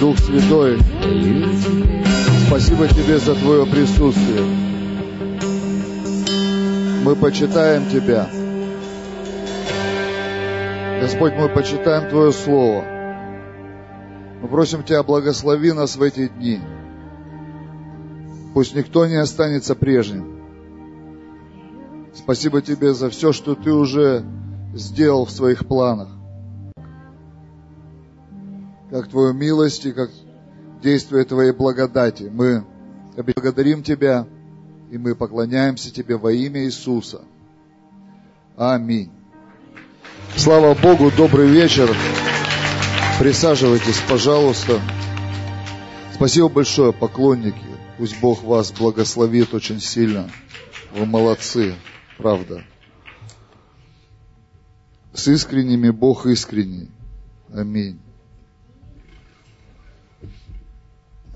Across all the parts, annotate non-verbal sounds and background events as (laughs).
Дух Святой, спасибо Тебе за Твое присутствие. Мы почитаем Тебя. Господь, мы почитаем Твое Слово. Мы просим Тебя, благослови нас в эти дни. Пусть никто не останется прежним. Спасибо Тебе за все, что Ты уже сделал в своих планах. Как Твою милость и как действие Твоей благодати. Мы благодарим Тебя и мы поклоняемся Тебе во имя Иисуса. Аминь. Слава Богу, добрый вечер. Присаживайтесь, пожалуйста. Спасибо большое, поклонники. Пусть Бог вас благословит очень сильно. Вы молодцы, правда. С искренними Бог искренний. Аминь.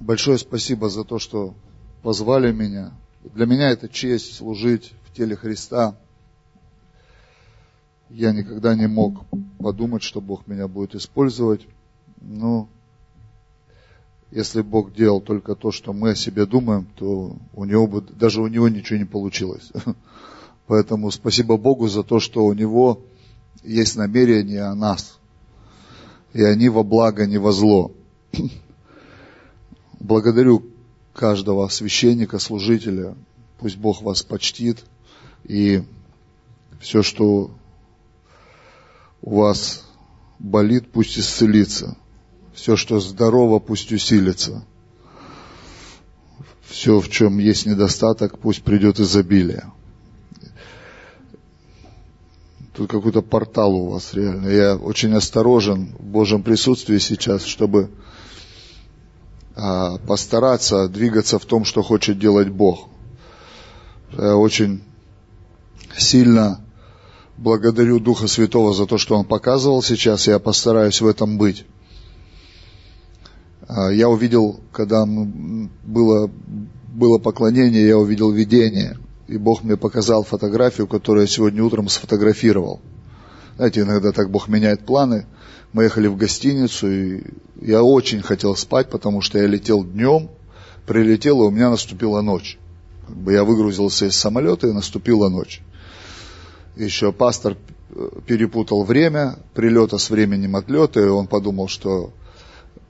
Большое спасибо за то, что позвали меня. Для меня это честь служить в теле Христа. Я никогда не мог подумать, что Бог меня будет использовать. Но если Бог делал только то, что мы о себе думаем, то у него бы, даже у него ничего не получилось. (laughs) Поэтому спасибо Богу за то, что у него есть намерение о нас. И они во благо, не во зло. (laughs) Благодарю каждого священника, служителя. Пусть Бог вас почтит. И все, что у вас болит, пусть исцелится. Все, что здорово, пусть усилится. Все, в чем есть недостаток, пусть придет изобилие. Тут какой-то портал у вас реально. Я очень осторожен в Божьем присутствии сейчас, чтобы постараться двигаться в том, что хочет делать Бог. Я очень сильно благодарю Духа Святого за то, что Он показывал сейчас, я постараюсь в этом быть. А, я увидел, когда было, было поклонение, я увидел видение, и Бог мне показал фотографию, которую я сегодня утром сфотографировал. Знаете, иногда так Бог меняет планы. Мы ехали в гостиницу, и я очень хотел спать, потому что я летел днем, прилетел, и у меня наступила ночь. Как бы я выгрузился из самолета, и наступила ночь. Еще пастор э, перепутал время прилета с временем отлета, и он подумал, что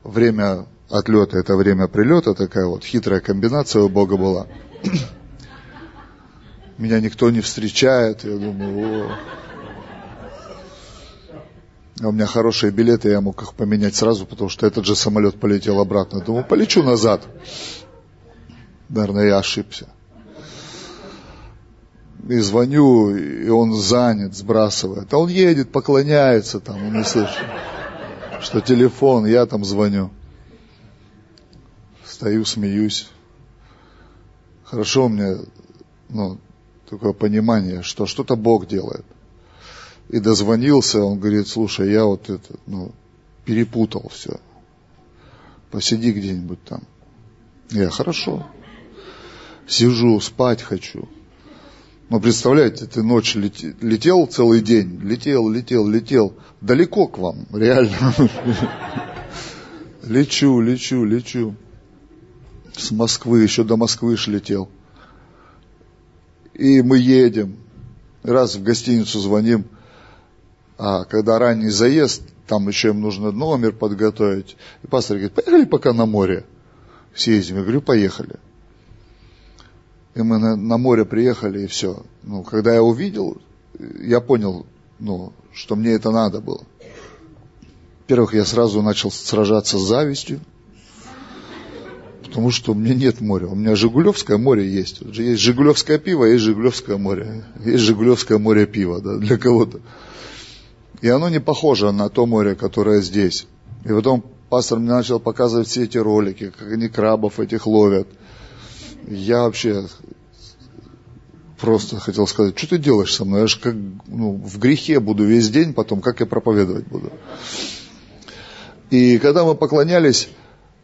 время отлета это время прилета, такая вот хитрая комбинация у Бога была. (coughs) Меня никто не встречает, я думаю, о, у меня хорошие билеты, я мог их поменять сразу, потому что этот же самолет полетел обратно. Думаю, полечу назад. Наверное, я ошибся. И звоню, и он занят, сбрасывает. А он едет, поклоняется там, он не слышит, что телефон, я там звоню. Стою, смеюсь. Хорошо у меня, ну, такое понимание, что что-то Бог делает и дозвонился, он говорит, слушай, я вот это, ну, перепутал все. Посиди где-нибудь там. Я, хорошо. Сижу, спать хочу. Но представляете, ты ночь летел, летел целый день, летел, летел, летел, далеко к вам, реально. (laughs) Лечу, лечу, лечу. С Москвы, еще до Москвы ж летел. И мы едем. Раз в гостиницу звоним, а когда ранний заезд, там еще им нужно номер подготовить. И пастор говорит, поехали пока на море съездим. Я говорю, поехали. И мы на, на море приехали, и все. Ну, когда я увидел, я понял, ну, что мне это надо было. Во-первых, я сразу начал сражаться с завистью, потому что у меня нет моря. У меня Жигулевское море есть. Есть Жигулевское пиво, есть Жигулевское море. Есть Жигулевское море пива, да, для кого-то. И оно не похоже на то море, которое здесь. И потом пастор мне начал показывать все эти ролики, как они крабов этих ловят. Я вообще просто хотел сказать, что ты делаешь со мной? Я же как ну, в грехе буду весь день, потом как я проповедовать буду? И когда мы поклонялись,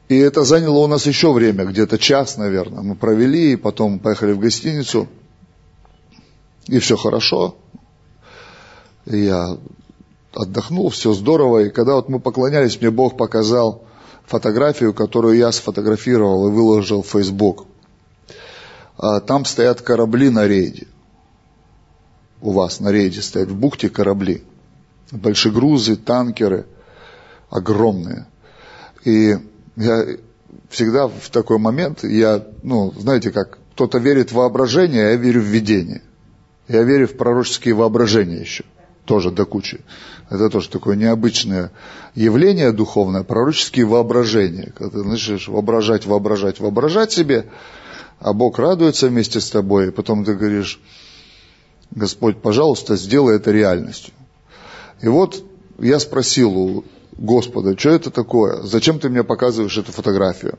и это заняло у нас еще время, где-то час, наверное, мы провели, и потом поехали в гостиницу, и все хорошо. И я отдохнул, все здорово. И когда вот мы поклонялись, мне Бог показал фотографию, которую я сфотографировал и выложил в Facebook. А, там стоят корабли на рейде. У вас на рейде стоят в бухте корабли. Большегрузы, танкеры, огромные. И я всегда в такой момент, я, ну, знаете как, кто-то верит в воображение, а я верю в видение. Я верю в пророческие воображения еще, тоже до кучи. Это тоже такое необычное явление духовное, пророческие воображения. Когда ты начинаешь воображать, воображать, воображать себе, а Бог радуется вместе с тобой, и потом ты говоришь, Господь, пожалуйста, сделай это реальностью. И вот я спросил у Господа, что это такое? Зачем ты мне показываешь эту фотографию?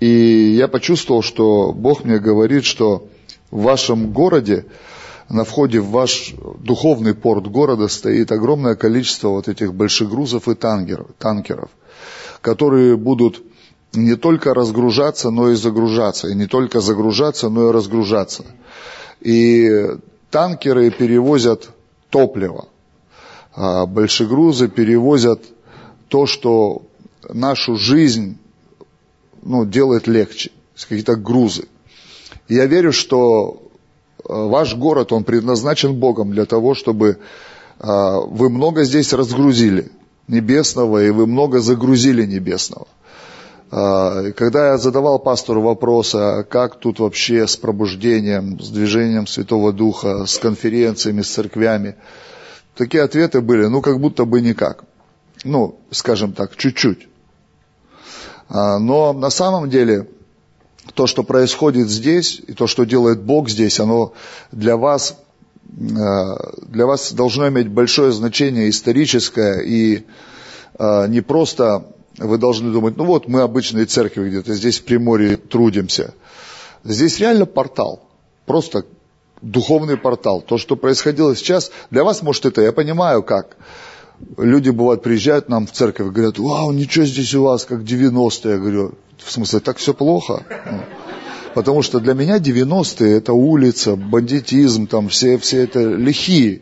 И я почувствовал, что Бог мне говорит, что в вашем городе на входе в ваш духовный порт города стоит огромное количество вот этих больших грузов и танкеров, танкеров которые будут не только разгружаться, но и загружаться. И не только загружаться, но и разгружаться. И танкеры перевозят топливо, а большегрузы перевозят то, что нашу жизнь ну, делает легче, какие-то грузы. Я верю, что ваш город, он предназначен Богом для того, чтобы э, вы много здесь разгрузили небесного, и вы много загрузили небесного. Э, когда я задавал пастору вопрос, а как тут вообще с пробуждением, с движением Святого Духа, с конференциями, с церквями, такие ответы были, ну, как будто бы никак. Ну, скажем так, чуть-чуть. Но на самом деле то, что происходит здесь, и то, что делает Бог здесь, оно для вас, э, для вас должно иметь большое значение историческое, и э, не просто вы должны думать, ну вот мы обычные церкви где-то здесь в Приморье трудимся. Здесь реально портал, просто духовный портал. То, что происходило сейчас, для вас, может, это, я понимаю, как. Люди, бывают, приезжают нам в церковь и говорят, вау, ничего здесь у вас, как 90-е. Я говорю, в смысле, так все плохо? Потому что для меня 90-е это улица, бандитизм, там все, все это лихие.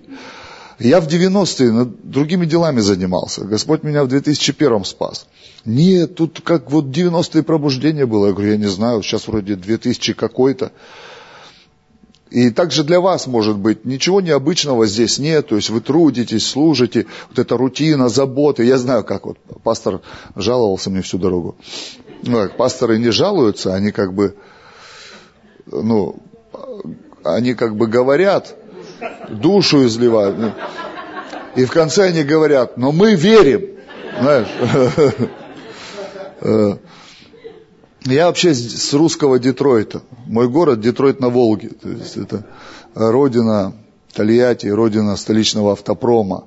Я в 90-е другими делами занимался. Господь меня в 2001 спас. Нет, тут как вот 90-е пробуждение было. Я говорю, я не знаю, сейчас вроде 2000 какой-то. И также для вас, может быть, ничего необычного здесь нет, то есть вы трудитесь, служите, вот эта рутина, заботы. Я знаю, как вот пастор жаловался мне всю дорогу ну, как пасторы не жалуются, они как бы, ну, они как бы говорят, душу изливают. И в конце они говорят, но мы верим, знаешь. Я вообще с русского Детройта. Мой город Детройт на Волге. То есть это родина Тольятти, родина столичного автопрома,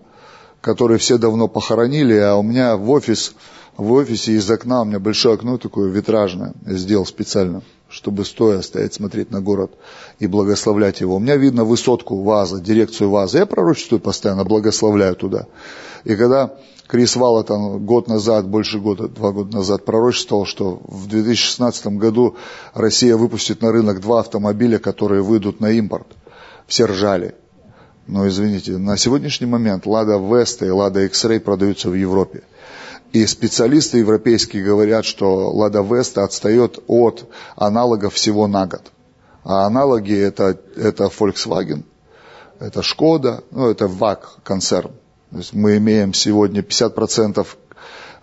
который все давно похоронили, а у меня в офис в офисе из окна, у меня большое окно такое витражное, я сделал специально, чтобы стоя стоять, смотреть на город и благословлять его. У меня видно высотку ВАЗа, дирекцию ВАЗа. Я пророчествую постоянно, благословляю туда. И когда Крис Валла там год назад, больше года, два года назад пророчествовал, что в 2016 году Россия выпустит на рынок два автомобиля, которые выйдут на импорт. Все ржали. Но извините, на сегодняшний момент Лада Веста и Лада X-Ray продаются в Европе. И специалисты европейские говорят, что Лада Веста отстает от аналогов всего на год. А аналоги это, это Volkswagen, это Шкода, ну это ВАК концерн. То есть мы имеем сегодня 50% э,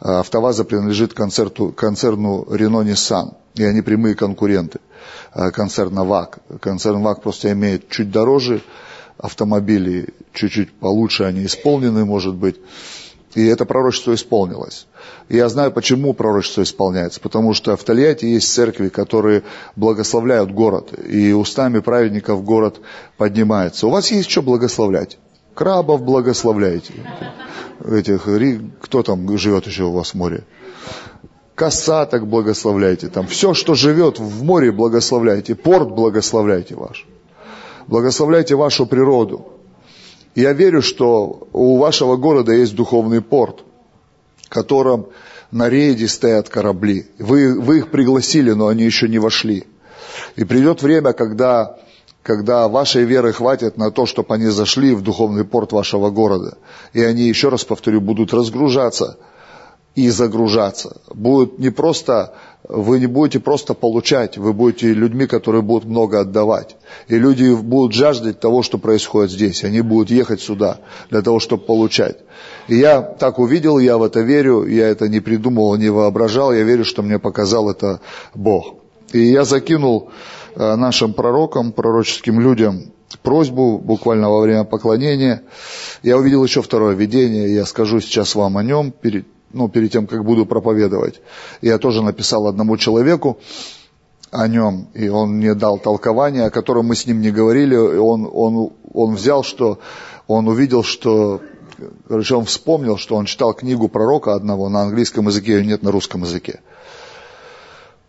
АвтоВАЗа принадлежит концерту, концерну Nissan, и они прямые конкуренты э, концерна ВАК. Концерн ВАК просто имеет чуть дороже автомобили, чуть-чуть получше они исполнены, может быть. И это пророчество исполнилось. Я знаю, почему пророчество исполняется. Потому что в Тольятти есть церкви, которые благословляют город. И устами праведников город поднимается. У вас есть что благословлять? Крабов благословляете. Этих, кто там живет еще у вас в море? Косаток благословляйте. Там все, что живет в море, благословляйте. Порт благословляйте ваш. Благословляйте вашу природу. Я верю, что у вашего города есть духовный порт, в котором на рейде стоят корабли. Вы, вы их пригласили, но они еще не вошли. И придет время, когда, когда вашей веры хватит на то, чтобы они зашли в духовный порт вашего города. И они, еще раз повторю, будут разгружаться и загружаться. Будет не просто, вы не будете просто получать, вы будете людьми, которые будут много отдавать. И люди будут жаждать того, что происходит здесь. Они будут ехать сюда для того, чтобы получать. И я так увидел, я в это верю, я это не придумывал, не воображал, я верю, что мне показал это Бог. И я закинул э, нашим пророкам, пророческим людям просьбу буквально во время поклонения. Я увидел еще второе видение, я скажу сейчас вам о нем перед, ну, перед тем, как буду проповедовать. Я тоже написал одному человеку о нем, и он мне дал толкование, о котором мы с ним не говорили. Он, он, он взял, что он увидел, что короче, он вспомнил, что он читал книгу пророка одного на английском языке, ее нет на русском языке.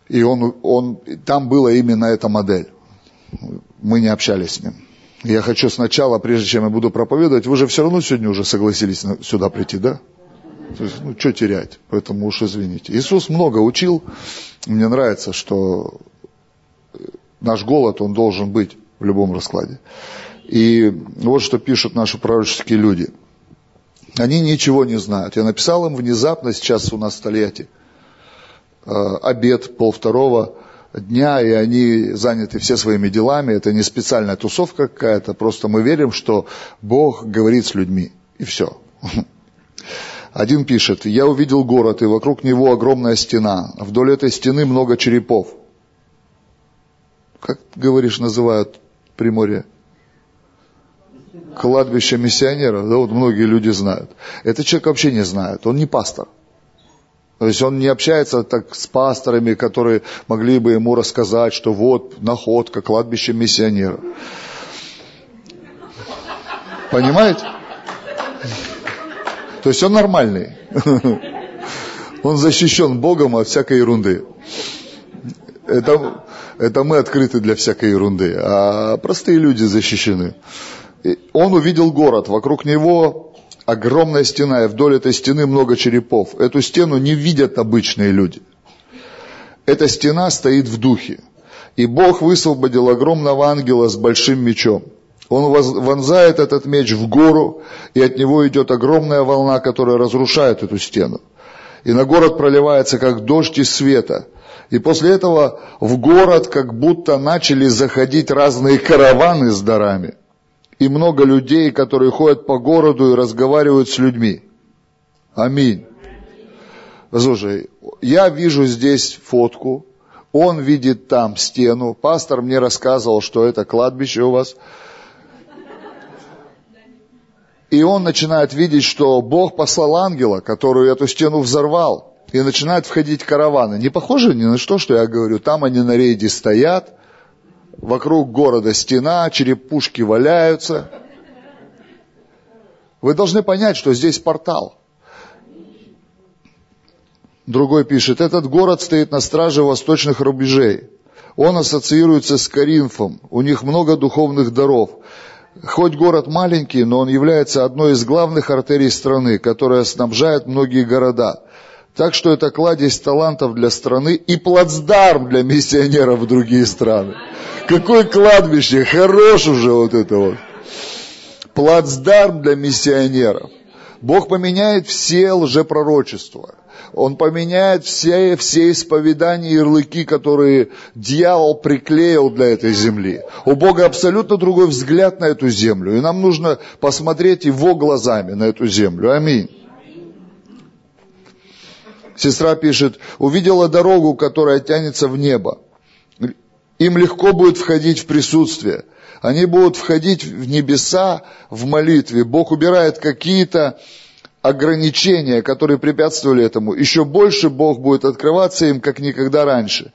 И он, он, там была именно эта модель. Мы не общались с ним. Я хочу сначала, прежде чем я буду проповедовать, вы же все равно сегодня уже согласились сюда прийти, да? То есть, ну, что терять? Поэтому уж извините. Иисус много учил. Мне нравится, что наш голод, он должен быть в любом раскладе. И вот что пишут наши пророческие люди. Они ничего не знают. Я написал им внезапно, сейчас у нас в Тольятти, э, обед пол второго дня, и они заняты все своими делами. Это не специальная тусовка какая-то, просто мы верим, что Бог говорит с людьми. И все. (laughs) Один пишет, я увидел город, и вокруг него огромная стена. Вдоль этой стены много черепов. Как, говоришь, называют Приморье? Кладбище миссионеров, да, вот многие люди знают. Этот человек вообще не знает, он не пастор. То есть он не общается так с пасторами, которые могли бы ему рассказать, что вот находка, кладбище миссионеров. Понимаете? То есть он нормальный. Он защищен Богом от всякой ерунды. Это, это мы открыты для всякой ерунды, а простые люди защищены. Он увидел город, вокруг него огромная стена, и вдоль этой стены много черепов. Эту стену не видят обычные люди. Эта стена стоит в духе. И Бог высвободил огромного ангела с большим мечом. Он вонзает этот меч в гору, и от него идет огромная волна, которая разрушает эту стену. И на город проливается, как дождь из света. И после этого в город как будто начали заходить разные караваны с дарами. И много людей, которые ходят по городу и разговаривают с людьми. Аминь. Слушай, я вижу здесь фотку, он видит там стену. Пастор мне рассказывал, что это кладбище у вас. И он начинает видеть, что Бог послал ангела, который эту стену взорвал. И начинают входить караваны. Не похоже ни на что, что я говорю. Там они на рейде стоят. Вокруг города стена, черепушки валяются. Вы должны понять, что здесь портал. Другой пишет, этот город стоит на страже восточных рубежей. Он ассоциируется с Каринфом. У них много духовных даров. Хоть город маленький, но он является одной из главных артерий страны, которая снабжает многие города. Так что это кладезь талантов для страны и плацдарм для миссионеров в другие страны. Какое кладбище, хорош уже вот это вот. Плацдарм для миссионеров. Бог поменяет все лжепророчества. Он поменяет все, все исповедания и ярлыки, которые дьявол приклеил для этой земли. У Бога абсолютно другой взгляд на эту землю. И нам нужно посмотреть его глазами на эту землю. Аминь. Сестра пишет, увидела дорогу, которая тянется в небо. Им легко будет входить в присутствие. Они будут входить в небеса в молитве. Бог убирает какие-то ограничения, которые препятствовали этому, еще больше Бог будет открываться им, как никогда раньше.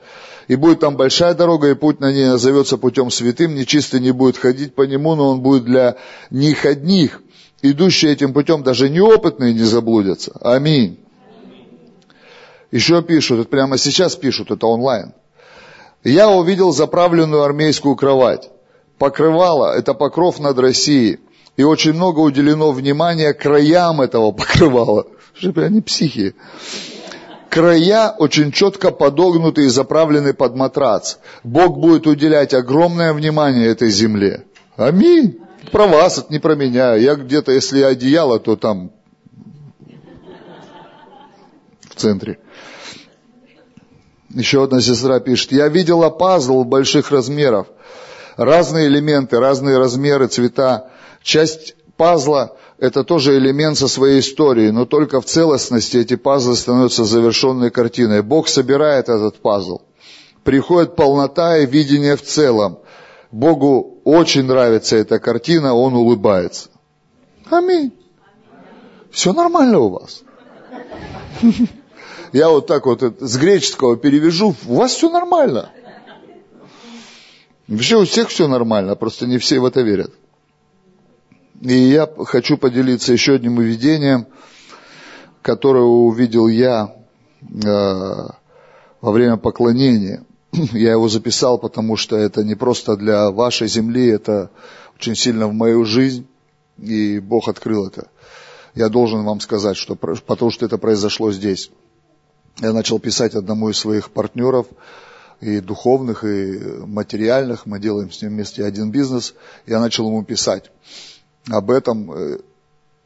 И будет там большая дорога, и путь на ней назовется путем святым, нечистый не будет ходить по нему, но он будет для них одних. Идущие этим путем даже неопытные не заблудятся. Аминь. Еще пишут, прямо сейчас пишут, это онлайн. Я увидел заправленную армейскую кровать. Покрывало, это покров над Россией и очень много уделено внимания краям этого (laughs) покрывала. Что они психи. Края очень четко подогнуты и заправлены под матрац. Бог будет уделять огромное внимание этой земле. Аминь. Про вас, это не про меня. Я где-то, если одеяло, то там центре. Еще одна сестра пишет, я видела пазл больших размеров, разные элементы, разные размеры, цвета. Часть пазла – это тоже элемент со своей историей, но только в целостности эти пазлы становятся завершенной картиной. Бог собирает этот пазл. Приходит полнота и видение в целом. Богу очень нравится эта картина, Он улыбается. Аминь. Все нормально у вас. (laughs) Я вот так вот с греческого перевяжу, у вас все нормально. Вообще у всех все нормально, просто не все в это верят. И я хочу поделиться еще одним увидением, которое увидел я э, во время поклонения. (clears throat) Я его записал, потому что это не просто для вашей земли, это очень сильно в мою жизнь, и Бог открыл это. Я должен вам сказать, что, потому что это произошло здесь я начал писать одному из своих партнеров, и духовных, и материальных, мы делаем с ним вместе один бизнес, я начал ему писать об этом э,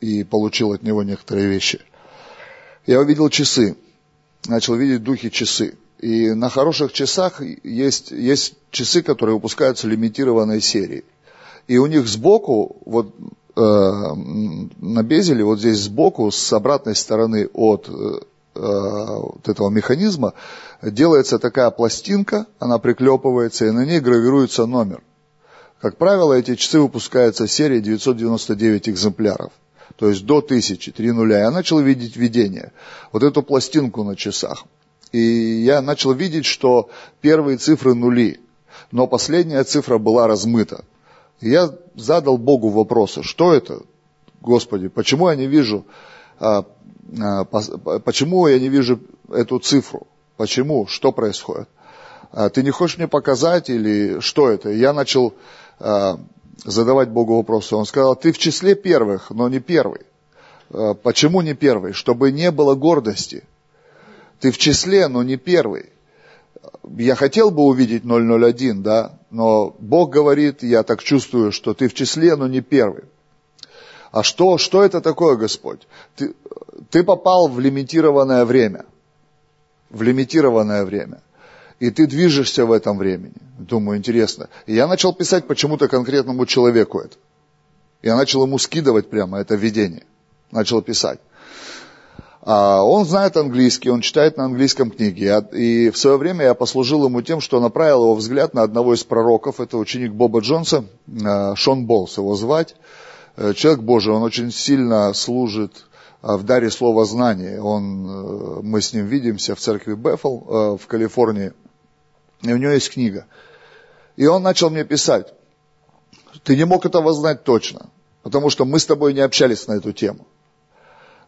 и получил от него некоторые вещи. Я увидел часы, начал видеть духи часы. И на хороших часах есть, есть часы, которые выпускаются лимитированной серии. И у них сбоку, вот э, на безеле, вот здесь сбоку, с обратной стороны от э, вот этого механизма делается такая пластинка, она приклепывается, и на ней гравируется номер. Как правило, эти часы выпускаются в серии 999 экземпляров. То есть до 1000, 3 нуля. Я начал видеть видение. Вот эту пластинку на часах. И я начал видеть, что первые цифры нули, но последняя цифра была размыта. И я задал Богу вопросы, что это, Господи, почему я не вижу а, а, почему я не вижу эту цифру? Почему? Что происходит? А, ты не хочешь мне показать или что это? Я начал задавать Богу вопросы. Он сказал, ты в числе первых, но не первый. Почему не первый? Чтобы не было гордости. Ты в числе, но не первый. Я хотел бы увидеть 001, да, но Бог говорит, я так чувствую, что ты в числе, но не первый. А что, что это такое, Господь? Ты, ты попал в лимитированное время. В лимитированное время. И ты движешься в этом времени. Думаю, интересно. И я начал писать почему-то конкретному человеку это. Я начал ему скидывать прямо это видение. Начал писать. А он знает английский, он читает на английском книги. И в свое время я послужил ему тем, что направил его взгляд на одного из пророков. Это ученик Боба Джонса, э, Шон Болс его звать. Э, человек Божий, он очень сильно служит в даре слова знания. Он, э, мы с ним видимся в церкви Бефл э, в Калифорнии, и у него есть книга. И он начал мне писать, ты не мог этого знать точно, потому что мы с тобой не общались на эту тему.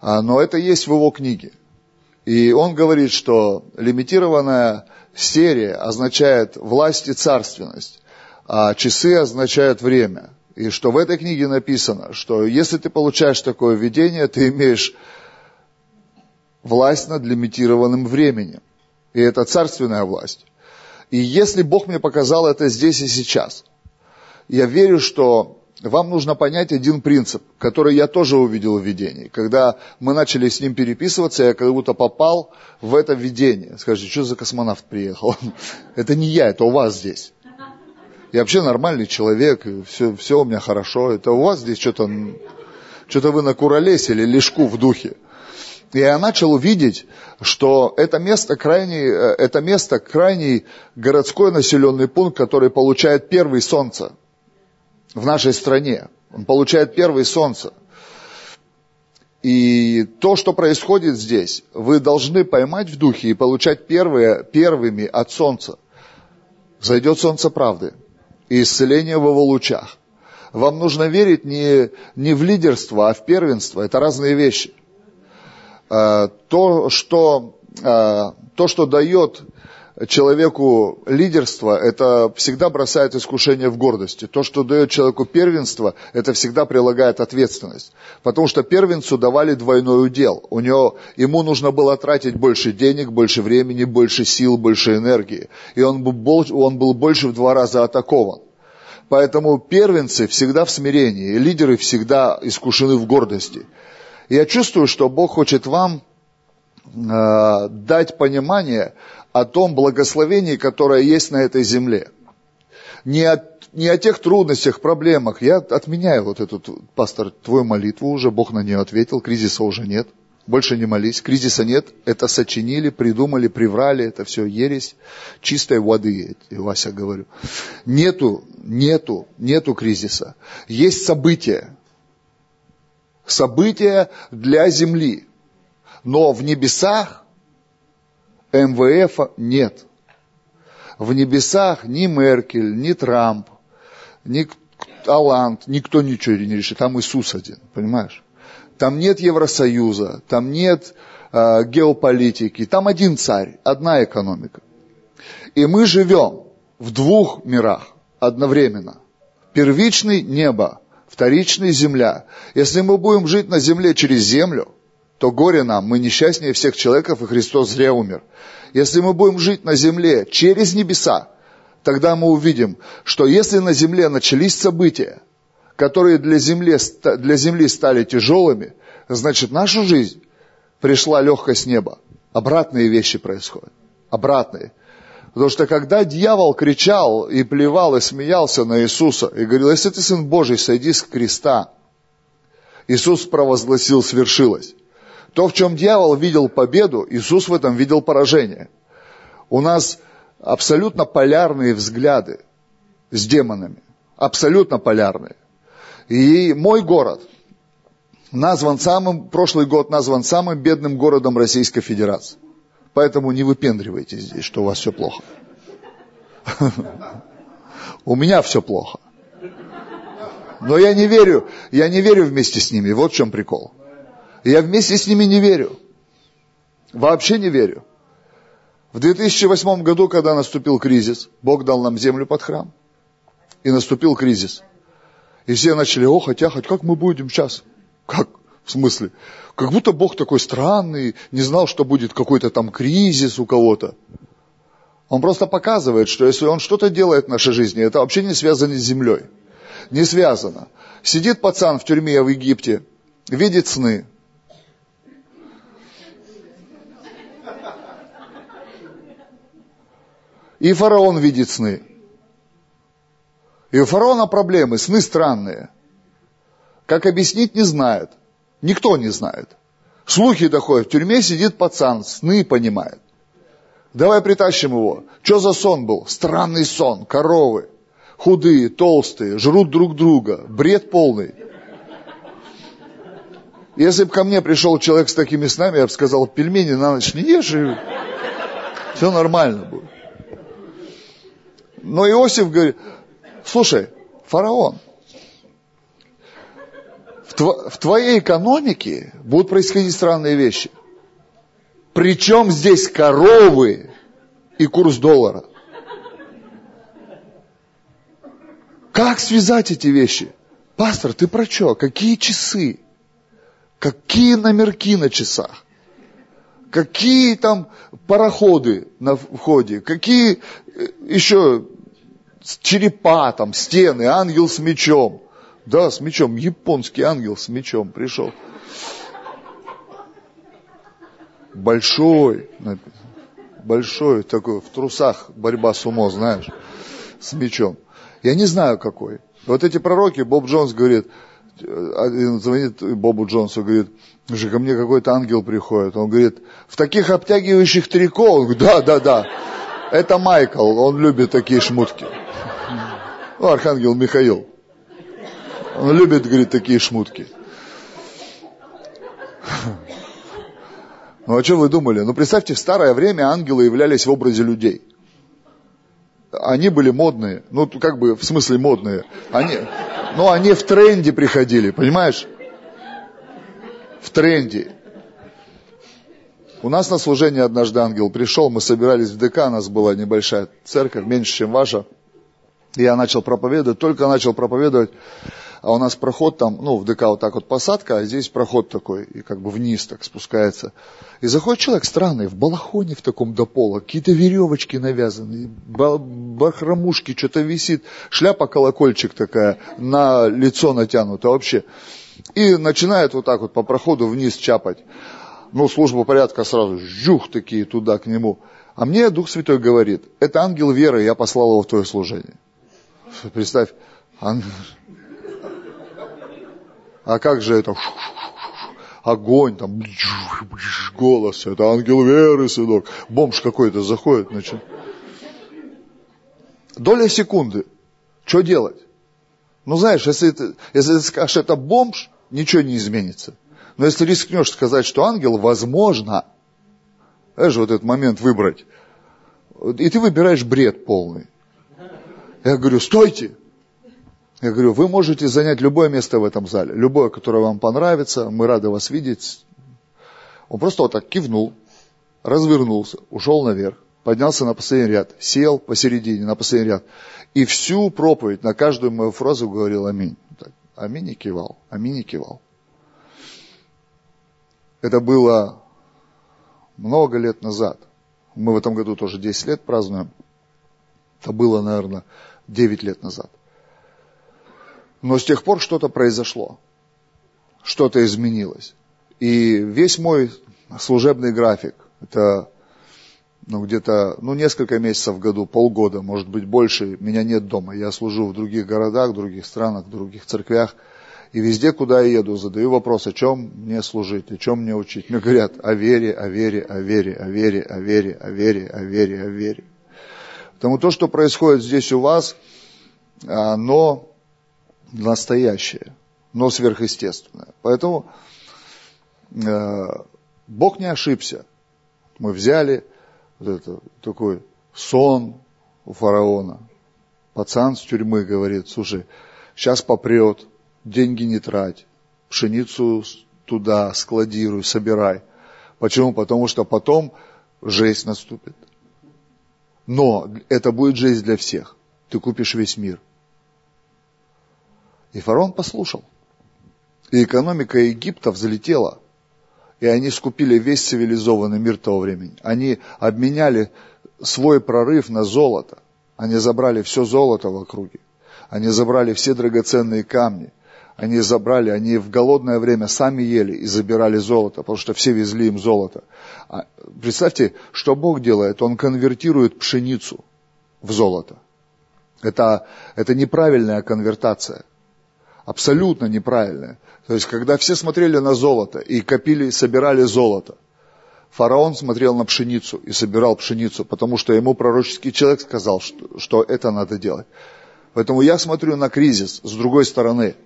А, но это есть в его книге. И он говорит, что лимитированная серия означает власть и царственность, а часы означают время. И что в этой книге написано, что если ты получаешь такое видение, ты имеешь власть над лимитированным временем. И это царственная власть. И если Бог мне показал это здесь и сейчас, я верю, что вам нужно понять один принцип, который я тоже увидел в видении. Когда мы начали с ним переписываться, я как будто попал в это видение. Скажите, что за космонавт приехал? (laughs) Это не я, это у вас здесь. Я вообще нормальный человек, все, все у меня хорошо. Это у вас здесь что-то, что-то вы накуролесили лишку в духе. И я начал увидеть, что это место крайний, э, это место крайний городской населенный пункт, который получает первый солнце в нашей стране. Он получает первый солнце. И то, что происходит здесь, вы должны поймать в духе и получать первые, первыми от солнца. Зайдет солнце правды и исцеление его лучах. Вам нужно верить не, не в лидерство, а в первенство. Это разные вещи. А, то, что, а, то, что дает человеку лидерство, это всегда бросает искушение в гордости. То, что дает человеку первенство, это всегда прилагает ответственность. Потому что первенцу давали двойной удел. У него, ему нужно было тратить больше денег, больше времени, больше сил, больше энергии. И он был, он был больше в два раза атакован. Поэтому первенцы всегда в смирении, лидеры всегда искушены в гордости. Я чувствую, что Бог хочет вам э, дать понимание о том благословении, которое есть на этой земле. Не о, не о тех трудностях, проблемах. Я отменяю вот эту, пастор, твою молитву уже, Бог на нее ответил, кризиса уже нет. Больше не молись, кризиса нет, это сочинили, придумали, приврали, это все ересь, чистой воды, Вася говорю. Нету, нету, нету кризиса. Есть события, события для земли. Но в небесах МВФ нет. В небесах ни Меркель, ни Трамп, ни Аланд, никто ничего не решит. Там Иисус один, понимаешь? Там нет Евросоюза, там нет э, геополитики, там один царь, одна экономика. И мы живем в двух мирах одновременно. Первичный небо, вторичный земля. Если мы будем жить на земле через землю, то горе нам, мы несчастнее всех человеков, и Христос зря умер. Если мы будем жить на земле через небеса, тогда мы увидим, что если на земле начались события, которые для земли, для земли стали тяжелыми, значит нашу жизнь пришла легкость неба. Обратные вещи происходят. Обратные. Потому что когда дьявол кричал и плевал и смеялся на Иисуса и говорил, если ты сын Божий, сойди с креста, Иисус провозгласил, свершилось. То, в чем дьявол видел победу, Иисус в этом видел поражение. У нас абсолютно полярные взгляды с демонами. Абсолютно полярные. И мой город назван самым, прошлый год назван самым бедным городом Российской Федерации. Поэтому не выпендривайтесь здесь, что у вас все плохо. У меня все плохо. Но я не верю, я не верю вместе с ними. Вот в чем прикол. Я вместе с ними не верю. Вообще не верю. В 2008 году, когда наступил кризис, Бог дал нам землю под храм. И наступил кризис. И все начали охать, ахать, как мы будем сейчас? Как? В смысле? Как будто Бог такой странный, не знал, что будет какой-то там кризис у кого-то. Он просто показывает, что если он что-то делает в нашей жизни, это вообще не связано с землей. Не связано. Сидит пацан в тюрьме в Египте, видит сны, И фараон видит сны. И у фараона проблемы, сны странные. Как объяснить, не знает. Никто не знает. Слухи доходят, в тюрьме сидит пацан, сны понимает. Давай притащим его. Что за сон был? Странный сон, коровы. Худые, толстые, жрут друг друга. Бред полный. Если бы ко мне пришел человек с такими снами, я бы сказал, пельмени на ночь не ешь, и все нормально будет. Но Иосиф говорит, слушай, фараон, в, тв- в твоей экономике будут происходить странные вещи. Причем здесь коровы и курс доллара. Как связать эти вещи? Пастор, ты про что? Какие часы? Какие номерки на часах? Какие там пароходы на входе? Какие э, еще черепа, там, стены, ангел с мечом. Да, с мечом, японский ангел с мечом пришел. Большой, большой такой, в трусах борьба с умом, знаешь, с мечом. Я не знаю какой. Вот эти пророки, Боб Джонс говорит, один звонит Бобу Джонсу, говорит, же ко мне какой-то ангел приходит. Он говорит, в таких обтягивающих трико? Он говорит, да, да, да. Это Майкл, он любит такие шмутки. Ну, архангел Михаил. Он любит, говорит, такие шмутки. Ну, а что вы думали? Ну, представьте, в старое время ангелы являлись в образе людей. Они были модные. Ну, как бы, в смысле модные. Они, ну, они в тренде приходили, понимаешь? В тренде. У нас на служение однажды ангел пришел, мы собирались в ДК, у нас была небольшая церковь, меньше, чем ваша. Я начал проповедовать, только начал проповедовать, а у нас проход там, ну, в ДК вот так вот посадка, а здесь проход такой, и как бы вниз так спускается. И заходит человек странный, в балахоне в таком до пола, какие-то веревочки навязаны, бахромушки, что-то висит, шляпа-колокольчик такая, на лицо натянута вообще. И начинает вот так вот по проходу вниз чапать. Ну, служба порядка сразу, жух такие туда, к нему. А мне Дух Святой говорит, это ангел веры, я послал его в твое служение. Представь, ангел. А как же это? Огонь, там, голос, это ангел веры, сынок. Бомж какой-то заходит, значит. Доля секунды. Что делать? Ну, знаешь, если ты, если ты скажешь, это бомж, ничего не изменится. Но если рискнешь сказать, что ангел, возможно, знаешь, вот этот момент выбрать, и ты выбираешь бред полный. Я говорю, стойте. Я говорю, вы можете занять любое место в этом зале, любое, которое вам понравится, мы рады вас видеть. Он просто вот так кивнул, развернулся, ушел наверх, поднялся на последний ряд, сел посередине на последний ряд. И всю проповедь, на каждую мою фразу говорил аминь. Так, аминь и кивал, аминь и кивал. Это было много лет назад. Мы в этом году тоже 10 лет празднуем. Это было, наверное, 9 лет назад. Но с тех пор что-то произошло. Что-то изменилось. И весь мой служебный график, это ну, где-то, ну, несколько месяцев в году, полгода, может быть, больше, меня нет дома. Я служу в других городах, других странах, других церквях. И везде, куда я еду, задаю вопрос, о чем мне служить, о чем мне учить. Мне говорят о вере, о вере, о вере, о вере, о вере, о вере, о вере, о вере. Потому то, что происходит здесь у вас, оно настоящее, но сверхъестественное. Поэтому э, Бог не ошибся. Мы взяли вот это, такой сон у фараона. Пацан с тюрьмы говорит, слушай, сейчас попрет, деньги не трать, пшеницу туда складируй, собирай. Почему? Потому что потом жесть наступит. Но это будет жизнь для всех. Ты купишь весь мир. И фараон послушал. И экономика Египта взлетела. И они скупили весь цивилизованный мир того времени. Они обменяли свой прорыв на золото. Они забрали все золото в округе. Они забрали все драгоценные камни они забрали, они в голодное время сами ели и забирали золото, потому что все везли им золото. А, представьте, что Бог делает, Он конвертирует пшеницу в золото. Это, это неправильная конвертация, абсолютно неправильная. То есть, когда все смотрели на золото и копили, собирали золото, фараон смотрел на пшеницу и собирал пшеницу, потому что ему пророческий человек сказал, что, что это надо делать. Поэтому я смотрю на кризис с другой стороны –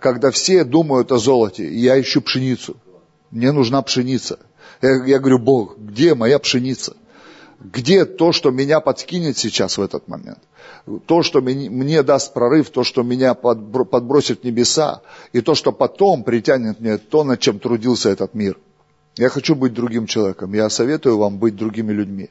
когда все думают о золоте, я ищу пшеницу. Мне нужна пшеница. Я, я говорю, Бог, где моя пшеница? Где то, что меня подкинет сейчас в этот момент? То, что мне, даст прорыв, то, что меня подбросит в небеса, и то, что потом притянет мне то, над чем трудился этот мир. Я хочу быть другим человеком. Я советую вам быть другими людьми.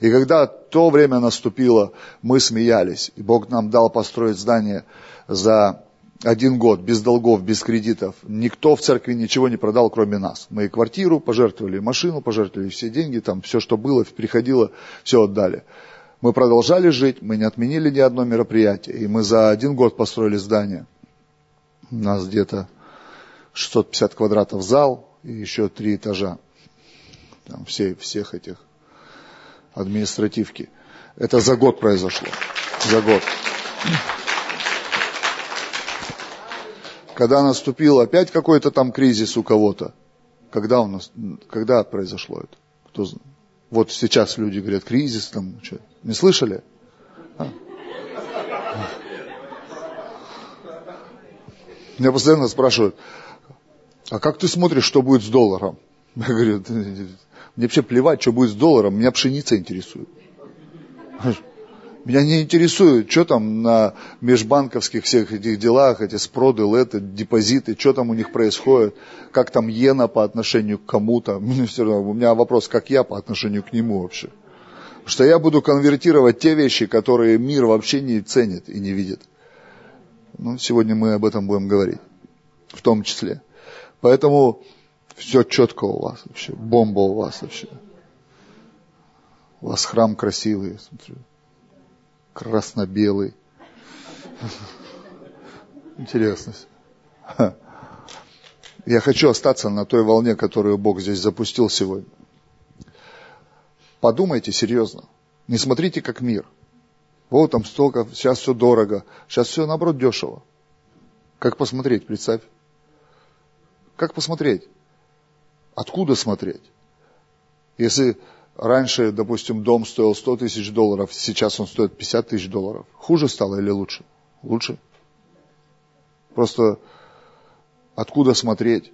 И когда то время наступило, мы смеялись. И Бог нам дал построить здание за один год без долгов, без кредитов. Никто в церкви ничего не продал, кроме нас. Мы и квартиру пожертвовали, машину пожертвовали, все деньги, там все, что было, приходило, все отдали. Мы продолжали жить, мы не отменили ни одно мероприятие. И мы за один год построили здание. У нас где-то 650 квадратов зал и еще три этажа. Там все, всех этих административки. Это за год произошло. За год. Когда наступил опять какой-то там кризис у кого-то, когда у нас, когда произошло это? Кто знает? Вот сейчас люди говорят, кризис там, что, не слышали? А? Меня постоянно спрашивают, а как ты смотришь, что будет с долларом? Я говорю, мне вообще плевать, что будет с долларом, меня пшеница интересует. Меня не интересует, что там на межбанковских всех этих делах, эти спроды, леты, депозиты, что там у них происходит, как там иена по отношению к кому-то. (laughs) Мне все равно, у меня вопрос, как я по отношению к нему вообще. Что я буду конвертировать те вещи, которые мир вообще не ценит и не видит. Ну, сегодня мы об этом будем говорить, в том числе. Поэтому все четко у вас вообще, бомба у вас вообще. У вас храм красивый, смотрю красно-белый. Интересно. Я хочу остаться на той волне, которую Бог здесь запустил сегодня. Подумайте серьезно. Не смотрите как мир. Вот там столько, сейчас все дорого, сейчас все наоборот дешево. Как посмотреть, представь. Как посмотреть? Откуда смотреть? Если раньше, допустим, дом стоил 100 тысяч долларов, сейчас он стоит 50 тысяч долларов, хуже стало или лучше? Лучше. Просто откуда смотреть?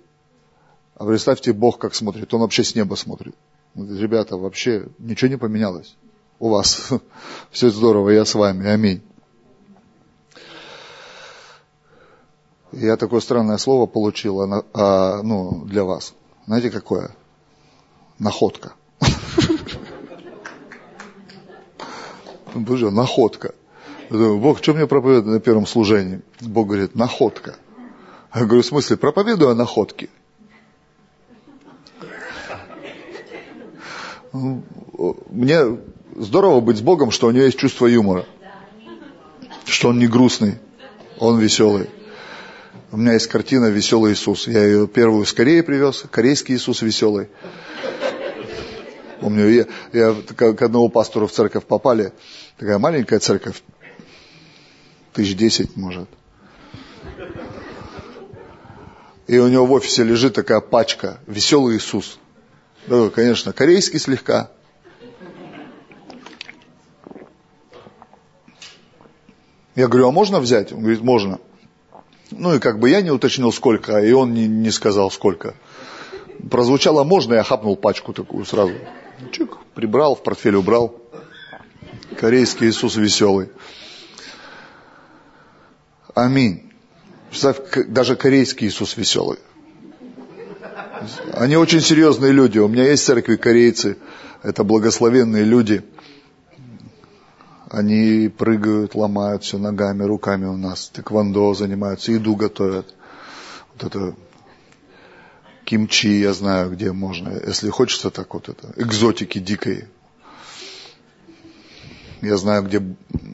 А представьте, Бог как смотрит, Он вообще с неба смотрит. Ребята, вообще ничего не поменялось. У вас (laughs) все здорово, я с вами, аминь. Я такое странное слово получил а, ну, для вас. Знаете, какое? Находка. Боже, находка. Бог, что мне проповедует на первом служении? Бог говорит, находка. Я говорю, в смысле, проповедую о находке. Мне здорово быть с Богом, что у него есть чувство юмора. Что он не грустный, он веселый. У меня есть картина «Веселый Иисус». Я ее первую с Кореи привез, корейский Иисус веселый. Помню, я, я к одному пастору в церковь попали, такая маленькая церковь, тысяч десять, может. И у него в офисе лежит такая пачка «Веселый Иисус». Да, конечно, корейский слегка. Я говорю, а можно взять? Он говорит, можно. Ну и как бы я не уточнил сколько, и он не, не сказал сколько. Прозвучало можно, я хапнул пачку такую сразу. Чик, прибрал, в портфель убрал. Корейский Иисус веселый. Аминь. Даже корейский Иисус веселый. Они очень серьезные люди. У меня есть церкви корейцы. Это благословенные люди. Они прыгают, ломают все ногами, руками у нас. Тэквондо занимаются, еду готовят. Вот это кимчи, я знаю, где можно. Если хочется так вот это, экзотики дикой. Я знаю, где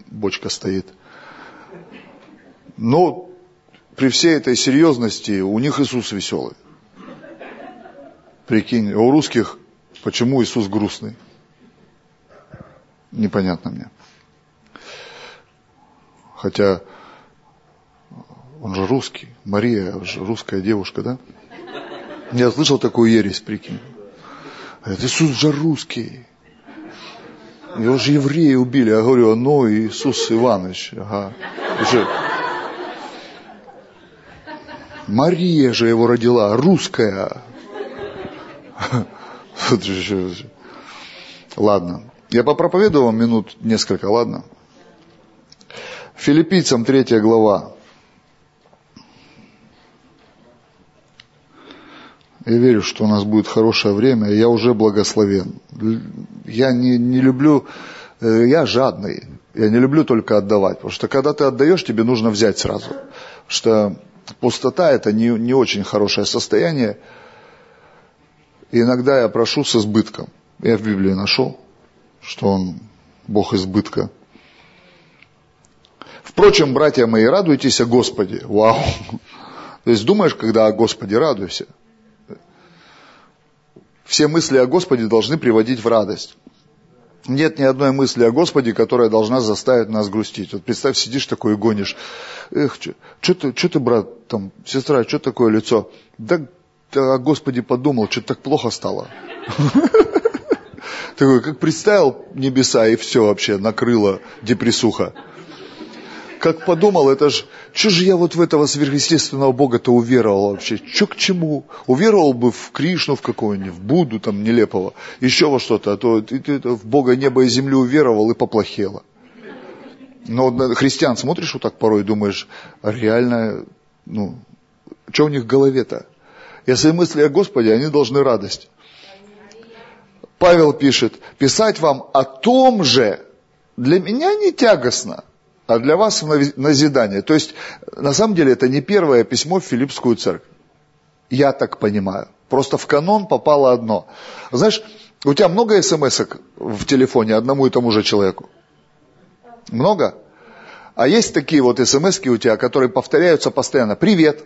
бочка стоит. Но при всей этой серьезности у них Иисус веселый. Прикинь, у русских почему Иисус грустный? Непонятно мне. Хотя он же русский. Мария же русская девушка, да? Я слышал такую ересь, прикинь. Это Иисус же русский. Его же евреи убили. Я говорю, ну Иисус Иванович. Ага. Уже... Мария же его родила, русская. Ладно. Я попроповедую вам минут несколько, ладно? Филиппийцам третья глава. Я верю, что у нас будет хорошее время, я уже благословен. Я не, не люблю, э, я жадный, я не люблю только отдавать, потому что когда ты отдаешь, тебе нужно взять сразу. Потому что пустота это не, не очень хорошее состояние. Иногда я прошу с избытком. Я в Библии нашел, что он Бог избытка. Впрочем, братья мои, радуйтесь о Господе. Вау! То есть думаешь, когда о Господе радуйся. Все мысли о Господе должны приводить в радость. Нет ни одной мысли о Господе, которая должна заставить нас грустить. Вот представь, сидишь такой и гонишь. Эх, что ты, что ты, брат, там, сестра, что такое лицо? Да о Господе подумал, что так плохо стало. (laughs) Такой, как представил небеса, и все вообще накрыло депрессуха как подумал, это ж, что же я вот в этого сверхъестественного Бога-то уверовал вообще? Что к чему? Уверовал бы в Кришну в какого-нибудь, в Будду там нелепого, еще во что-то, а то ты, ты, ты в Бога небо и землю уверовал и поплохело. Но христиан смотришь вот так порой думаешь, реально, ну, что у них в голове-то? Если мысли о Господе, они должны радость. Павел пишет, писать вам о том же для меня не тягостно, а для вас назидание. То есть, на самом деле, это не первое письмо в Филиппскую церковь. Я так понимаю. Просто в канон попало одно. Знаешь, у тебя много смс в телефоне одному и тому же человеку? Много? А есть такие вот смс у тебя, которые повторяются постоянно. Привет.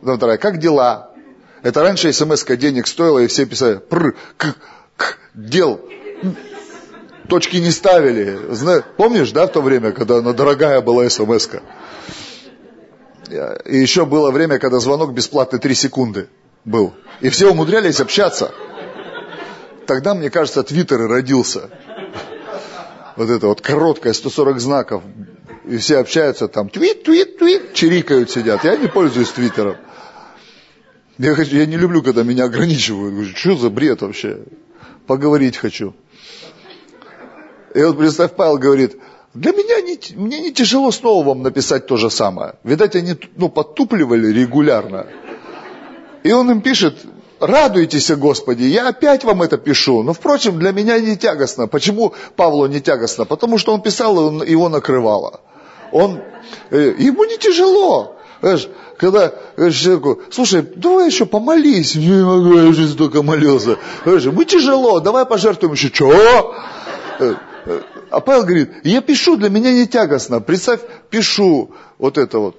Потом вторая, как дела? Это раньше смс денег стоила, и все писали, пр, к, к, дел. Точки не ставили. Зна... Помнишь, да, в то время, когда она дорогая была смс -ка? И еще было время, когда звонок бесплатный 3 секунды был. И все умудрялись общаться. Тогда, мне кажется, Твиттер и родился. Вот это вот короткое, 140 знаков. И все общаются там, твит, твит, твит, чирикают, сидят. Я не пользуюсь Твиттером. Я, хочу, я не люблю, когда меня ограничивают. Что за бред вообще? Поговорить хочу. И вот представь, Павел говорит, для меня не, мне не тяжело снова вам написать то же самое. Видать, они ну, подтупливали регулярно. И он им пишет, радуйтесь, Господи, я опять вам это пишу. Но, впрочем, для меня не тягостно. Почему Павлу не тягостно? Потому что он писал, и его накрывало. Он, э, ему не тяжело. Знаешь, когда человеку, слушай, давай еще помолись. Не могу, я уже столько молился. Знаешь, мы тяжело, давай пожертвуем еще. Чего? А Павел говорит, я пишу, для меня не тягостно. Представь, пишу вот это вот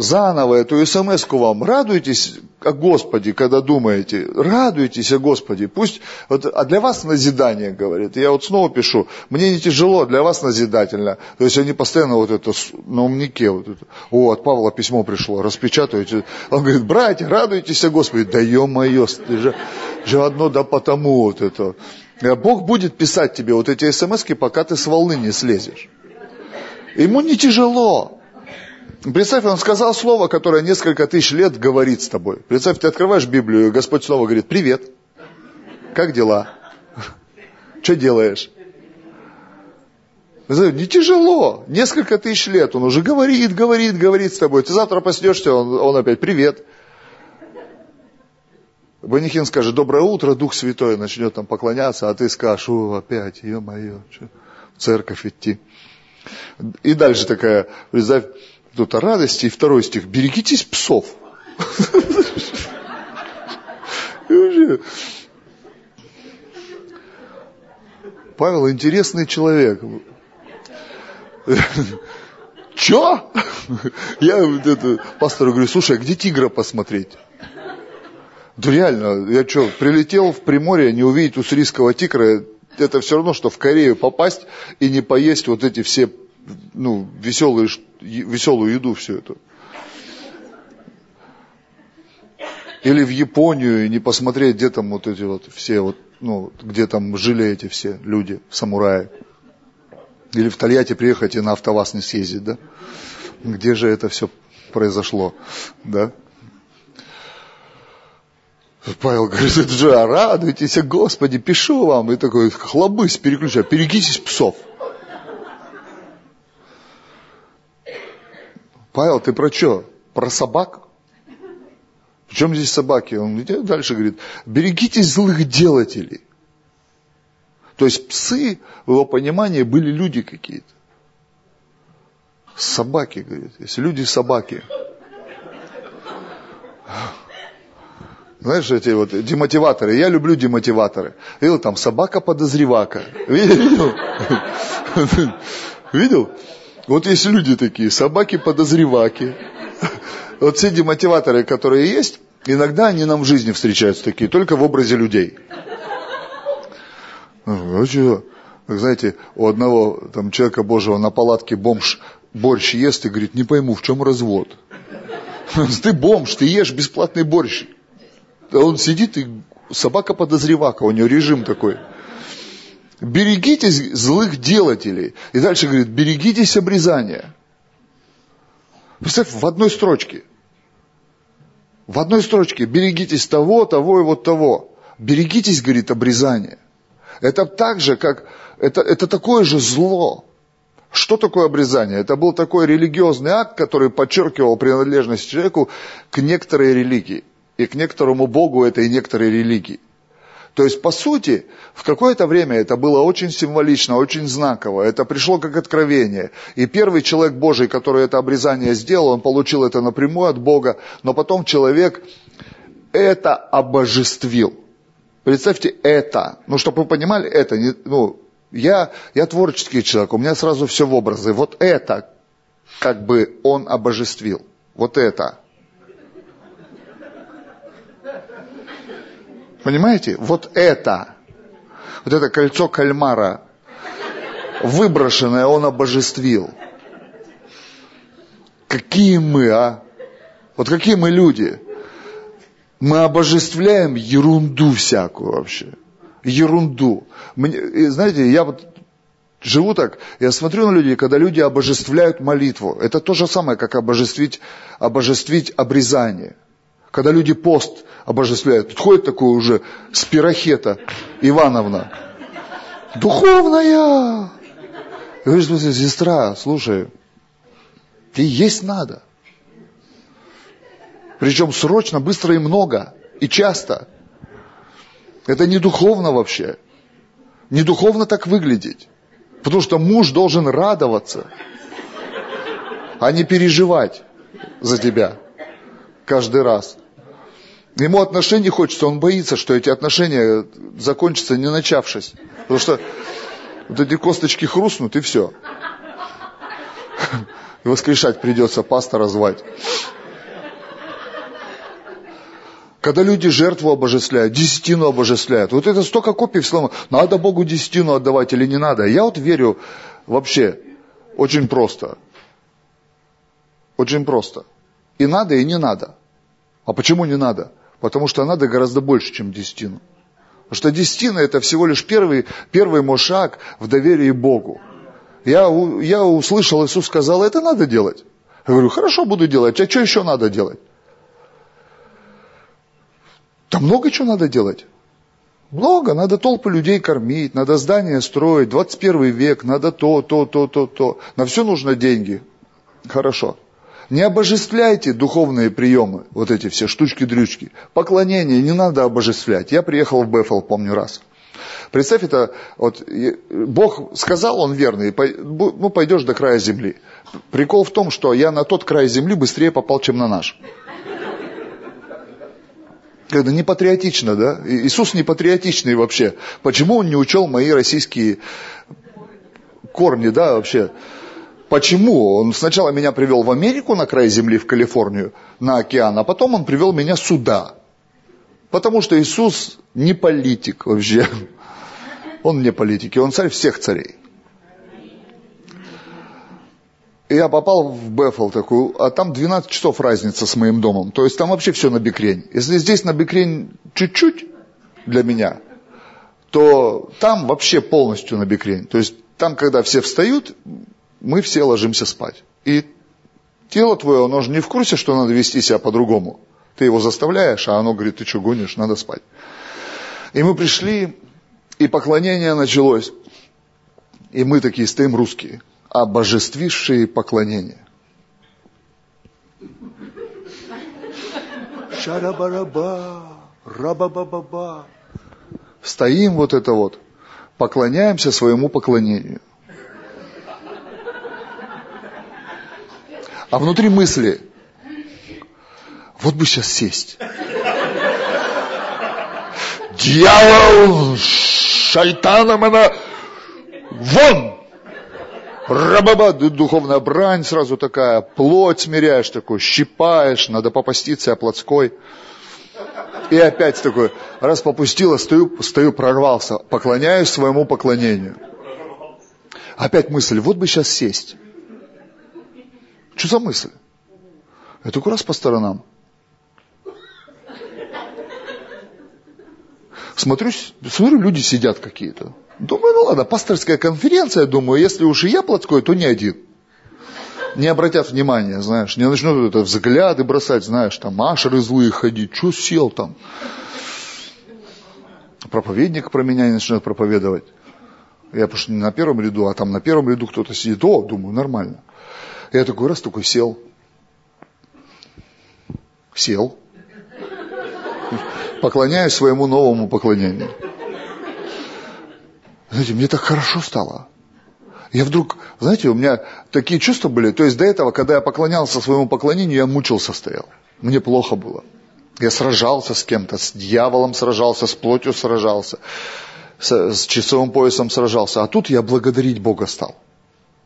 заново эту смс вам. Радуйтесь о Господе, когда думаете. Радуйтесь о Господе. Пусть, вот, а для вас назидание, говорит. Я вот снова пишу, мне не тяжело, для вас назидательно. То есть они постоянно вот это на умнике. Вот это. О, от Павла письмо пришло, распечатывайте. Он говорит, братья, радуйтесь о Господе. Да ё-моё, же, же одно да потому вот это. Бог будет писать тебе вот эти смс пока ты с волны не слезешь. Ему не тяжело. Представь, он сказал слово, которое несколько тысяч лет говорит с тобой. Представь, ты открываешь Библию, и Господь снова говорит, привет, как дела? (laughs) Что делаешь? Не тяжело. Несколько тысяч лет он уже говорит, говорит, говорит с тобой. Ты завтра проснешься, он, он опять, привет. Банихин скажет, доброе утро, Дух Святой, начнет там поклоняться, а ты скажешь, о, опять, ё-моё, в церковь идти. И дальше такая, представь, тут о радости, и второй стих, берегитесь псов. Павел интересный человек. Че? Я пастору говорю, слушай, а где тигра посмотреть? Да реально, я что, прилетел в Приморье, не увидеть уссурийского тигра, это все равно, что в Корею попасть и не поесть вот эти все ну, веселые, веселую еду всю эту. Или в Японию и не посмотреть, где там вот эти вот все вот, ну, где там жили эти все люди, самураи. Или в Тольятти приехать и на автоваз не съездить, да? Где же это все произошло, да? Павел говорит, это же радуйтесь, Господи, пишу вам. И такой хлобысь переключай, берегитесь псов. Павел, ты про что? Про собак? В чем здесь собаки? Он дальше говорит, берегитесь злых делателей. То есть псы, в его понимании, были люди какие-то. Собаки, говорит. Если люди собаки. Знаешь, эти вот демотиваторы. Я люблю демотиваторы. Видел там собака-подозревака. Видел? Видел? Вот есть люди такие, собаки-подозреваки. Вот все демотиваторы, которые есть, иногда они нам в жизни встречаются такие, только в образе людей. Ну, что, знаете, у одного там человека Божьего на палатке бомж борщ ест и говорит, не пойму, в чем развод. (laughs) Ты бомж, ты ешь бесплатный борщ. Он сидит и собака-подозревака, у него режим такой берегитесь злых делателей. И дальше говорит, берегитесь обрезания. Представь, в одной строчке. В одной строчке берегитесь того, того и вот того. Берегитесь, говорит, обрезания. Это так же, как... Это, это такое же зло. Что такое обрезание? Это был такой религиозный акт, который подчеркивал принадлежность человеку к некоторой религии. И к некоторому богу этой некоторой религии. То есть, по сути, в какое-то время это было очень символично, очень знаково. Это пришло как откровение. И первый человек Божий, который это обрезание сделал, он получил это напрямую от Бога, но потом человек это обожествил. Представьте, это. Ну, чтобы вы понимали, это не, ну, я, я творческий человек, у меня сразу все в образы. Вот это, как бы он обожествил. Вот это. Понимаете? Вот это, вот это кольцо кальмара, выброшенное он обожествил. Какие мы, а? Вот какие мы люди? Мы обожествляем ерунду всякую вообще. Ерунду. Мне, знаете, я вот живу так, я смотрю на людей, когда люди обожествляют молитву. Это то же самое, как обожествить, обожествить обрезание. Когда люди пост обожествляют. Тут ходит такой уже спирохета Ивановна. Духовная! Говорит, сестра, слушай, тебе есть надо. Причем срочно, быстро и много. И часто. Это не духовно вообще. Не духовно так выглядеть. Потому что муж должен радоваться, а не переживать за тебя каждый раз. Ему отношений хочется, он боится, что эти отношения закончатся не начавшись. Потому что вот эти косточки хрустнут и все. И воскрешать придется, пастора звать. Когда люди жертву обожествляют, десятину обожествляют. Вот это столько копий в слово. Надо Богу десятину отдавать или не надо. Я вот верю вообще очень просто. Очень просто. И надо, и не надо. А почему не надо? Потому что надо гораздо больше, чем десятину. Потому что десятина это всего лишь первый, первый мой шаг в доверии Богу. Я, я услышал, Иисус сказал, это надо делать. Я говорю, хорошо, буду делать. А что еще надо делать? Там много чего надо делать. Много, надо толпы людей кормить, надо здания строить, 21 век, надо то, то, то, то, то. На все нужно деньги. Хорошо. Не обожествляйте духовные приемы, вот эти все штучки-дрючки. Поклонение не надо обожествлять. Я приехал в Бефел, помню раз. Представь это, вот, Бог сказал, он верный, ну пойдешь до края земли. Прикол в том, что я на тот край земли быстрее попал, чем на наш. Это не патриотично, да? Иисус не патриотичный вообще. Почему он не учел мои российские корни, да, вообще? Почему? Он сначала меня привел в Америку, на край земли, в Калифорнию, на океан, а потом он привел меня сюда. Потому что Иисус не политик вообще. (laughs) Он не политик, он царь всех царей. И я попал в Бефл такую, а там 12 часов разница с моим домом. То есть там вообще все на бикрень. Если здесь на бикрень чуть-чуть для меня, то там вообще полностью на бикрень. То есть там, когда все встают, мы все ложимся спать. И тело твое, оно же не в курсе, что надо вести себя по-другому. Ты его заставляешь, а оно говорит, ты что гонишь, надо спать. И мы пришли, и поклонение началось. И мы такие стоим русские обожествившие поклонение. Шарабараба, рабабабаба. Стоим вот это вот, поклоняемся своему поклонению. А внутри мысли, вот бы сейчас сесть. Дьявол, шайтаном она, вон! рабаба, духовная брань сразу такая, плоть смиряешь такой, щипаешь, надо попаститься, а плотской. И опять такой, раз попустила, стою, стою, прорвался, поклоняюсь своему поклонению. Опять мысль, вот бы сейчас сесть. Что за мысль? Я только раз по сторонам. Смотрю, смотрю, люди сидят какие-то. Думаю, ну ладно, пасторская конференция, думаю, если уж и я плотской, то не один. Не обратят внимания, знаешь, не начнут это взгляды бросать, знаешь, там ашеры злые ходить, что сел там. Проповедник про меня не начнет проповедовать. Я потому что не на первом ряду, а там на первом ряду кто-то сидит. О, думаю, нормально. Я такой раз такой сел. Сел. Поклоняюсь своему новому поклонению. Знаете, мне так хорошо стало. Я вдруг, знаете, у меня такие чувства были. То есть до этого, когда я поклонялся своему поклонению, я мучился стоял. Мне плохо было. Я сражался с кем-то, с дьяволом сражался, с плотью сражался, с, с часовым поясом сражался. А тут я благодарить Бога стал.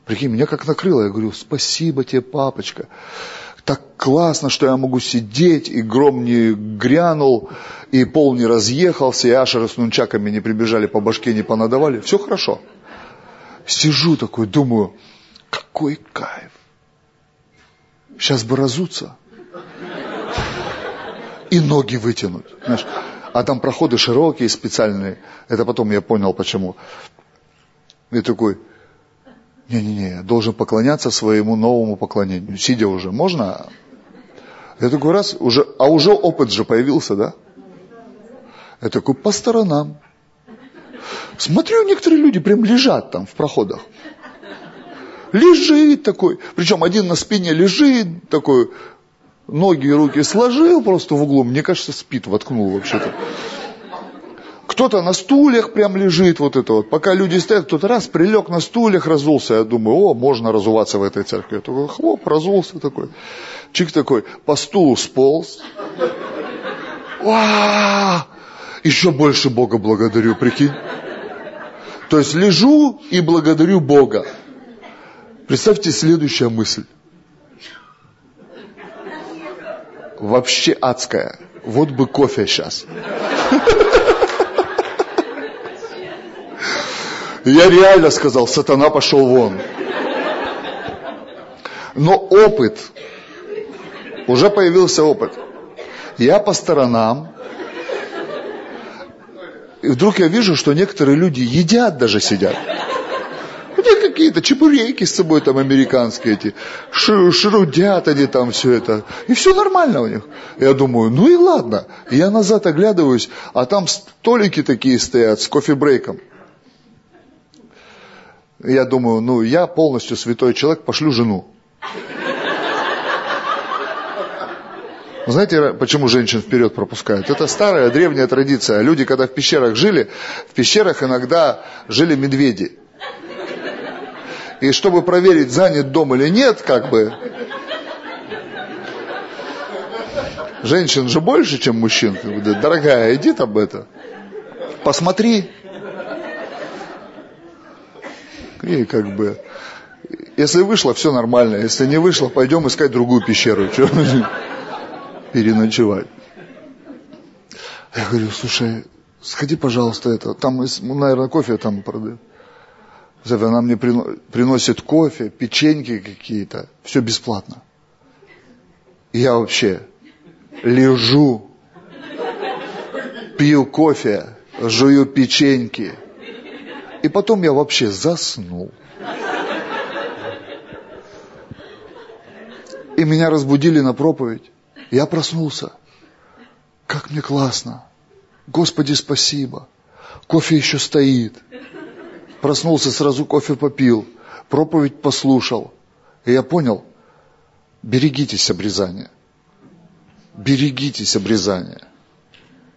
Прикинь, меня как накрыло. Я говорю, спасибо тебе, папочка. Так классно, что я могу сидеть, и гром не грянул, и пол не разъехался, и ашеры с нунчаками не прибежали по башке, не понадавали. Все хорошо. Сижу такой, думаю, какой кайф. Сейчас бы разуться. И ноги вытянуть. Знаешь, а там проходы широкие, специальные. Это потом я понял, почему. И такой, не-не-не, должен поклоняться своему новому поклонению. Сидя уже, можно? Я такой раз, уже, а уже опыт же появился, да? Я такой, по сторонам. Смотрю, некоторые люди прям лежат там в проходах. Лежит такой. Причем один на спине лежит, такой, ноги и руки сложил просто в углу. Мне кажется, спит, воткнул вообще-то. Кто-то на стульях прям лежит, вот это вот. Пока люди стоят, кто-то раз прилег на стульях, разулся. Я думаю, о, можно разуваться в этой церкви. Я такой, хлоп, разулся такой. Чик такой, по стулу сполз. Ва! Еще больше Бога благодарю, прикинь. То есть лежу и благодарю Бога. Представьте следующая мысль. Вообще адская. Вот бы кофе сейчас. (laughs) Я реально сказал, сатана пошел вон. Но опыт, уже появился опыт. Я по сторонам, и вдруг я вижу, что некоторые люди едят даже сидят. У них какие-то чебуреки с собой там американские эти, шрудят они там все это. И все нормально у них. Я думаю, ну и ладно. Я назад оглядываюсь, а там столики такие стоят с кофе-брейком. Я думаю, ну я полностью святой человек, пошлю жену. Знаете, почему женщин вперед пропускают? Это старая древняя традиция. Люди, когда в пещерах жили, в пещерах иногда жили медведи. И чтобы проверить, занят дом или нет, как бы, женщин же больше, чем мужчин. Дорогая, иди там это, посмотри. И как бы, если вышло, все нормально. Если не вышло, пойдем искать другую пещеру. (laughs) Переночевать. Я говорю, слушай, сходи, пожалуйста, это, там, ну, наверное, кофе там продают. Она мне приносит кофе, печеньки какие-то, все бесплатно. И я вообще лежу, пью кофе, жую печеньки. И потом я вообще заснул. И меня разбудили на проповедь. Я проснулся. Как мне классно. Господи, спасибо. Кофе еще стоит. Проснулся, сразу кофе попил. Проповедь послушал. И я понял, берегитесь обрезания. Берегитесь обрезания.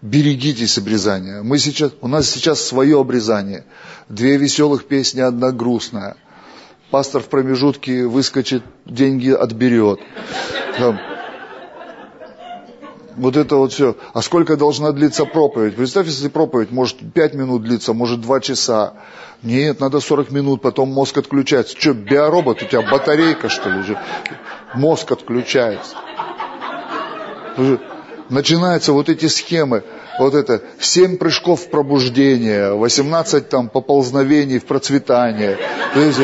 Берегитесь обрезания. Мы сейчас, у нас сейчас свое обрезание. Две веселых песни, одна грустная. Пастор в промежутке выскочит, деньги отберет. Вот это вот все. А сколько должна длиться проповедь? Представь, если проповедь может 5 минут длиться, может 2 часа. Нет, надо 40 минут, потом мозг отключается. Что, биоробот, у тебя батарейка, что ли? Мозг отключается. Начинаются вот эти схемы. Вот это 7 прыжков пробуждения, 18 там поползновений в процветание. То есть,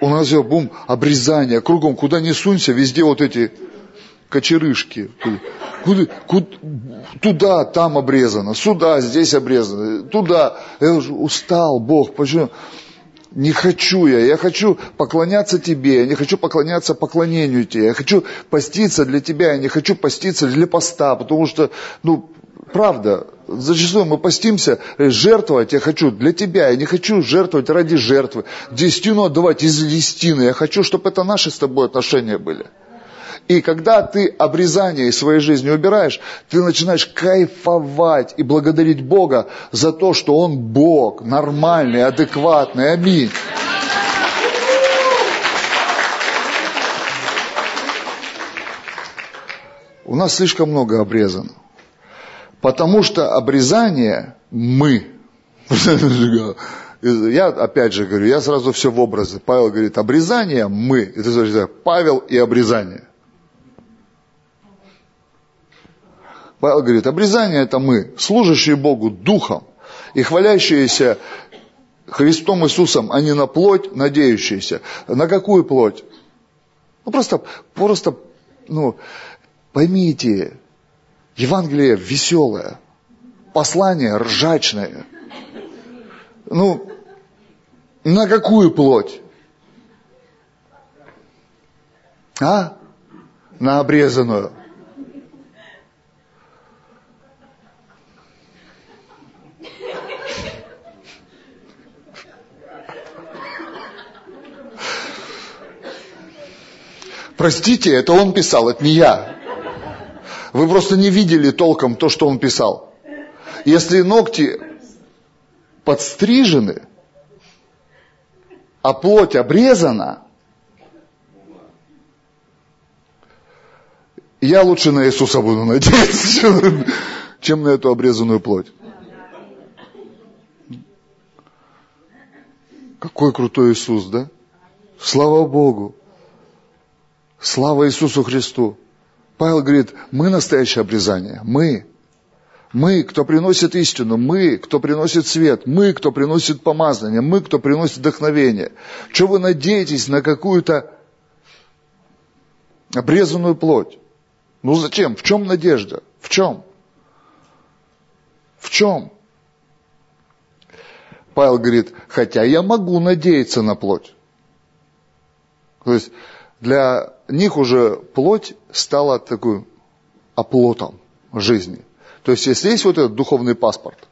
у нас все, бум, обрезание, кругом, куда ни сунься, везде вот эти кочерышки. Куда, куда, туда, там обрезано, сюда, здесь обрезано, туда. Я уже устал, Бог, почему? Не хочу я, я хочу поклоняться Тебе, я не хочу поклоняться поклонению Тебе, я хочу поститься для Тебя, я не хочу поститься для поста, потому что, ну, правда, зачастую мы постимся, жертвовать я хочу для Тебя, я не хочу жертвовать ради жертвы, десятину отдавать из десятины, я хочу, чтобы это наши с Тобой отношения были. И когда ты обрезание из своей жизни убираешь, ты начинаешь кайфовать и благодарить Бога за то, что Он Бог, нормальный, адекватный. Аминь. У нас слишком много обрезано. Потому что обрезание мы. Я опять же говорю, я сразу все в образы. Павел говорит, обрезание мы. Это Павел и обрезание. Павел говорит, обрезание это мы, служащие Богу духом и хвалящиеся Христом Иисусом, а не на плоть, надеющиеся. На какую плоть? Ну просто, просто, ну, поймите, Евангелие веселое, послание ржачное. Ну, на какую плоть? А? На обрезанную. Простите, это он писал, это не я. Вы просто не видели толком то, что он писал. Если ногти подстрижены, а плоть обрезана, я лучше на Иисуса буду надеяться, (laughs) чем на эту обрезанную плоть. Какой крутой Иисус, да? Слава Богу. Слава Иисусу Христу. Павел говорит, мы настоящее обрезание, мы. Мы, кто приносит истину, мы, кто приносит свет, мы, кто приносит помазание, мы, кто приносит вдохновение. Что вы надеетесь на какую-то обрезанную плоть? Ну зачем? В чем надежда? В чем? В чем? Павел говорит, хотя я могу надеяться на плоть. То есть для них уже плоть стала такой оплотом жизни. То есть, если есть вот этот духовный паспорт,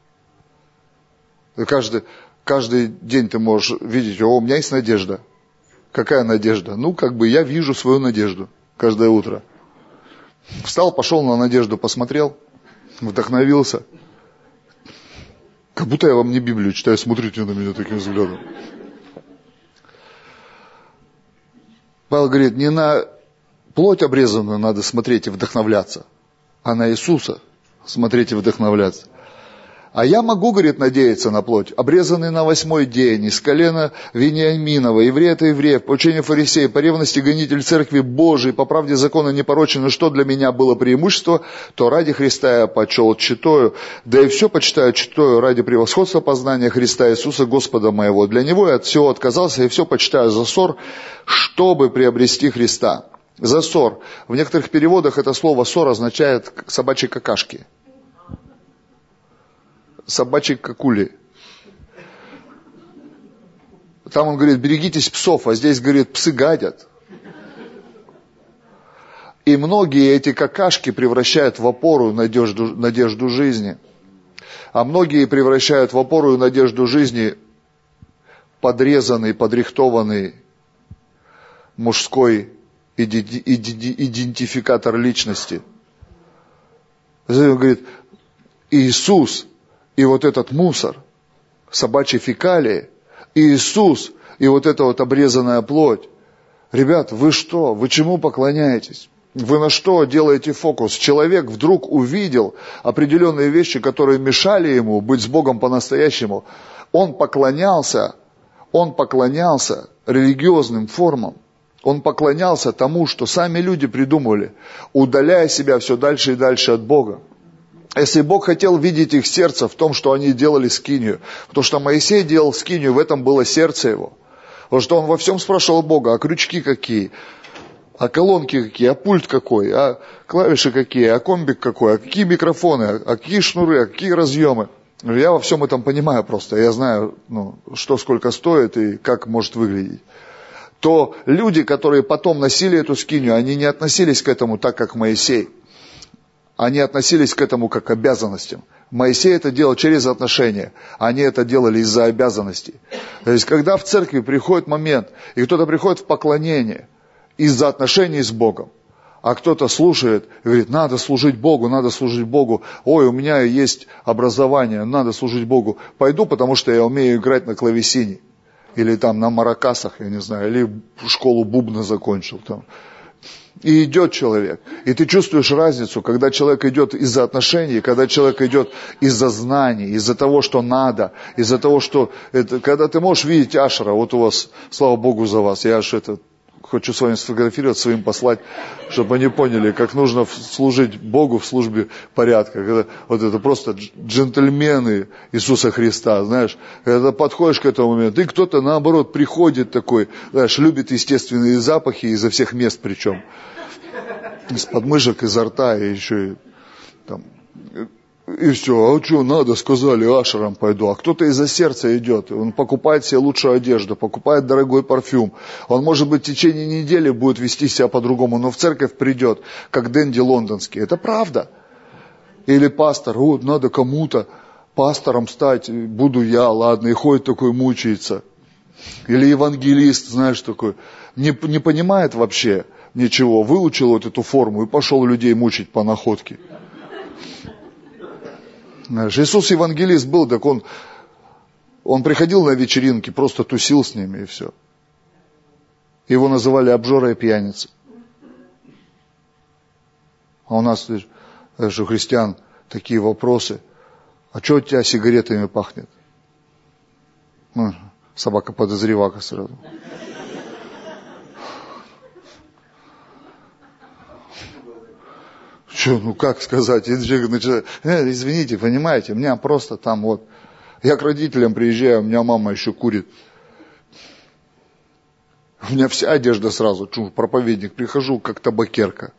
каждый, каждый день ты можешь видеть, о, у меня есть надежда. Какая надежда? Ну, как бы я вижу свою надежду каждое утро. Встал, пошел на надежду, посмотрел, вдохновился. Как будто я вам не Библию читаю, смотрите на меня таким взглядом. Павел говорит, не на плоть обрезанную надо смотреть и вдохновляться, а на Иисуса смотреть и вдохновляться. А я могу, говорит, надеяться на плоть, обрезанный на восьмой день, из колена Вениаминова, еврея это евреев, по учению фарисея, по ревности гонитель церкви Божией, по правде закона непорочен, что для меня было преимущество, то ради Христа я почел читаю, да и все почитаю читаю ради превосходства познания Христа Иисуса Господа моего. Для Него я от всего отказался и все почитаю за ссор, чтобы приобрести Христа. Засор. В некоторых переводах это слово сор означает собачьи какашки собачьей какули. Там он говорит, берегитесь псов, а здесь, говорит, псы гадят. И многие эти какашки превращают в опору надежду, надежду жизни. А многие превращают в опору и надежду жизни подрезанный, подрихтованный мужской идентификатор личности. Он говорит, Иисус и вот этот мусор, собачьи фекалии, Иисус и вот эта вот обрезанная плоть. Ребят, вы что? Вы чему поклоняетесь? Вы на что делаете фокус? Человек вдруг увидел определенные вещи, которые мешали ему быть с Богом по-настоящему. Он поклонялся, он поклонялся религиозным формам. Он поклонялся тому, что сами люди придумывали, удаляя себя все дальше и дальше от Бога. Если Бог хотел видеть их сердце в том, что они делали скинию, потому что Моисей делал скинию, в этом было сердце его. Потому что он во всем спрашивал Бога, а крючки какие, а колонки какие, а пульт какой, а клавиши какие, а комбик какой, а какие микрофоны, а какие шнуры, а какие разъемы. Я во всем этом понимаю просто, я знаю, ну, что сколько стоит и как может выглядеть. То люди, которые потом носили эту скинию, они не относились к этому так, как Моисей они относились к этому как к обязанностям. Моисей это делал через отношения, они это делали из-за обязанностей. То есть, когда в церкви приходит момент, и кто-то приходит в поклонение из-за отношений с Богом, а кто-то слушает и говорит, надо служить Богу, надо служить Богу, ой, у меня есть образование, надо служить Богу, пойду, потому что я умею играть на клавесине, или там на маракасах, я не знаю, или школу бубна закончил там. И идет человек. И ты чувствуешь разницу, когда человек идет из-за отношений, когда человек идет из-за знаний, из-за того, что надо, из-за того, что... Это, когда ты можешь видеть Ашера, вот у вас, слава Богу за вас, я аж это хочу с вами сфотографировать, своим послать, чтобы они поняли, как нужно служить Богу в службе порядка. Когда, вот это просто джентльмены Иисуса Христа, знаешь. Когда подходишь к этому моменту, и кто-то наоборот приходит такой, знаешь, любит естественные запахи изо всех мест причем. Из подмышек, изо рта, и еще и там и все, а что надо, сказали, ашером пойду. А кто-то из-за сердца идет, он покупает себе лучшую одежду, покупает дорогой парфюм. Он, может быть, в течение недели будет вести себя по-другому, но в церковь придет, как Дэнди лондонский. Это правда. Или пастор, вот, надо кому-то пастором стать, буду я, ладно, и ходит такой, мучается. Или евангелист, знаешь, такой, не, не понимает вообще ничего, выучил вот эту форму и пошел людей мучить по находке. Иисус евангелист был, так он, он приходил на вечеринки, просто тусил с ними и все. Его называли обжора и пьяница. А у нас, знаешь, у христиан такие вопросы. А что у тебя сигаретами пахнет? Ну, собака подозревака сразу. Что, ну как сказать? И человек начинает, э, извините, понимаете, у меня просто там вот, я к родителям приезжаю, у меня мама еще курит. У меня вся одежда сразу, чу, проповедник, прихожу как табакерка.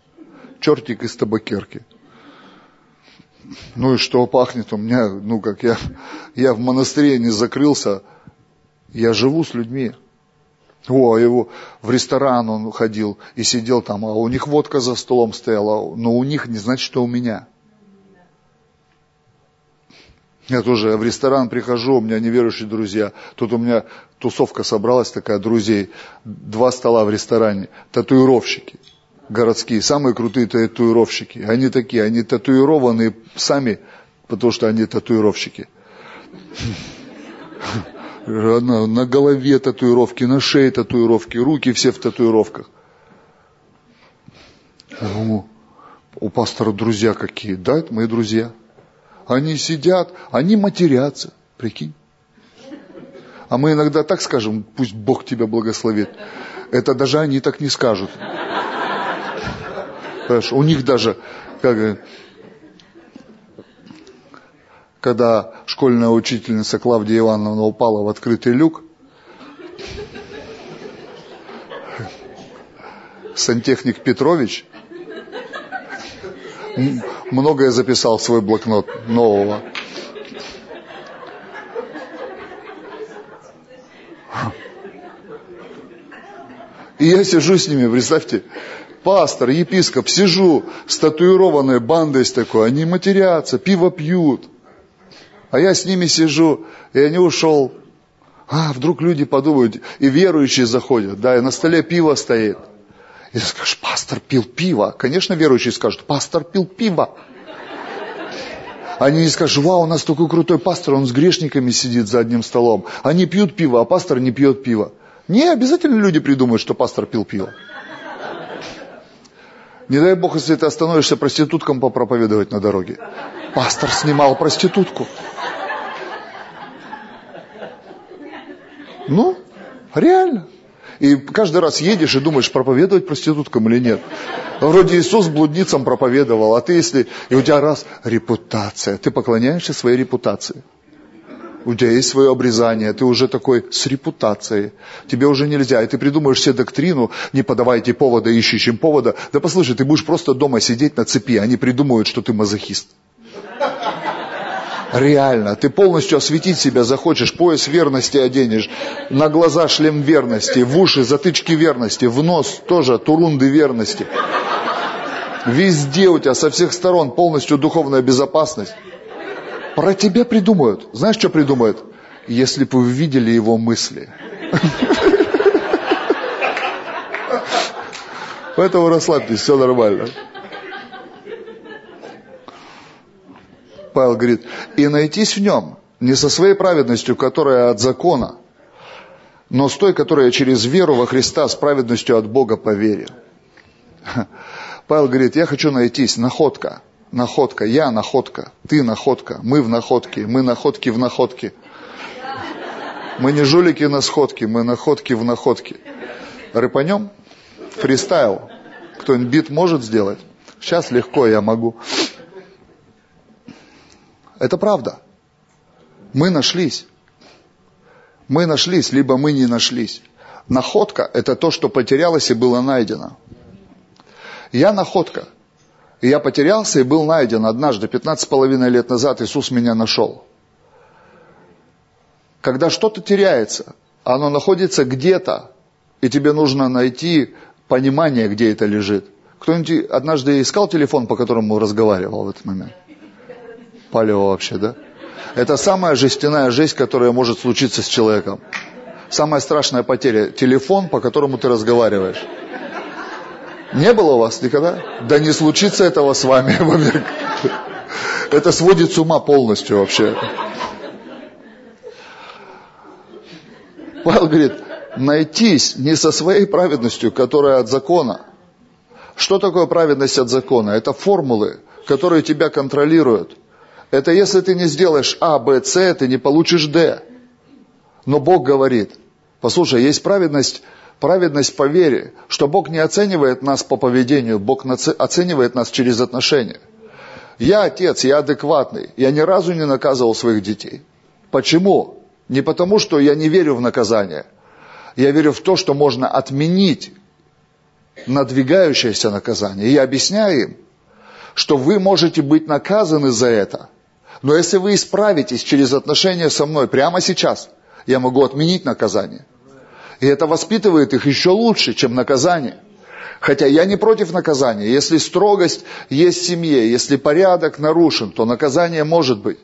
Чертик из табакерки. Ну и что пахнет у меня, ну как я, я в монастыре не закрылся, я живу с людьми. О, его в ресторан он ходил и сидел там, а у них водка за столом стояла, но у них не значит, что у меня. Я тоже в ресторан прихожу, у меня неверующие друзья. Тут у меня тусовка собралась такая, друзей. Два стола в ресторане. Татуировщики городские, самые крутые татуировщики. Они такие, они татуированные сами, потому что они татуировщики на, на голове татуировки, на шее татуировки, руки все в татуировках. О, у пастора друзья какие, да, это мои друзья. Они сидят, они матерятся, прикинь. А мы иногда так скажем, пусть Бог тебя благословит. Это даже они так не скажут. Понимаешь, у них даже, как когда школьная учительница Клавдия Ивановна упала в открытый люк, сантехник Петрович многое записал в свой блокнот нового. И я сижу с ними, представьте, пастор, епископ, сижу с татуированной бандой с такой, они матерятся, пиво пьют. А я с ними сижу, и они ушел. А, вдруг люди подумают, и верующие заходят, да, и на столе пиво стоит. И скажешь, пастор пил пиво. Конечно, верующие скажут, пастор пил пиво. Они не скажут, вау, у нас такой крутой пастор, он с грешниками сидит за одним столом. Они пьют пиво, а пастор не пьет пиво. Не, обязательно люди придумают, что пастор пил пиво. Не дай бог, если ты остановишься проституткам попроповедовать на дороге. Пастор снимал проститутку. Ну, реально. И каждый раз едешь и думаешь, проповедовать проституткам или нет. Вроде Иисус блудницам проповедовал, а ты если... И у тебя раз репутация. Ты поклоняешься своей репутации. У тебя есть свое обрезание, ты уже такой с репутацией. Тебе уже нельзя. И ты придумаешь себе доктрину, не подавайте повода ищущим повода. Да послушай, ты будешь просто дома сидеть на цепи, они придумают, что ты мазохист. Реально, ты полностью осветить себя захочешь, пояс верности оденешь, на глаза шлем верности, в уши затычки верности, в нос тоже турунды верности. Везде у тебя со всех сторон полностью духовная безопасность. Про тебя придумают. Знаешь, что придумают? Если бы вы видели его мысли. Поэтому расслабьтесь, все нормально. Павел говорит, и найтись в нем, не со своей праведностью, которая от закона, но с той, которая через веру во Христа, с праведностью от Бога по вере. (laughs) Павел говорит, я хочу найтись, находка, находка, я находка, ты находка, мы в находке, мы находки в находке. Мы не жулики на сходке, мы находки в находке. Рыпанем? фристайл. Кто-нибудь бит может сделать? Сейчас легко я могу. Это правда. Мы нашлись. Мы нашлись, либо мы не нашлись. Находка – это то, что потерялось и было найдено. Я находка. Я потерялся и был найден однажды, 15 с половиной лет назад Иисус меня нашел. Когда что-то теряется, оно находится где-то, и тебе нужно найти понимание, где это лежит. Кто-нибудь однажды искал телефон, по которому разговаривал в этот момент? Палево вообще, да? Это самая жестяная жесть, которая может случиться с человеком. Самая страшная потеря – телефон, по которому ты разговариваешь. Не было у вас никогда? Да не случится этого с вами. (laughs) Это сводит с ума полностью вообще. Павел говорит, найтись не со своей праведностью, которая от закона. Что такое праведность от закона? Это формулы, которые тебя контролируют. Это если ты не сделаешь А, Б, С, ты не получишь Д. Но Бог говорит, послушай, есть праведность, праведность по вере, что Бог не оценивает нас по поведению, Бог оценивает нас через отношения. Я отец, я адекватный, я ни разу не наказывал своих детей. Почему? Не потому, что я не верю в наказание. Я верю в то, что можно отменить надвигающееся наказание. И я объясняю им, что вы можете быть наказаны за это. Но если вы исправитесь через отношения со мной прямо сейчас, я могу отменить наказание. И это воспитывает их еще лучше, чем наказание. Хотя я не против наказания. Если строгость есть в семье, если порядок нарушен, то наказание может быть.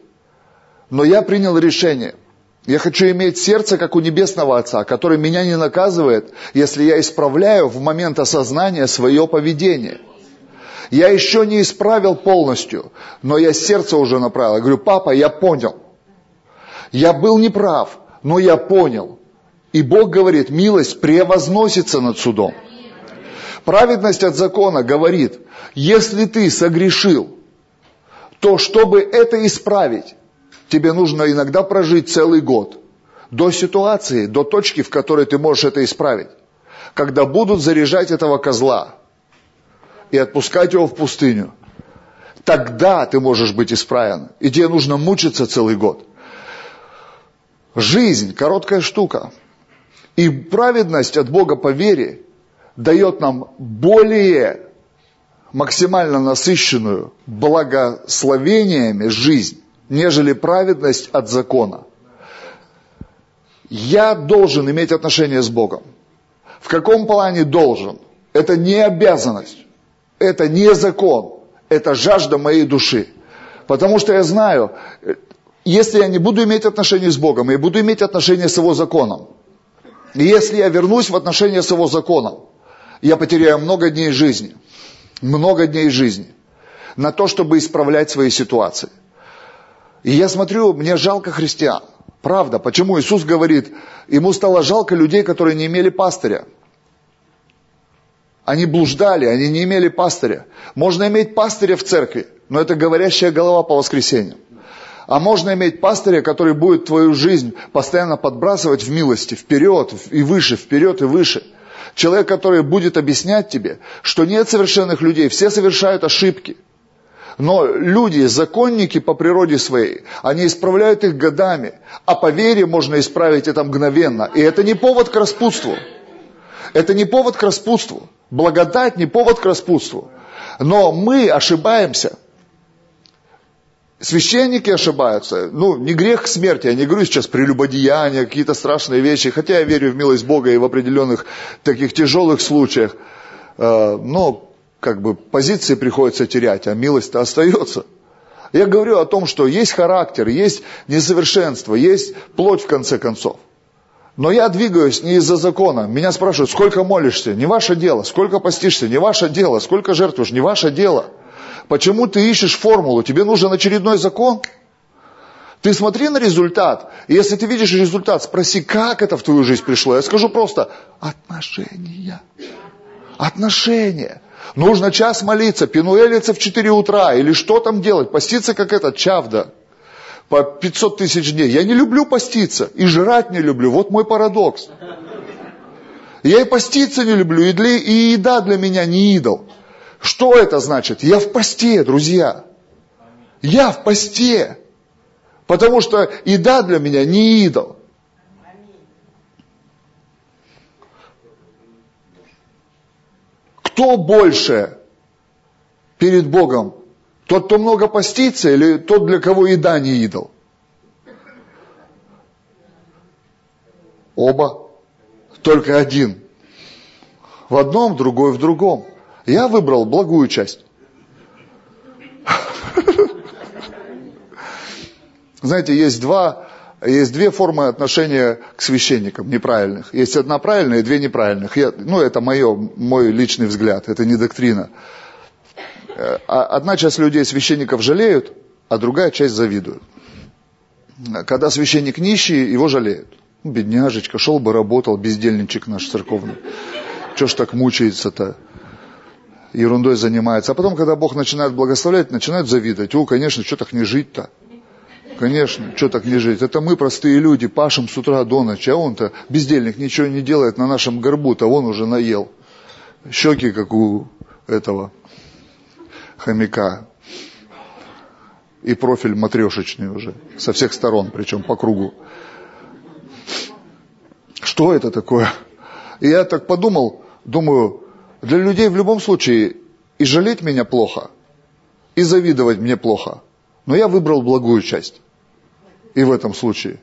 Но я принял решение – я хочу иметь сердце, как у Небесного Отца, который меня не наказывает, если я исправляю в момент осознания свое поведение. Я еще не исправил полностью, но я сердце уже направил. Я говорю, папа, я понял. Я был неправ, но я понял. И Бог говорит, милость превозносится над судом. Праведность от закона говорит, если ты согрешил, то чтобы это исправить, тебе нужно иногда прожить целый год до ситуации, до точки, в которой ты можешь это исправить. Когда будут заряжать этого козла и отпускать его в пустыню, тогда ты можешь быть исправен. И тебе нужно мучиться целый год. Жизнь – короткая штука. И праведность от Бога по вере дает нам более максимально насыщенную благословениями жизнь, нежели праведность от закона. Я должен иметь отношение с Богом. В каком плане должен? Это не обязанность, это не закон, это жажда моей души. Потому что я знаю, если я не буду иметь отношения с Богом, я буду иметь отношения с Его законом. И если я вернусь в отношения с Его законом, я потеряю много дней жизни. Много дней жизни. На то, чтобы исправлять свои ситуации. И я смотрю, мне жалко христиан. Правда, почему Иисус говорит, ему стало жалко людей, которые не имели пастыря. Они блуждали, они не имели пастыря. Можно иметь пастыря в церкви, но это говорящая голова по воскресеньям. А можно иметь пастыря, который будет твою жизнь постоянно подбрасывать в милости, вперед и выше, вперед и выше. Человек, который будет объяснять тебе, что нет совершенных людей, все совершают ошибки – но люди, законники по природе своей, они исправляют их годами, а по вере можно исправить это мгновенно. И это не повод к распутству. Это не повод к распутству. Благодать не повод к распутству. Но мы ошибаемся. Священники ошибаются. Ну, не грех смерти, я не говорю сейчас прелюбодеяния, какие-то страшные вещи, хотя я верю в милость Бога и в определенных таких тяжелых случаях. Э, но как бы позиции приходится терять, а милость-то остается. Я говорю о том, что есть характер, есть несовершенство, есть плоть в конце концов. Но я двигаюсь не из-за закона. Меня спрашивают, сколько молишься? Не ваше дело. Сколько постишься? Не ваше дело. Сколько жертвуешь? Не ваше дело. Почему ты ищешь формулу? Тебе нужен очередной закон? Ты смотри на результат. И если ты видишь результат, спроси, как это в твою жизнь пришло. Я скажу просто, отношения. Отношения. Нужно час молиться, пинуэлиться в 4 утра, или что там делать, поститься как этот Чавда по 500 тысяч дней. Я не люблю поститься и жрать не люблю. Вот мой парадокс. Я и поститься не люблю, и, для, и еда для меня не идол. Что это значит? Я в посте, друзья. Я в посте. Потому что еда для меня не идол. Кто больше перед Богом? Тот, кто много постится, или тот, для кого еда не идол? Оба. Только один. В одном, другой в другом. Я выбрал благую часть. Знаете, есть два, есть две формы отношения к священникам неправильных. Есть одна правильная и две неправильных. Я, ну, это мое, мой личный взгляд, это не доктрина. Э, а одна часть людей священников жалеют, а другая часть завидуют. Когда священник нищий, его жалеют. Бедняжечка, шел бы работал, бездельничек наш церковный. Чего ж так мучается-то? Ерундой занимается. А потом, когда Бог начинает благословлять, начинают завидовать. О, конечно, что так не жить-то? Конечно, что так не жить? Это мы, простые люди, пашем с утра до ночи, а он-то, бездельник, ничего не делает на нашем горбу-то, он уже наел. Щеки, как у этого хомяка. И профиль матрешечный уже, со всех сторон, причем по кругу. Что это такое? И я так подумал, думаю, для людей в любом случае и жалеть меня плохо, и завидовать мне плохо. Но я выбрал благую часть. И в этом случае.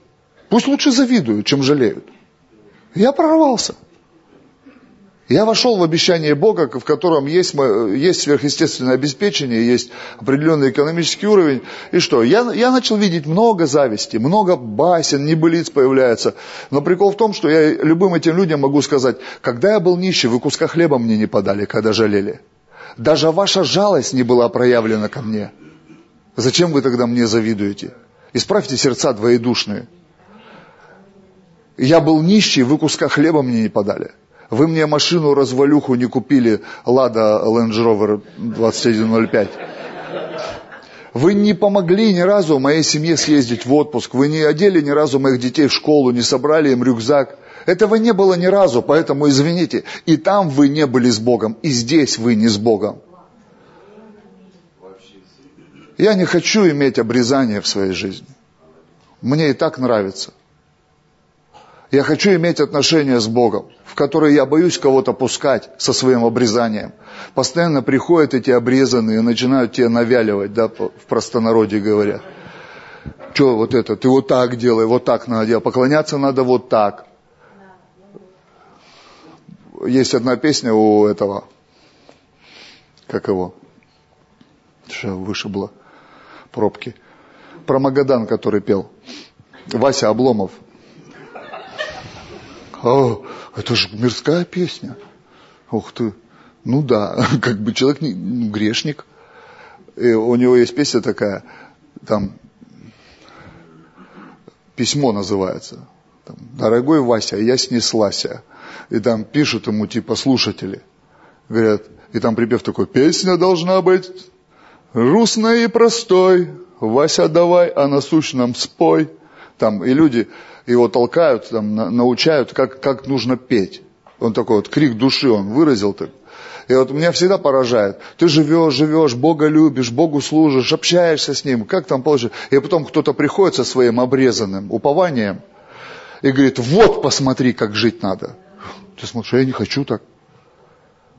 Пусть лучше завидуют, чем жалеют. Я прорвался. Я вошел в обещание Бога, в котором есть, есть сверхъестественное обеспечение, есть определенный экономический уровень. И что? Я, я начал видеть много зависти, много басен, небылиц появляется. Но прикол в том, что я любым этим людям могу сказать, когда я был нищий, вы куска хлеба мне не подали, когда жалели. Даже ваша жалость не была проявлена ко мне. Зачем вы тогда мне завидуете? Исправьте сердца двоедушные. Я был нищий, вы куска хлеба мне не подали. Вы мне машину развалюху не купили, Лада Land Rover 2105. Вы не помогли ни разу моей семье съездить в отпуск. Вы не одели ни разу моих детей в школу, не собрали им рюкзак. Этого не было ни разу, поэтому извините. И там вы не были с Богом, и здесь вы не с Богом. Я не хочу иметь обрезание в своей жизни. Мне и так нравится. Я хочу иметь отношения с Богом, которые я боюсь кого-то пускать со своим обрезанием. Постоянно приходят эти обрезанные начинают тебе навяливать, да, в простонародье говорят. Что вот это, ты вот так делай, вот так надо делать, поклоняться надо вот так. Есть одна песня у этого, как его, что вышибло пробки, про Магадан, который пел, Вася Обломов – о, это же мирская песня. Ух ты. Ну да, (laughs) как бы человек не, ну, грешник. И у него есть песня такая, там, письмо называется. Там, Дорогой Вася, я снеслась. И там пишут ему типа слушатели. Говорят, и там припев такой, песня должна быть грустной и простой. Вася, давай о насущном спой. Там и люди, его толкают, там, научают, как, как нужно петь. Он такой вот крик души он выразил так. И вот меня всегда поражает. Ты живешь, живешь, Бога любишь, Богу служишь, общаешься с Ним. Как там получится? И потом кто-то приходит со своим обрезанным упованием и говорит, вот посмотри, как жить надо. Ты смотришь, «А я не хочу так.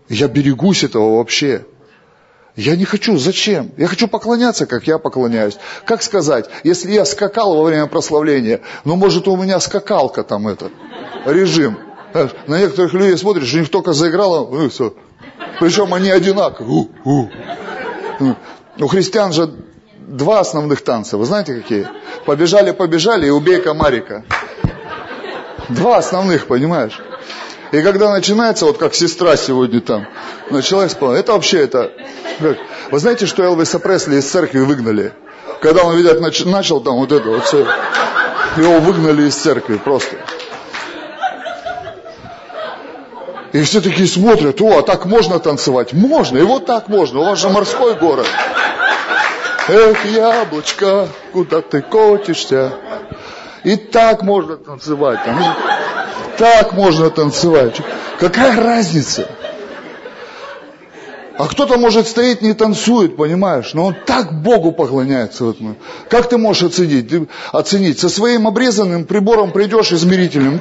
Я берегусь этого вообще. Я не хочу, зачем? Я хочу поклоняться, как я поклоняюсь. Как сказать, если я скакал во время прославления, ну, может, у меня скакалка там этот, режим. На некоторых людей смотришь, у них только заиграло, ну, все. Причем они одинаковые. У, у. У христиан же два основных танца. Вы знаете какие? Побежали, побежали и убей комарика. Два основных, понимаешь? И когда начинается, вот как сестра сегодня там, началась, это вообще это... Как, вы знаете, что Элвиса Пресли из церкви выгнали? Когда он, видать, нач, начал там вот это вот все, его выгнали из церкви просто. И все такие смотрят, о, а так можно танцевать? Можно, и вот так можно, у вас же морской город. Эх, яблочко, куда ты котишься? И так можно танцевать. Там. Так можно танцевать. Какая разница? А кто-то может стоять не танцует, понимаешь? Но он так Богу поклоняется. Вот мы. Как ты можешь оценить? Ты, оценить? Со своим обрезанным прибором придешь измерительным.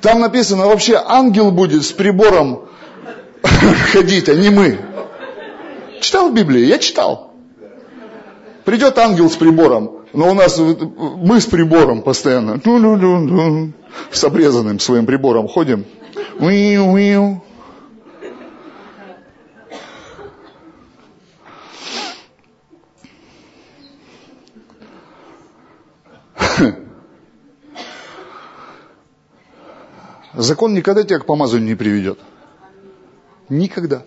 Там написано, вообще ангел будет с прибором (laughs) ходить, а не мы. Читал в Библии? Я читал. Придет ангел с прибором, но у нас мы с прибором постоянно с обрезанным своим прибором ходим. Закон никогда тебя к помазанию не приведет. Никогда.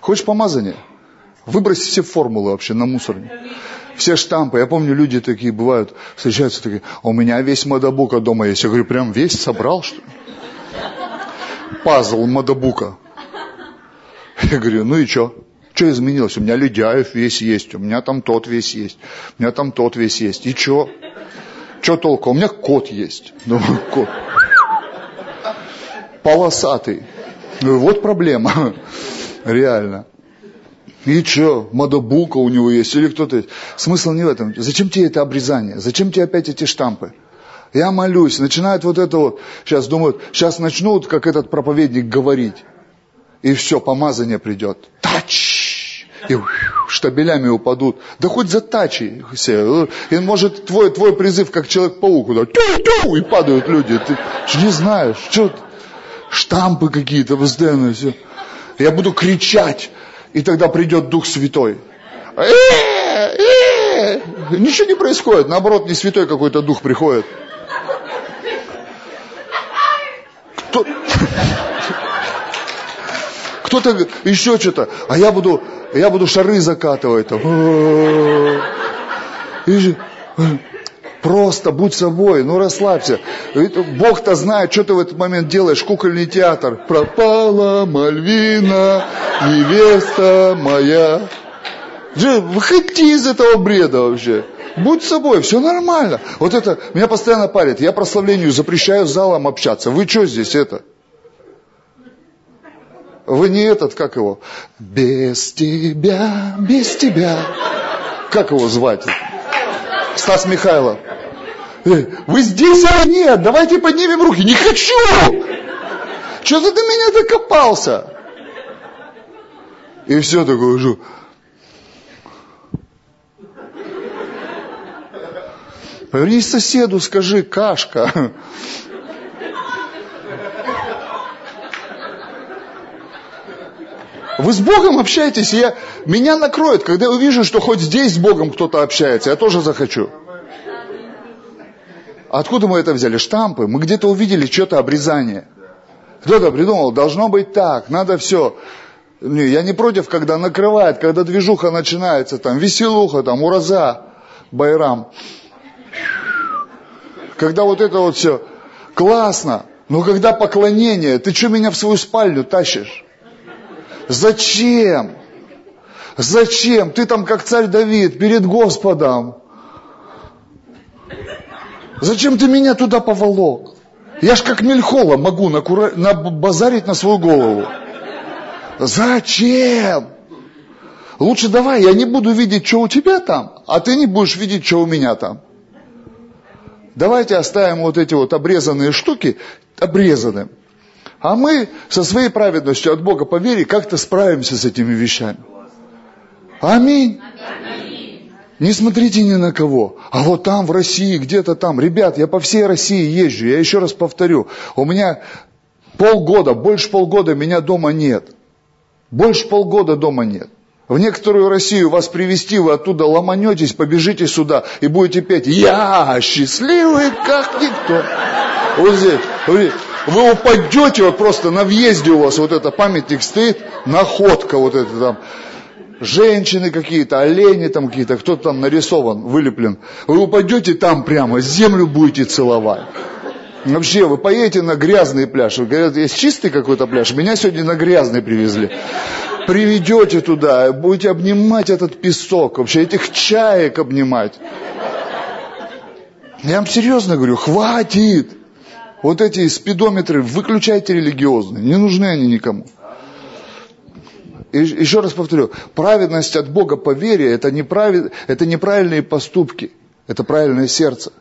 Хочешь помазание? Выбрось все формулы вообще на мусорник все штампы. Я помню, люди такие бывают, встречаются такие, «А у меня весь модобука дома есть. Я говорю, прям весь собрал, что ли? Пазл модобука. Я говорю, ну и что? Что изменилось? У меня Ледяев весь есть, у меня там тот весь есть, у меня там тот весь есть. И что? Что толку? У меня кот есть. Думаю, кот. Полосатый. Ну, вот проблема. Реально. И что, мадабука у него есть, или кто-то есть. Смысл не в этом. Зачем тебе это обрезание? Зачем тебе опять эти штампы? Я молюсь, начинают вот это вот, сейчас думают, сейчас начнут, как этот проповедник, говорить. И все, помазание придет. Тач! И штабелями упадут. Да хоть за тачи все. И может твой, твой призыв, как Человек-паук, да, тю-тю, и падают люди. Ты не знаешь, что штампы какие-то постоянно все. Я буду кричать и тогда придет Дух Святой. Э, э, ничего не происходит, наоборот, не святой какой-то дух приходит. Кто... Кто-то еще что-то, а я буду, я буду шары закатывать. Там. И, Просто будь собой, ну расслабься. Бог-то знает, что ты в этот момент делаешь, кукольный театр. Пропала Мальвина, невеста моя. Выходи из этого бреда вообще. Будь собой, все нормально. Вот это меня постоянно парит. Я прославлению запрещаю залом общаться. Вы что здесь это? Вы не этот, как его? Без тебя, без тебя. Как его звать? Стас Михайлов. Э, вы здесь или нет? Давайте поднимем руки. Не хочу! Что ты до меня докопался? И все такое уже. Повернись соседу, скажи, кашка. Вы с Богом общаетесь, и я, меня накроет, когда я увижу, что хоть здесь с Богом кто-то общается, я тоже захочу. Откуда мы это взяли? Штампы. Мы где-то увидели что-то обрезание. Кто-то придумал, должно быть так, надо все. Не, я не против, когда накрывает, когда движуха начинается, там, веселуха, там, ураза, байрам. Когда вот это вот все классно, но когда поклонение, ты что меня в свою спальню тащишь? Зачем? Зачем? Ты там как царь Давид перед Господом. Зачем ты меня туда поволок? Я ж как Мельхола могу накура... набазарить на свою голову. Зачем? Лучше давай, я не буду видеть, что у тебя там, а ты не будешь видеть, что у меня там. Давайте оставим вот эти вот обрезанные штуки обрезанным. А мы со своей праведностью от Бога по вере как-то справимся с этими вещами. Аминь. Не смотрите ни на кого. А вот там, в России, где-то там. Ребят, я по всей России езжу. Я еще раз повторю. У меня полгода, больше полгода меня дома нет. Больше полгода дома нет. В некоторую Россию вас привести, вы оттуда ломанетесь, побежите сюда и будете петь «Я счастливый, как никто». Вот здесь. Вы упадете вот просто на въезде у вас вот это памятник стоит, находка вот эта там женщины какие-то, олени там какие-то, кто-то там нарисован, вылеплен. Вы упадете там прямо, землю будете целовать. Вообще, вы поедете на грязный пляж. Вы говорят, есть чистый какой-то пляж. Меня сегодня на грязный привезли. Приведете туда, будете обнимать этот песок. Вообще, этих чаек обнимать. Я вам серьезно говорю, хватит. Вот эти спидометры выключайте религиозные, не нужны они никому. И еще раз повторю, праведность от Бога по вере это, неправ... это неправильные поступки, это правильное сердце.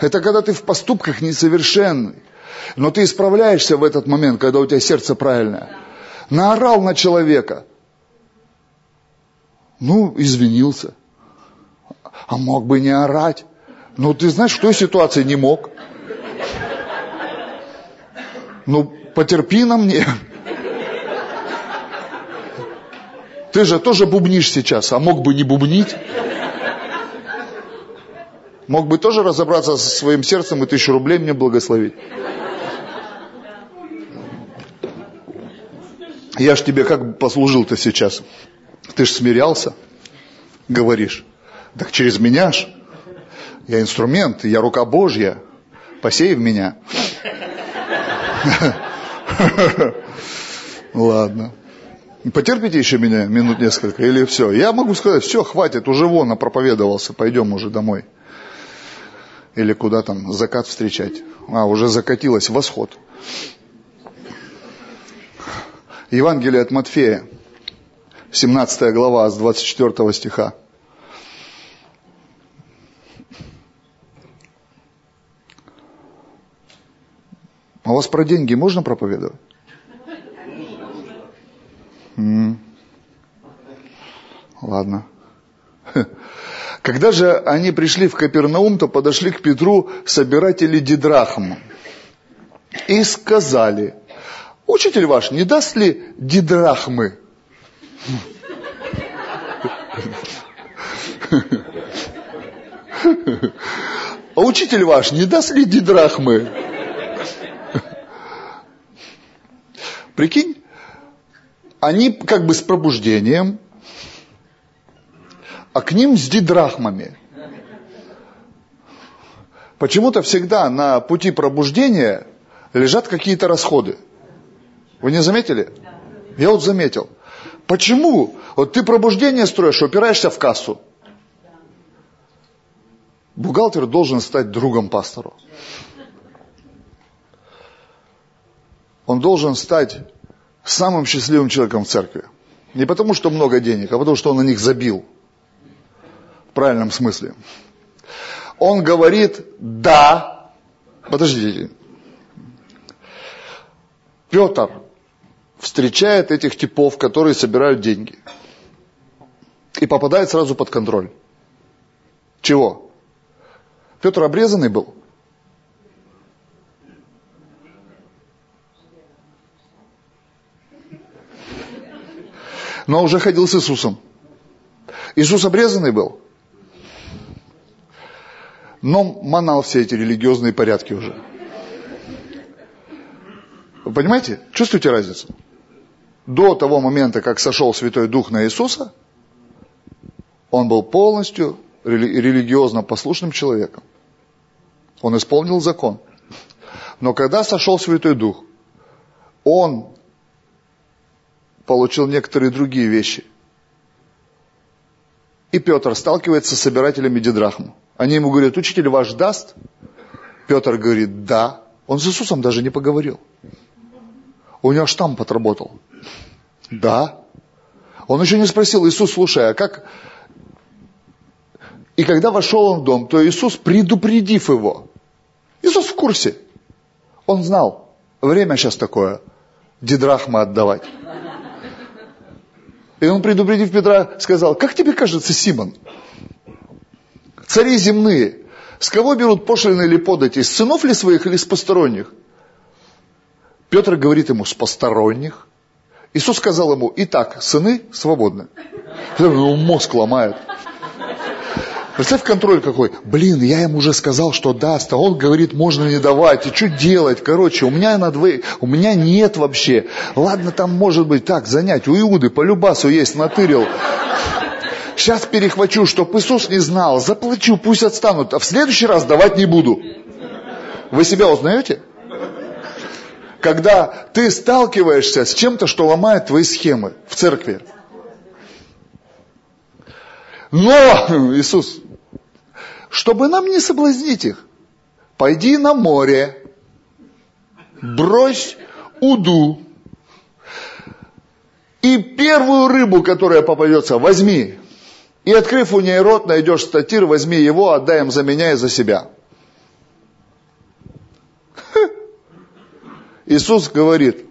Это когда ты в поступках несовершенный, но ты исправляешься в этот момент, когда у тебя сердце правильное. Наорал на человека. Ну, извинился. А мог бы не орать. Ну, ты знаешь, в той ситуации не мог. Ну, потерпи на мне. Ты же тоже бубнишь сейчас, а мог бы не бубнить. Мог бы тоже разобраться со своим сердцем и тысячу рублей мне благословить. Я ж тебе как послужил-то сейчас? Ты ж смирялся, говоришь. Так через меня ж. Я инструмент, я рука Божья. Посей в меня. (laughs) Ладно. Потерпите еще меня минут несколько или все? Я могу сказать, все, хватит, уже вон проповедовался, пойдем уже домой. Или куда там, закат встречать. А, уже закатилась, восход. Евангелие от Матфея, 17 глава, с 24 стиха. А у вас про деньги можно проповедовать? М-м. Ладно. (laughs) Когда же они пришли в Капернаум, то подошли к Петру собиратели Дидрахм и сказали, учитель ваш не даст ли Дидрахмы? (laughs) А учитель ваш не даст ли Дидрахмы? Прикинь, они как бы с пробуждением, а к ним с дидрахмами. Почему-то всегда на пути пробуждения лежат какие-то расходы. Вы не заметили? Я вот заметил. Почему? Вот ты пробуждение строишь, упираешься в кассу. Бухгалтер должен стать другом пастору. Он должен стать самым счастливым человеком в церкви. Не потому, что много денег, а потому, что он на них забил. В правильном смысле. Он говорит «да». Подождите. Петр встречает этих типов, которые собирают деньги. И попадает сразу под контроль. Чего? Петр обрезанный был? Но уже ходил с Иисусом. Иисус обрезанный был, но манал все эти религиозные порядки уже. Вы понимаете? Чувствуете разницу? До того момента, как сошел Святой Дух на Иисуса, он был полностью религиозно послушным человеком. Он исполнил закон. Но когда сошел Святой Дух, он получил некоторые другие вещи. И Петр сталкивается с собирателями Дидрахму. Они ему говорят, учитель ваш даст? Петр говорит, да. Он с Иисусом даже не поговорил. У него штамп отработал. Да. Он еще не спросил, Иисус, слушай, а как... И когда вошел он в дом, то Иисус, предупредив его, Иисус в курсе. Он знал, время сейчас такое, дидрахма отдавать. И он, предупредив Петра, сказал, как тебе кажется, Симон, цари земные, с кого берут пошлины или подати, с сынов ли своих или с посторонних? Петр говорит ему, с посторонних. Иисус сказал ему, итак, сыны свободны. Ему мозг ломает. Представь контроль какой. Блин, я ему уже сказал, что даст, а он говорит, можно не давать. И что делать? Короче, у меня на двоих, у меня нет вообще. Ладно, там может быть так, занять. У Иуды по любасу есть, натырил. Сейчас перехвачу, чтоб Иисус не знал. Заплачу, пусть отстанут. А в следующий раз давать не буду. Вы себя узнаете? Когда ты сталкиваешься с чем-то, что ломает твои схемы в церкви. Но, Иисус, чтобы нам не соблазнить их. пойди на море, брось уду, и первую рыбу, которая попадется, возьми. И открыв у ней рот, найдешь статир, возьми его, отдай им за меня и за себя. Иисус говорит,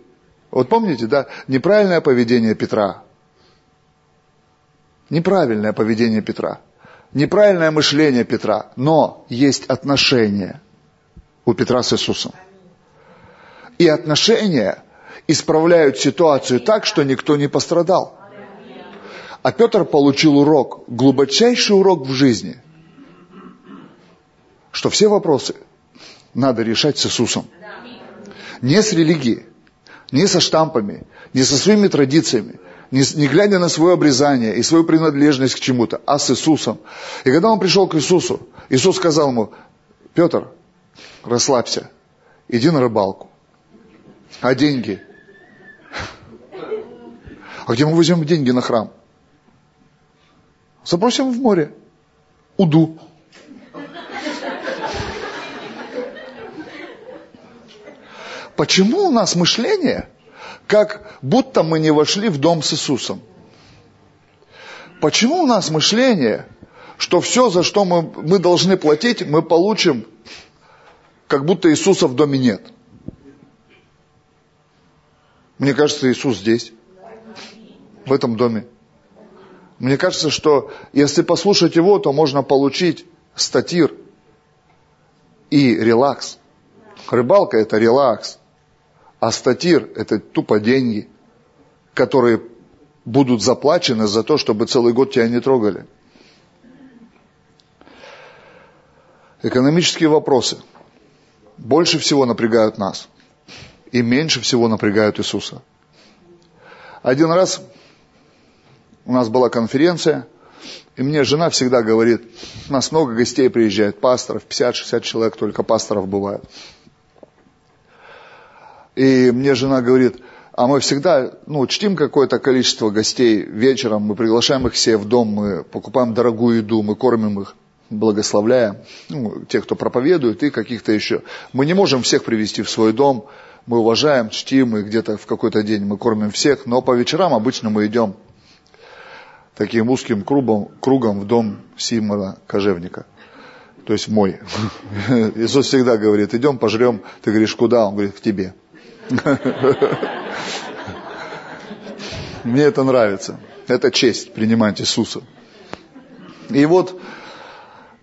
вот помните, да, неправильное поведение Петра. Неправильное поведение Петра. Неправильное мышление Петра. Но есть отношения у Петра с Иисусом. И отношения исправляют ситуацию так, что никто не пострадал. А Петр получил урок, глубочайший урок в жизни, что все вопросы надо решать с Иисусом. Не с религией, не со штампами, не со своими традициями, не, не глядя на свое обрезание и свою принадлежность к чему-то, а с Иисусом. И когда он пришел к Иисусу, Иисус сказал ему, Петр, расслабься, иди на рыбалку. А деньги? А где мы возьмем деньги на храм? Забросим в море. Уду. Почему у нас мышление, как будто мы не вошли в дом с Иисусом? Почему у нас мышление, что все, за что мы, мы должны платить, мы получим, как будто Иисуса в доме нет? Мне кажется, Иисус здесь, в этом доме. Мне кажется, что если послушать Его, то можно получить статир и релакс. Рыбалка – это релакс. А статир – это тупо деньги, которые будут заплачены за то, чтобы целый год тебя не трогали. Экономические вопросы больше всего напрягают нас и меньше всего напрягают Иисуса. Один раз у нас была конференция, и мне жена всегда говорит, у нас много гостей приезжает, пасторов, 50-60 человек только пасторов бывает. И мне жена говорит, а мы всегда, ну, чтим какое-то количество гостей вечером, мы приглашаем их все в дом, мы покупаем дорогую еду, мы кормим их, благословляем, ну, тех, кто проповедует, и каких-то еще. Мы не можем всех привести в свой дом, мы уважаем, чтим, и где-то в какой-то день мы кормим всех, но по вечерам обычно мы идем таким узким кругом, кругом в дом Симона Кожевника то есть мой. (laughs) Иисус всегда говорит, идем пожрем, ты говоришь, куда? Он говорит, к тебе. (laughs) Мне это нравится. Это честь принимать Иисуса. И вот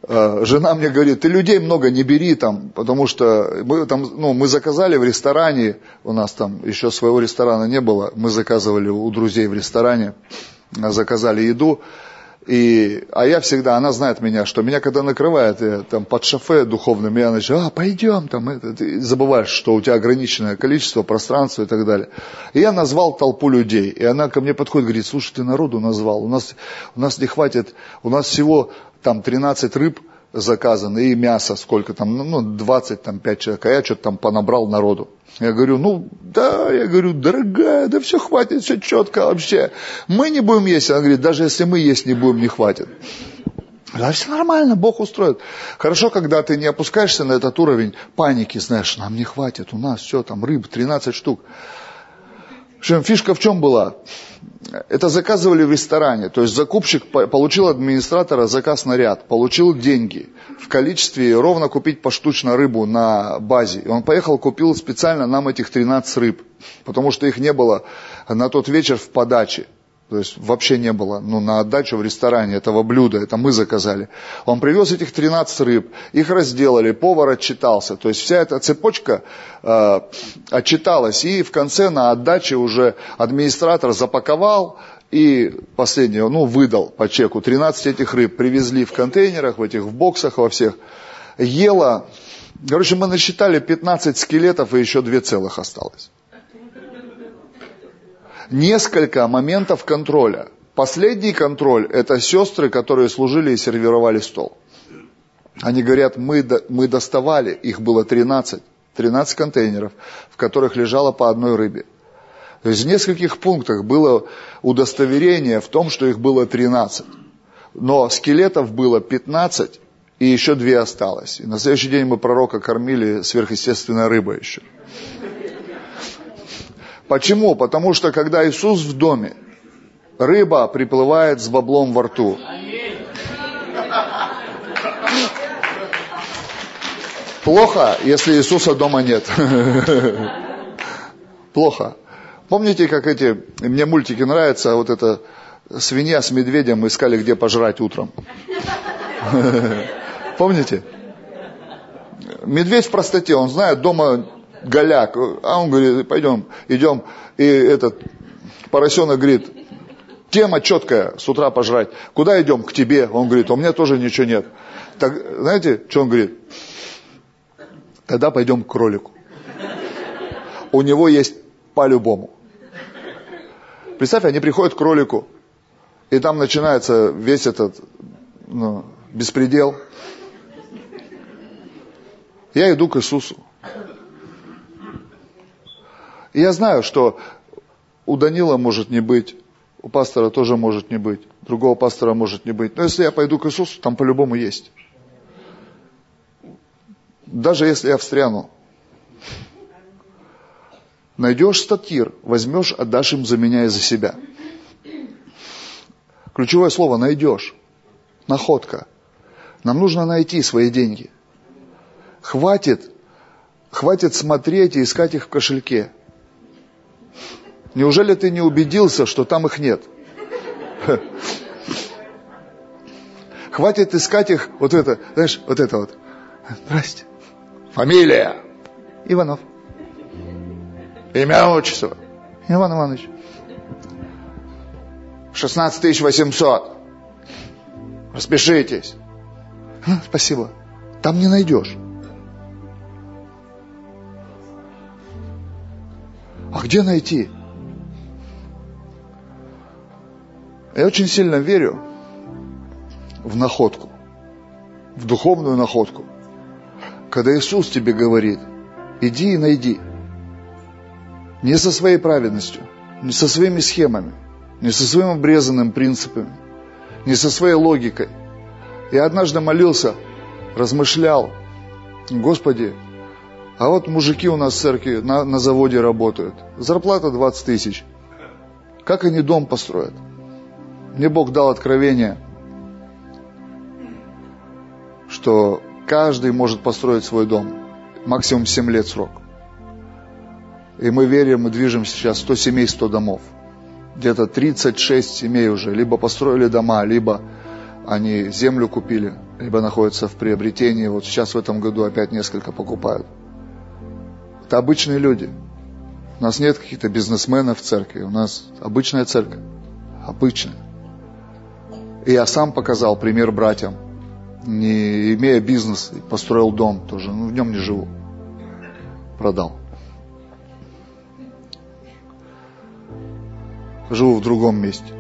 э, жена мне говорит, ты людей много не бери там, потому что мы, там, ну, мы заказали в ресторане, у нас там еще своего ресторана не было, мы заказывали у друзей в ресторане, заказали еду, и, а я всегда, она знает меня, что меня когда накрывает я, там, под шофе духовным, я начинаю, а, пойдем, там, это, ты забываешь, что у тебя ограниченное количество, пространства и так далее. И я назвал толпу людей, и она ко мне подходит, говорит, слушай, ты народу назвал, у нас, у нас не хватит, у нас всего там 13 рыб, заказано, и мясо сколько там, ну, 20, там, 5 человек, а я что-то там понабрал народу. Я говорю, ну, да, я говорю, дорогая, да все хватит, все четко вообще. Мы не будем есть. Она говорит, даже если мы есть не будем, не хватит. Да, все нормально, Бог устроит. Хорошо, когда ты не опускаешься на этот уровень паники, знаешь, нам не хватит, у нас все, там рыб 13 штук. Общем, фишка в чем была? Это заказывали в ресторане. То есть закупщик получил администратора заказ на ряд, получил деньги в количестве ровно купить поштучно рыбу на базе. И он поехал, купил специально нам этих 13 рыб, потому что их не было на тот вечер в подаче. То есть вообще не было ну, на отдачу в ресторане этого блюда, это мы заказали. Он привез этих 13 рыб, их разделали, повар отчитался. То есть вся эта цепочка э, отчиталась. И в конце на отдаче уже администратор запаковал и последнее, ну, выдал по чеку. 13 этих рыб привезли в контейнерах, в этих, в боксах во всех. Ела, короче, мы насчитали 15 скелетов и еще две целых осталось несколько моментов контроля. Последний контроль – это сестры, которые служили и сервировали стол. Они говорят, мы, мы доставали, их было 13, 13 контейнеров, в которых лежало по одной рыбе. То есть в нескольких пунктах было удостоверение в том, что их было 13. Но скелетов было 15, и еще две осталось. И на следующий день мы пророка кормили сверхъестественной рыбой еще. Почему? Потому что когда Иисус в доме, рыба приплывает с баблом во рту. Плохо, если Иисуса дома нет. Плохо. Помните, как эти, мне мультики нравятся, вот это свинья с медведем искали, где пожрать утром. Помните? Медведь в простоте, он знает, дома голяк, а он говорит, пойдем, идем, и этот поросенок говорит, тема четкая, с утра пожрать, куда идем, к тебе? Он говорит, у меня тоже ничего нет. Так, знаете, что он говорит? Тогда пойдем к кролику. У него есть по-любому. Представь, они приходят к кролику, и там начинается весь этот ну, беспредел. Я иду к Иисусу. И я знаю, что у Данила может не быть, у пастора тоже может не быть, другого пастора может не быть. Но если я пойду к Иисусу, там по-любому есть. Даже если я встряну. Найдешь статир, возьмешь, отдашь им за меня и за себя. Ключевое слово «найдешь». Находка. Нам нужно найти свои деньги. Хватит, хватит смотреть и искать их в кошельке. Неужели ты не убедился, что там их нет? Хватит искать их, вот это, знаешь, вот это вот. Здрасте. Фамилия. Иванов. Имя, отчество. Иван Иванович. 16 800. Распишитесь. Спасибо. Там не найдешь. А где найти? Я очень сильно верю в находку, в духовную находку. Когда Иисус тебе говорит, иди и найди. Не со своей праведностью, не со своими схемами, не со своим обрезанным принципами, не со своей логикой. Я однажды молился, размышлял, Господи, а вот мужики у нас в церкви на, на заводе работают, зарплата 20 тысяч. Как они дом построят? Мне Бог дал откровение, что каждый может построить свой дом. Максимум 7 лет срок. И мы верим, мы движемся сейчас 100 семей, 100 домов где-то 36 семей уже либо построили дома, либо они землю купили, либо находятся в приобретении. Вот сейчас в этом году опять несколько покупают. Это обычные люди. У нас нет каких-то бизнесменов в церкви. У нас обычная церковь. Обычная. И я сам показал пример братьям. Не имея бизнес, построил дом тоже. Ну, в нем не живу. Продал. живу в другом месте.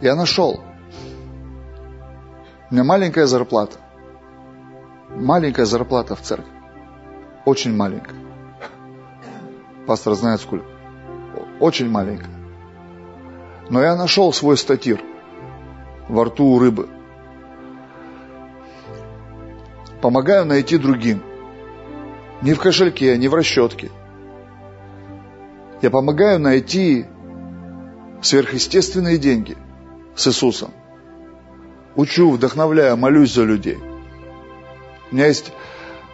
Я нашел. У меня маленькая зарплата. Маленькая зарплата в церкви. Очень маленькая. Пастор знает сколько. Очень маленькая. Но я нашел свой статир во рту у рыбы. Помогаю найти другим. Не в кошельке, не в расчетке. Я помогаю найти сверхъестественные деньги с Иисусом. Учу, вдохновляю, молюсь за людей. У меня есть,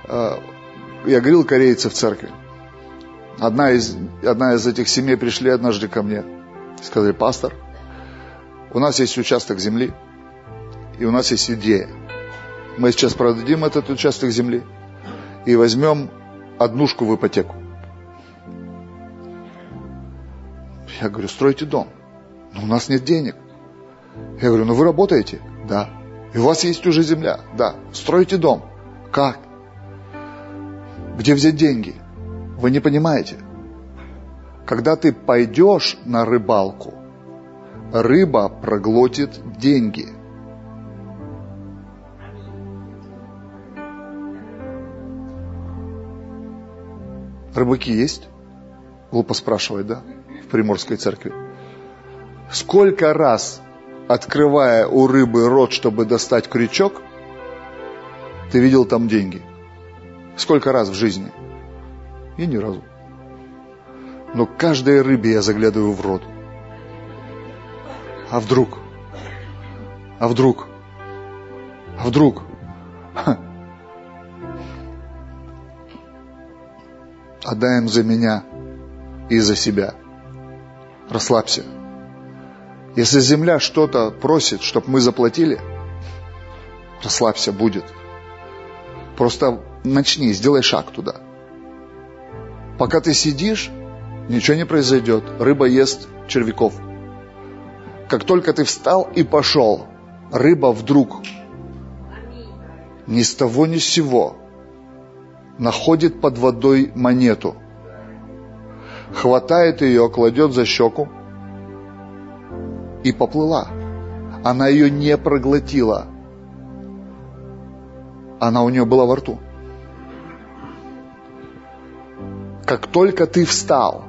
э, я говорил корейцы в церкви. Одна из, одна из этих семей пришли однажды ко мне. Сказали, пастор, у нас есть участок земли, и у нас есть идея. Мы сейчас продадим этот участок земли и возьмем однушку в ипотеку. Я говорю, стройте дом. Но у нас нет денег. Я говорю, ну вы работаете? Да. И у вас есть уже земля? Да. Стройте дом. Как? Где взять деньги? Вы не понимаете. Когда ты пойдешь на рыбалку, рыба проглотит деньги – Рыбаки есть? Глупо спрашивать, да? В Приморской церкви. Сколько раз, открывая у рыбы рот, чтобы достать крючок, ты видел там деньги? Сколько раз в жизни? И ни разу. Но каждой рыбе я заглядываю в рот. А вдруг? А вдруг? А вдруг? Ха. Отдай за меня и за себя. Расслабься. Если земля что-то просит, чтобы мы заплатили, расслабься, будет. Просто начни, сделай шаг туда. Пока ты сидишь, ничего не произойдет. Рыба ест червяков. Как только ты встал и пошел, рыба вдруг ни с того ни с сего находит под водой монету, хватает ее, кладет за щеку и поплыла. Она ее не проглотила. Она у нее была во рту. Как только ты встал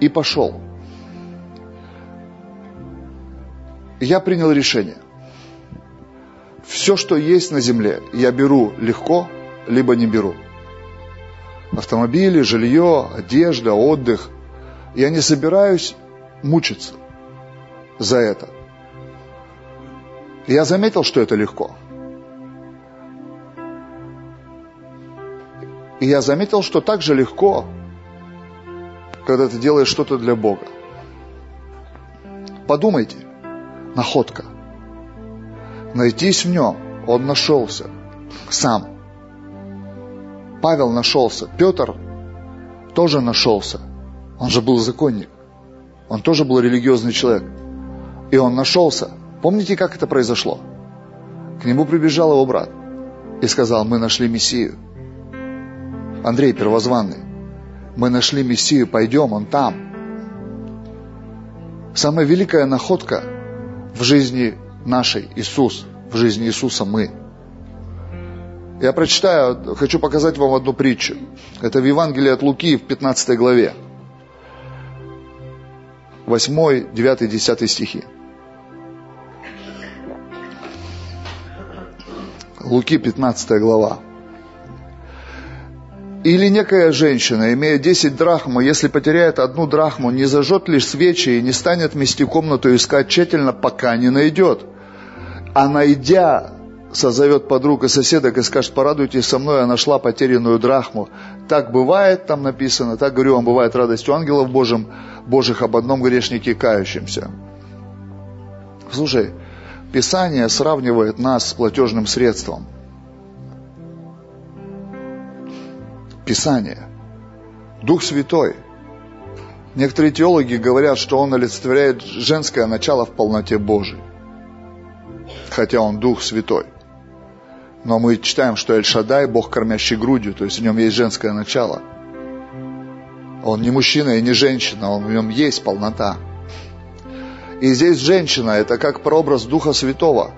и пошел, я принял решение. Все, что есть на земле, я беру легко, либо не беру. Автомобили, жилье, одежда, отдых. Я не собираюсь мучиться за это. Я заметил, что это легко. И я заметил, что так же легко, когда ты делаешь что-то для Бога. Подумайте, находка. Найтись в нем, он нашелся сам. Павел нашелся, Петр тоже нашелся. Он же был законник. Он тоже был религиозный человек. И он нашелся. Помните, как это произошло? К нему прибежал его брат и сказал, мы нашли Мессию. Андрей Первозванный, мы нашли Мессию, пойдем, он там. Самая великая находка в жизни нашей, Иисус, в жизни Иисуса мы. Я прочитаю, хочу показать вам одну притчу. Это в Евангелии от Луки в 15 главе. 8, 9, 10 стихи. Луки 15 глава. Или некая женщина, имея 10 драхм, если потеряет одну драхму, не зажжет лишь свечи и не станет мести комнату искать тщательно, пока не найдет. А найдя, созовет подруг и соседок и скажет, порадуйтесь со мной, я нашла потерянную драхму. Так бывает, там написано, так говорю вам, бывает радостью ангелов Божьим, Божьих об одном грешнике кающемся. Слушай, Писание сравнивает нас с платежным средством. Писание. Дух Святой. Некоторые теологи говорят, что он олицетворяет женское начало в полноте Божией. Хотя он Дух Святой. Но мы читаем, что Эль-Шадай – Бог, кормящий грудью, то есть в нем есть женское начало. Он не мужчина и не женщина, он, в нем есть полнота. И здесь женщина – это как прообраз Духа Святого.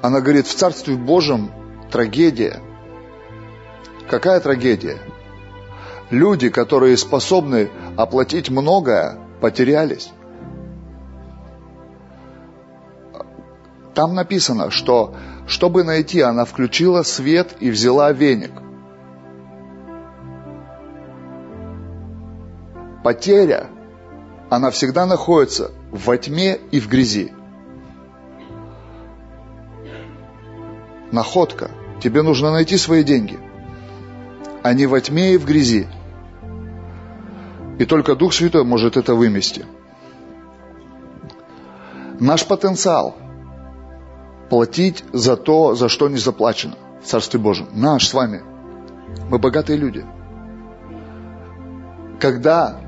Она говорит, в Царстве Божьем трагедия. Какая трагедия? Люди, которые способны оплатить многое, потерялись. Там написано, что чтобы найти, она включила свет и взяла веник. Потеря, она всегда находится во тьме и в грязи. Находка. Тебе нужно найти свои деньги. Они во тьме и в грязи. И только Дух Святой может это вымести. Наш потенциал – платить за то, за что не заплачено Царстве Божьем. Наш с вами. Мы богатые люди. Когда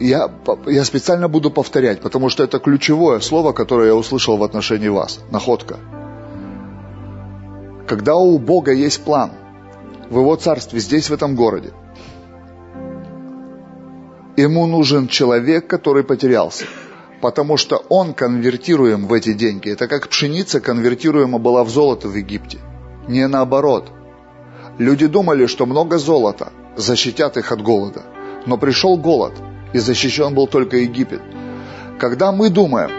я, я специально буду повторять, потому что это ключевое слово, которое я услышал в отношении вас. Находка. Когда у Бога есть план в Его Царстве, здесь, в этом городе, Ему нужен человек, который потерялся. Потому что он конвертируем в эти деньги. Это как пшеница конвертируема была в золото в Египте. Не наоборот. Люди думали, что много золота защитят их от голода. Но пришел голод – и защищен был только Египет. Когда мы думаем,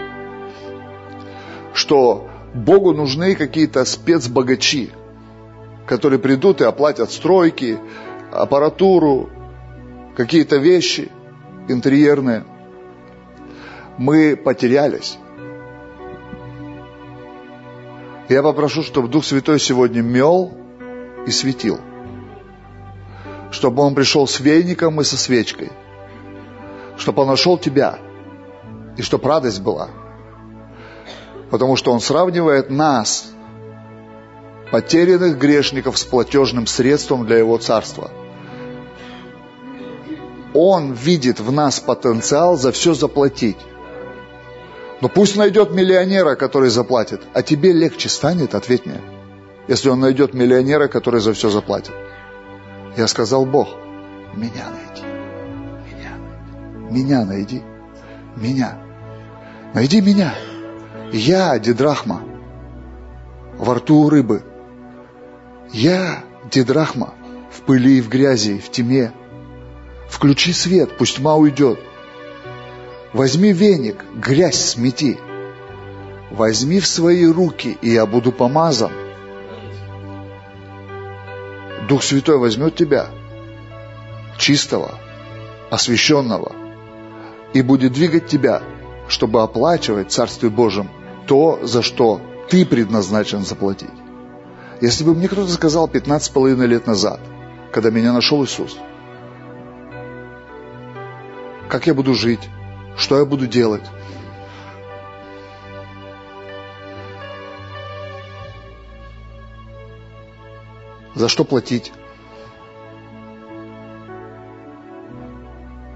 что Богу нужны какие-то спецбогачи, которые придут и оплатят стройки, аппаратуру, какие-то вещи интерьерные, мы потерялись. Я попрошу, чтобы Дух Святой сегодня мел и светил. Чтобы Он пришел с веником и со свечкой. Чтобы Он нашел тебя. И чтобы радость была. Потому что Он сравнивает нас, потерянных грешников, с платежным средством для Его Царства. Он видит в нас потенциал за все заплатить. Но пусть найдет миллионера, который заплатит. А тебе легче станет, ответь мне. Если он найдет миллионера, который за все заплатит. Я сказал, Бог, меня найди. Меня. Меня найди. Меня. Найди меня. Я Дидрахма. Во рту у рыбы. Я Дидрахма. В пыли и в грязи, в тьме. Включи свет, пусть тьма уйдет. Возьми веник, грязь смети. Возьми в свои руки, и я буду помазан. Дух Святой возьмет тебя, чистого, освященного, и будет двигать тебя, чтобы оплачивать Царстве Божьем то, за что ты предназначен заплатить. Если бы мне кто-то сказал 15 половиной лет назад, когда меня нашел Иисус, как я буду жить, что я буду делать? За что платить?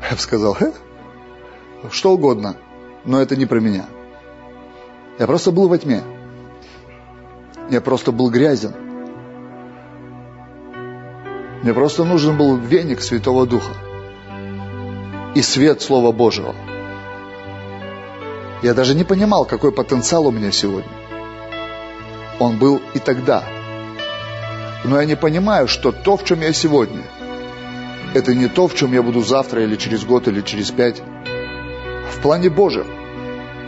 Я бы сказал, э, что угодно, но это не про меня. Я просто был во тьме. Я просто был грязен. Мне просто нужен был веник Святого Духа и свет Слова Божьего. Я даже не понимал, какой потенциал у меня сегодня. Он был и тогда. Но я не понимаю, что то, в чем я сегодня, это не то, в чем я буду завтра или через год или через пять. В плане Божьем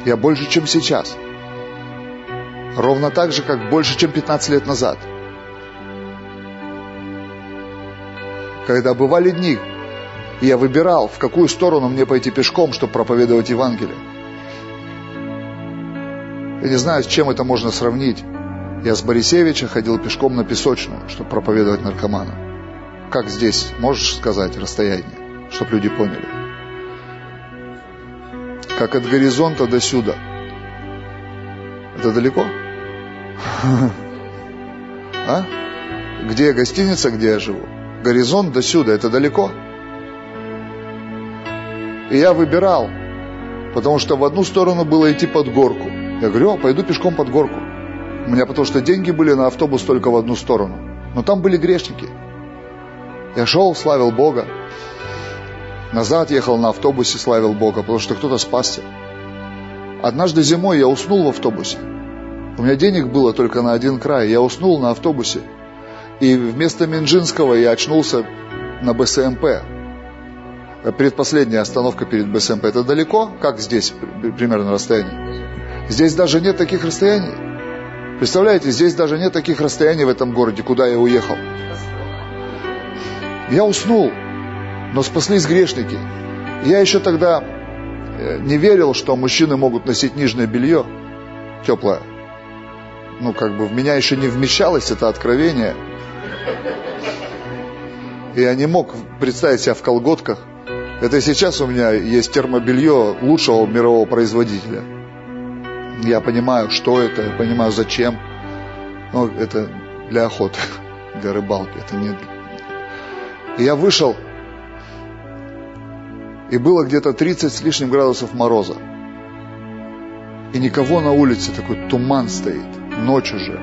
я больше, чем сейчас. Ровно так же, как больше, чем 15 лет назад. Когда бывали дни, я выбирал, в какую сторону мне пойти пешком, чтобы проповедовать Евангелие. Я не знаю, с чем это можно сравнить. Я с Борисевича ходил пешком на песочную, чтобы проповедовать наркоманам. Как здесь, можешь сказать, расстояние, чтобы люди поняли? Как от горизонта до сюда. Это далеко? А? Где гостиница, где я живу? Горизонт до сюда, это далеко? И я выбирал, потому что в одну сторону было идти под горку. Я говорю, о, пойду пешком под горку. У меня потому что деньги были на автобус только в одну сторону. Но там были грешники. Я шел, славил Бога. Назад ехал на автобусе, славил Бога, потому что кто-то спасся. Однажды зимой я уснул в автобусе. У меня денег было только на один край. Я уснул на автобусе. И вместо Минжинского я очнулся на БСМП. Предпоследняя остановка перед БСМП. Это далеко? Как здесь примерно расстояние? Здесь даже нет таких расстояний. Представляете, здесь даже нет таких расстояний в этом городе, куда я уехал. Я уснул, но спаслись грешники. Я еще тогда не верил, что мужчины могут носить нижнее белье теплое. Ну, как бы в меня еще не вмещалось это откровение. Я не мог представить себя в колготках. Это сейчас у меня есть термобелье лучшего мирового производителя. Я понимаю, что это, я понимаю, зачем. Но это для охоты, (laughs) для рыбалки. Это не... И я вышел, и было где-то 30 с лишним градусов мороза. И никого на улице, такой туман стоит, ночь уже.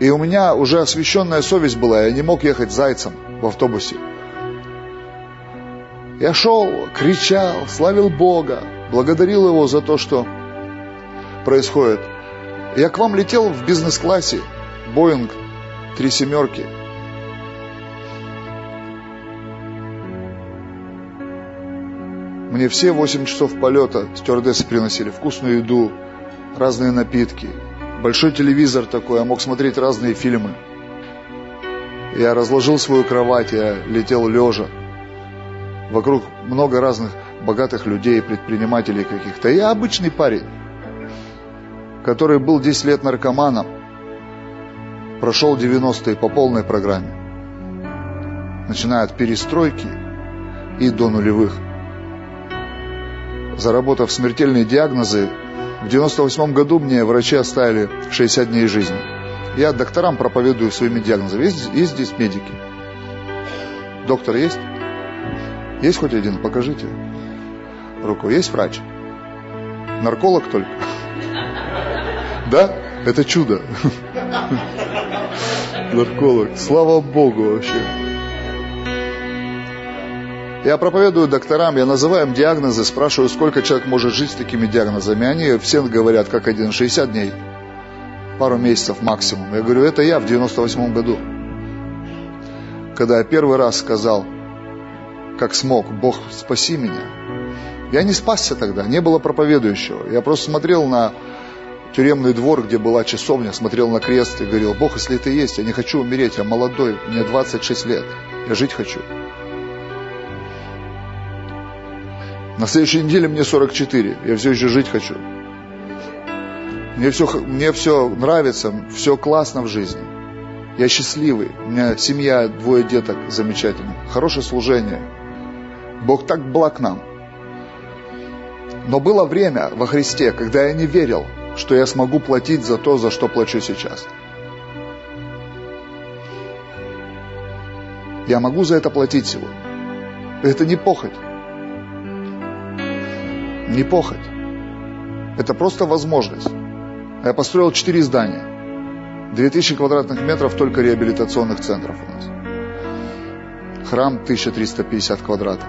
И у меня уже освещенная совесть была, я не мог ехать зайцем в автобусе. Я шел, кричал, славил Бога, благодарил Его за то, что происходит. Я к вам летел в бизнес-классе, Боинг, три семерки. Мне все 8 часов полета стюардессы приносили вкусную еду, разные напитки, большой телевизор такой, я мог смотреть разные фильмы. Я разложил свою кровать, я летел лежа. Вокруг много разных богатых людей, предпринимателей каких-то. Я обычный парень, который был 10 лет наркоманом, прошел 90-е по полной программе, начиная от перестройки и до нулевых. Заработав смертельные диагнозы, в 98 году мне врачи оставили 60 дней жизни. Я докторам проповедую своими диагнозами. Есть, есть здесь медики? Доктор есть? Есть хоть один? Покажите руку. Есть врач? Нарколог только? Да? Это чудо. (laughs) Нарколог. Слава Богу вообще. Я проповедую докторам, я называю им диагнозы, спрашиваю, сколько человек может жить с такими диагнозами. Они все говорят, как один, 60 дней, пару месяцев максимум. Я говорю, это я в 98 году. Когда я первый раз сказал, как смог, Бог, спаси меня. Я не спасся тогда, не было проповедующего. Я просто смотрел на тюремный двор, где была часовня, смотрел на крест и говорил, Бог, если ты есть, я не хочу умереть, я молодой, мне 26 лет, я жить хочу. На следующей неделе мне 44, я все еще жить хочу. Мне все, мне все нравится, все классно в жизни. Я счастливый, у меня семья, двое деток замечательных, хорошее служение. Бог так благ нам. Но было время во Христе, когда я не верил, что я смогу платить за то, за что плачу сейчас. Я могу за это платить сегодня. Это не похоть не похоть. Это просто возможность. Я построил четыре здания. 2000 квадратных метров только реабилитационных центров у нас. Храм 1350 квадратов.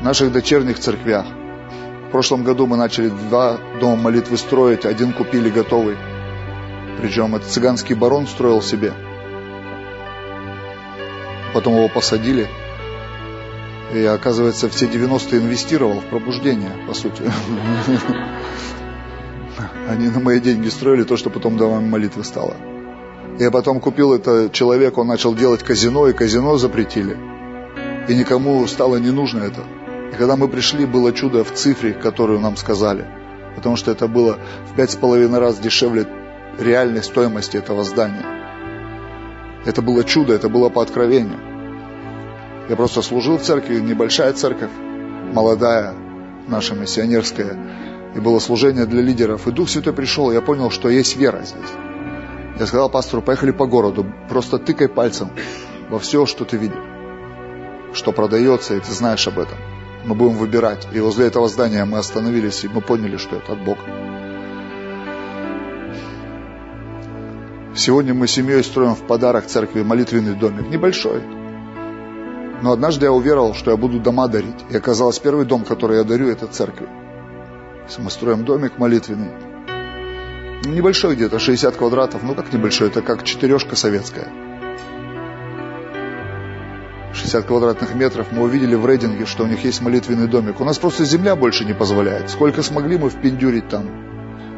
В наших дочерних церквях. В прошлом году мы начали два дома молитвы строить, один купили готовый. Причем это цыганский барон строил себе. Потом его посадили, и, оказывается, все 90-е инвестировал в пробуждение, по сути. Они на мои деньги строили то, что потом домом молитвы стало. Я потом купил это человек, он начал делать казино, и казино запретили. И никому стало не нужно это. И когда мы пришли, было чудо в цифре, которую нам сказали. Потому что это было в пять с половиной раз дешевле реальной стоимости этого здания. Это было чудо, это было по откровению. Я просто служил в церкви, небольшая церковь, молодая, наша миссионерская. И было служение для лидеров. И Дух Святой пришел, и я понял, что есть вера здесь. Я сказал пастору, поехали по городу, просто тыкай пальцем во все, что ты видишь, что продается, и ты знаешь об этом. Мы будем выбирать. И возле этого здания мы остановились, и мы поняли, что это от Бога. Сегодня мы семьей строим в подарок церкви молитвенный домик. Небольшой, но однажды я уверовал, что я буду дома дарить. И оказалось, первый дом, который я дарю, это церкви. Мы строим домик молитвенный. Небольшой где-то, 60 квадратов. Ну как небольшой, это как четырешка советская. 60 квадратных метров. Мы увидели в рейдинге, что у них есть молитвенный домик. У нас просто земля больше не позволяет. Сколько смогли мы впендюрить там,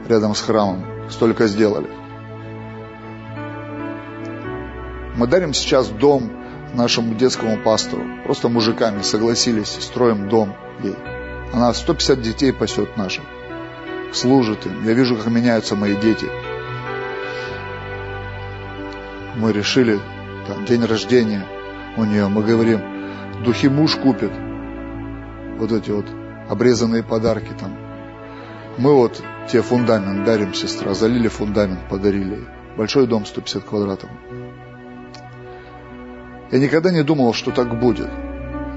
рядом с храмом. Столько сделали. Мы дарим сейчас дом нашему детскому пастору. Просто мужиками согласились, строим дом ей. Она 150 детей пасет наших. Служит им. Я вижу, как меняются мои дети. Мы решили, там, день рождения у нее, мы говорим, духи муж купит. Вот эти вот обрезанные подарки там. Мы вот те фундамент дарим, сестра, залили фундамент, подарили. Большой дом 150 квадратов. Я никогда не думал, что так будет.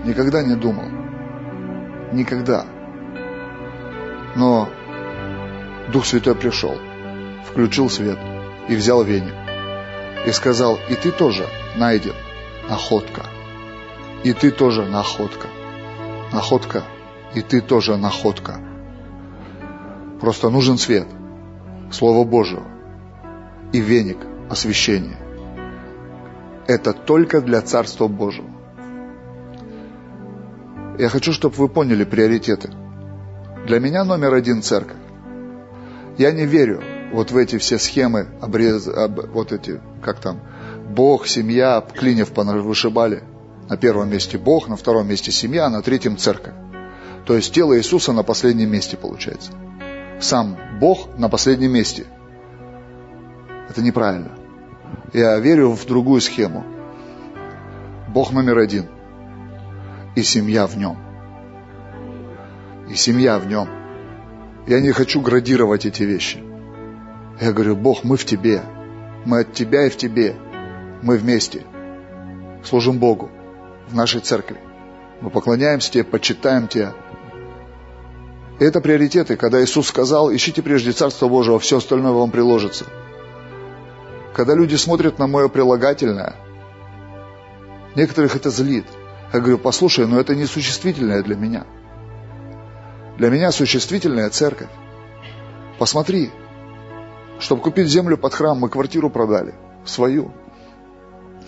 Никогда не думал. Никогда. Но Дух Святой пришел, включил свет и взял веник. И сказал, и ты тоже найден, находка. И ты тоже находка. Находка. И ты тоже находка. Просто нужен свет, Слово Божьего и веник освящения это только для Царства Божьего. Я хочу, чтобы вы поняли приоритеты. Для меня номер один церковь. Я не верю вот в эти все схемы, обрез, об, вот эти, как там, Бог, семья, клинев вышибали. На первом месте Бог, на втором месте семья, на третьем церковь. То есть тело Иисуса на последнем месте получается. Сам Бог на последнем месте. Это неправильно. Я верю в другую схему. Бог номер один. И семья в нем. И семья в нем. Я не хочу градировать эти вещи. Я говорю, Бог, мы в Тебе. Мы от Тебя и в Тебе. Мы вместе. Служим Богу в нашей церкви. Мы поклоняемся Тебе, почитаем Тебя. Это приоритеты, когда Иисус сказал, ищите прежде Царство Божие, все остальное вам приложится. Когда люди смотрят на мое прилагательное, некоторых это злит. Я говорю, послушай, но это не существительное для меня. Для меня существительная церковь. Посмотри, чтобы купить землю под храм, мы квартиру продали, свою.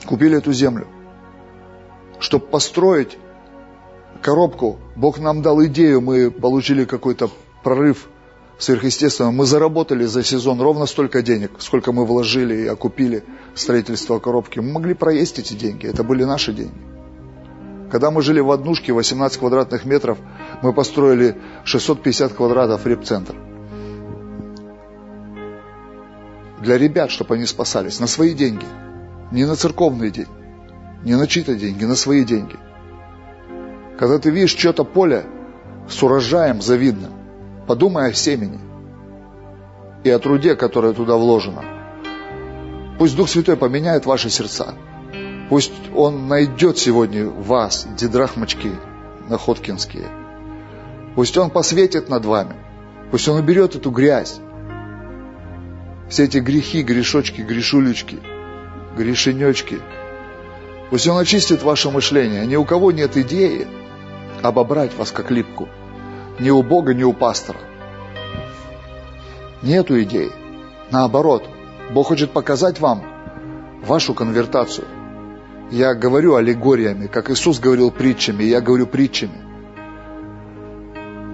Купили эту землю. Чтобы построить коробку, Бог нам дал идею, мы получили какой-то прорыв сверхъестественного. Мы заработали за сезон ровно столько денег, сколько мы вложили и окупили строительство коробки. Мы могли проесть эти деньги, это были наши деньги. Когда мы жили в однушке, 18 квадратных метров, мы построили 650 квадратов репцентр. Для ребят, чтобы они спасались, на свои деньги. Не на церковные деньги, не на чьи-то деньги, на свои деньги. Когда ты видишь что-то поле с урожаем завидным, подумай о семени и о труде, которое туда вложено. Пусть Дух Святой поменяет ваши сердца. Пусть Он найдет сегодня вас, дедрахмочки находкинские. Пусть Он посветит над вами. Пусть Он уберет эту грязь. Все эти грехи, грешочки, грешулечки, грешенечки. Пусть Он очистит ваше мышление. Ни у кого нет идеи обобрать вас как липку. Ни у Бога, ни у пастора. Нету идеи. Наоборот, Бог хочет показать вам вашу конвертацию. Я говорю аллегориями, как Иисус говорил притчами, я говорю притчами.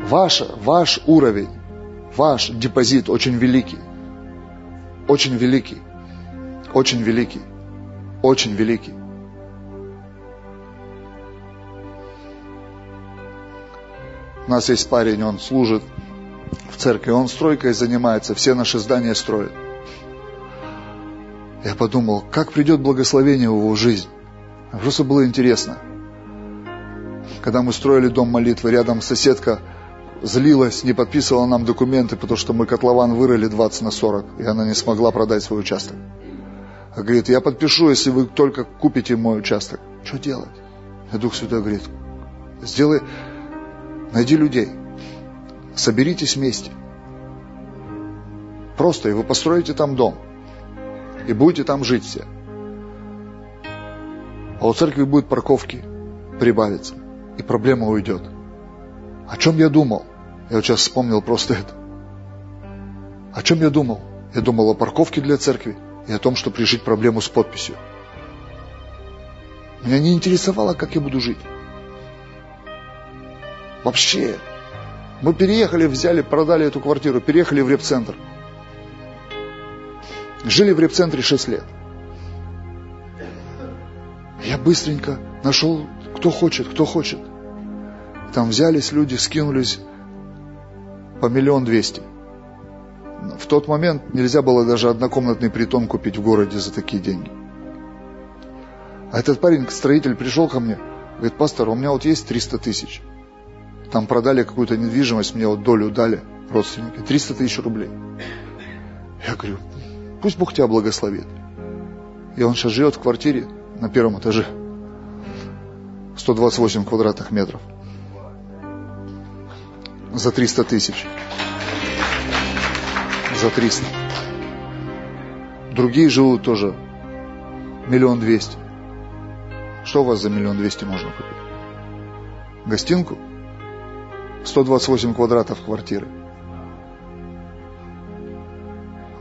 Ваш, ваш уровень, ваш депозит очень великий. Очень великий. Очень великий. Очень великий. У нас есть парень, он служит в церкви, он стройкой занимается, все наши здания строят. Я подумал, как придет благословение в его жизнь. Просто было интересно. Когда мы строили дом молитвы, рядом соседка злилась, не подписывала нам документы, потому что мы котлован вырыли 20 на 40, и она не смогла продать свой участок. А говорит, я подпишу, если вы только купите мой участок. Что делать? И Дух Святой говорит, сделай, найди людей, соберитесь вместе. Просто, и вы построите там дом, и будете там жить все. А у церкви будет парковки, прибавится, и проблема уйдет. О чем я думал? Я вот сейчас вспомнил просто это. О чем я думал? Я думал о парковке для церкви и о том, чтобы решить проблему с подписью. Меня не интересовало, как я буду жить. Вообще. Мы переехали, взяли, продали эту квартиру, переехали в репцентр. Жили в репцентре 6 лет. Я быстренько нашел, кто хочет, кто хочет. Там взялись люди, скинулись по миллион двести. В тот момент нельзя было даже однокомнатный притон купить в городе за такие деньги. А этот парень, строитель, пришел ко мне, говорит, пастор, у меня вот есть 300 тысяч. Там продали какую-то недвижимость, мне вот долю дали родственники, 300 тысяч рублей. Я говорю, пусть Бог тебя благословит. И он сейчас живет в квартире на первом этаже. 128 квадратных метров за 300 тысяч. За 300. Другие живут тоже миллион двести. Что у вас за миллион двести можно купить? Гостинку? 128 квадратов квартиры.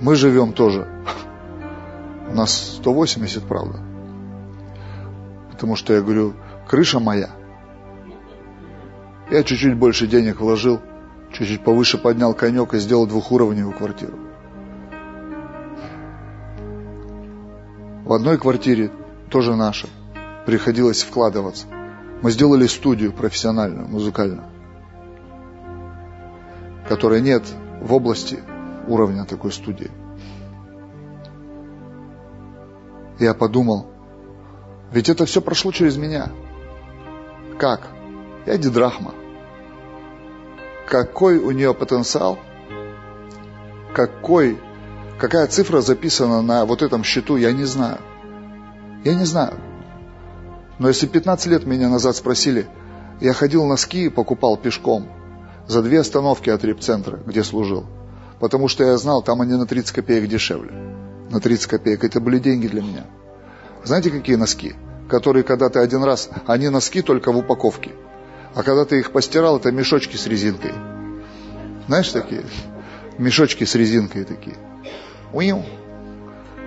Мы живем тоже. У нас 180, правда. Потому что я говорю, крыша моя. Я чуть-чуть больше денег вложил, чуть-чуть повыше поднял конек и сделал двухуровневую квартиру. В одной квартире, тоже наша, приходилось вкладываться. Мы сделали студию профессиональную, музыкальную, которой нет в области уровня такой студии. Я подумал, ведь это все прошло через меня. Как? Я Дидрахма. Какой у нее потенциал? Какой, какая цифра записана на вот этом счету, я не знаю. Я не знаю. Но если 15 лет меня назад спросили, я ходил на ски и покупал пешком за две остановки от репцентра, где служил. Потому что я знал, там они на 30 копеек дешевле. На 30 копеек. Это были деньги для меня. Знаете, какие носки? Которые, когда ты один раз, они носки только в упаковке. А когда ты их постирал, это мешочки с резинкой. Знаешь такие? Мешочки с резинкой такие. Уиу.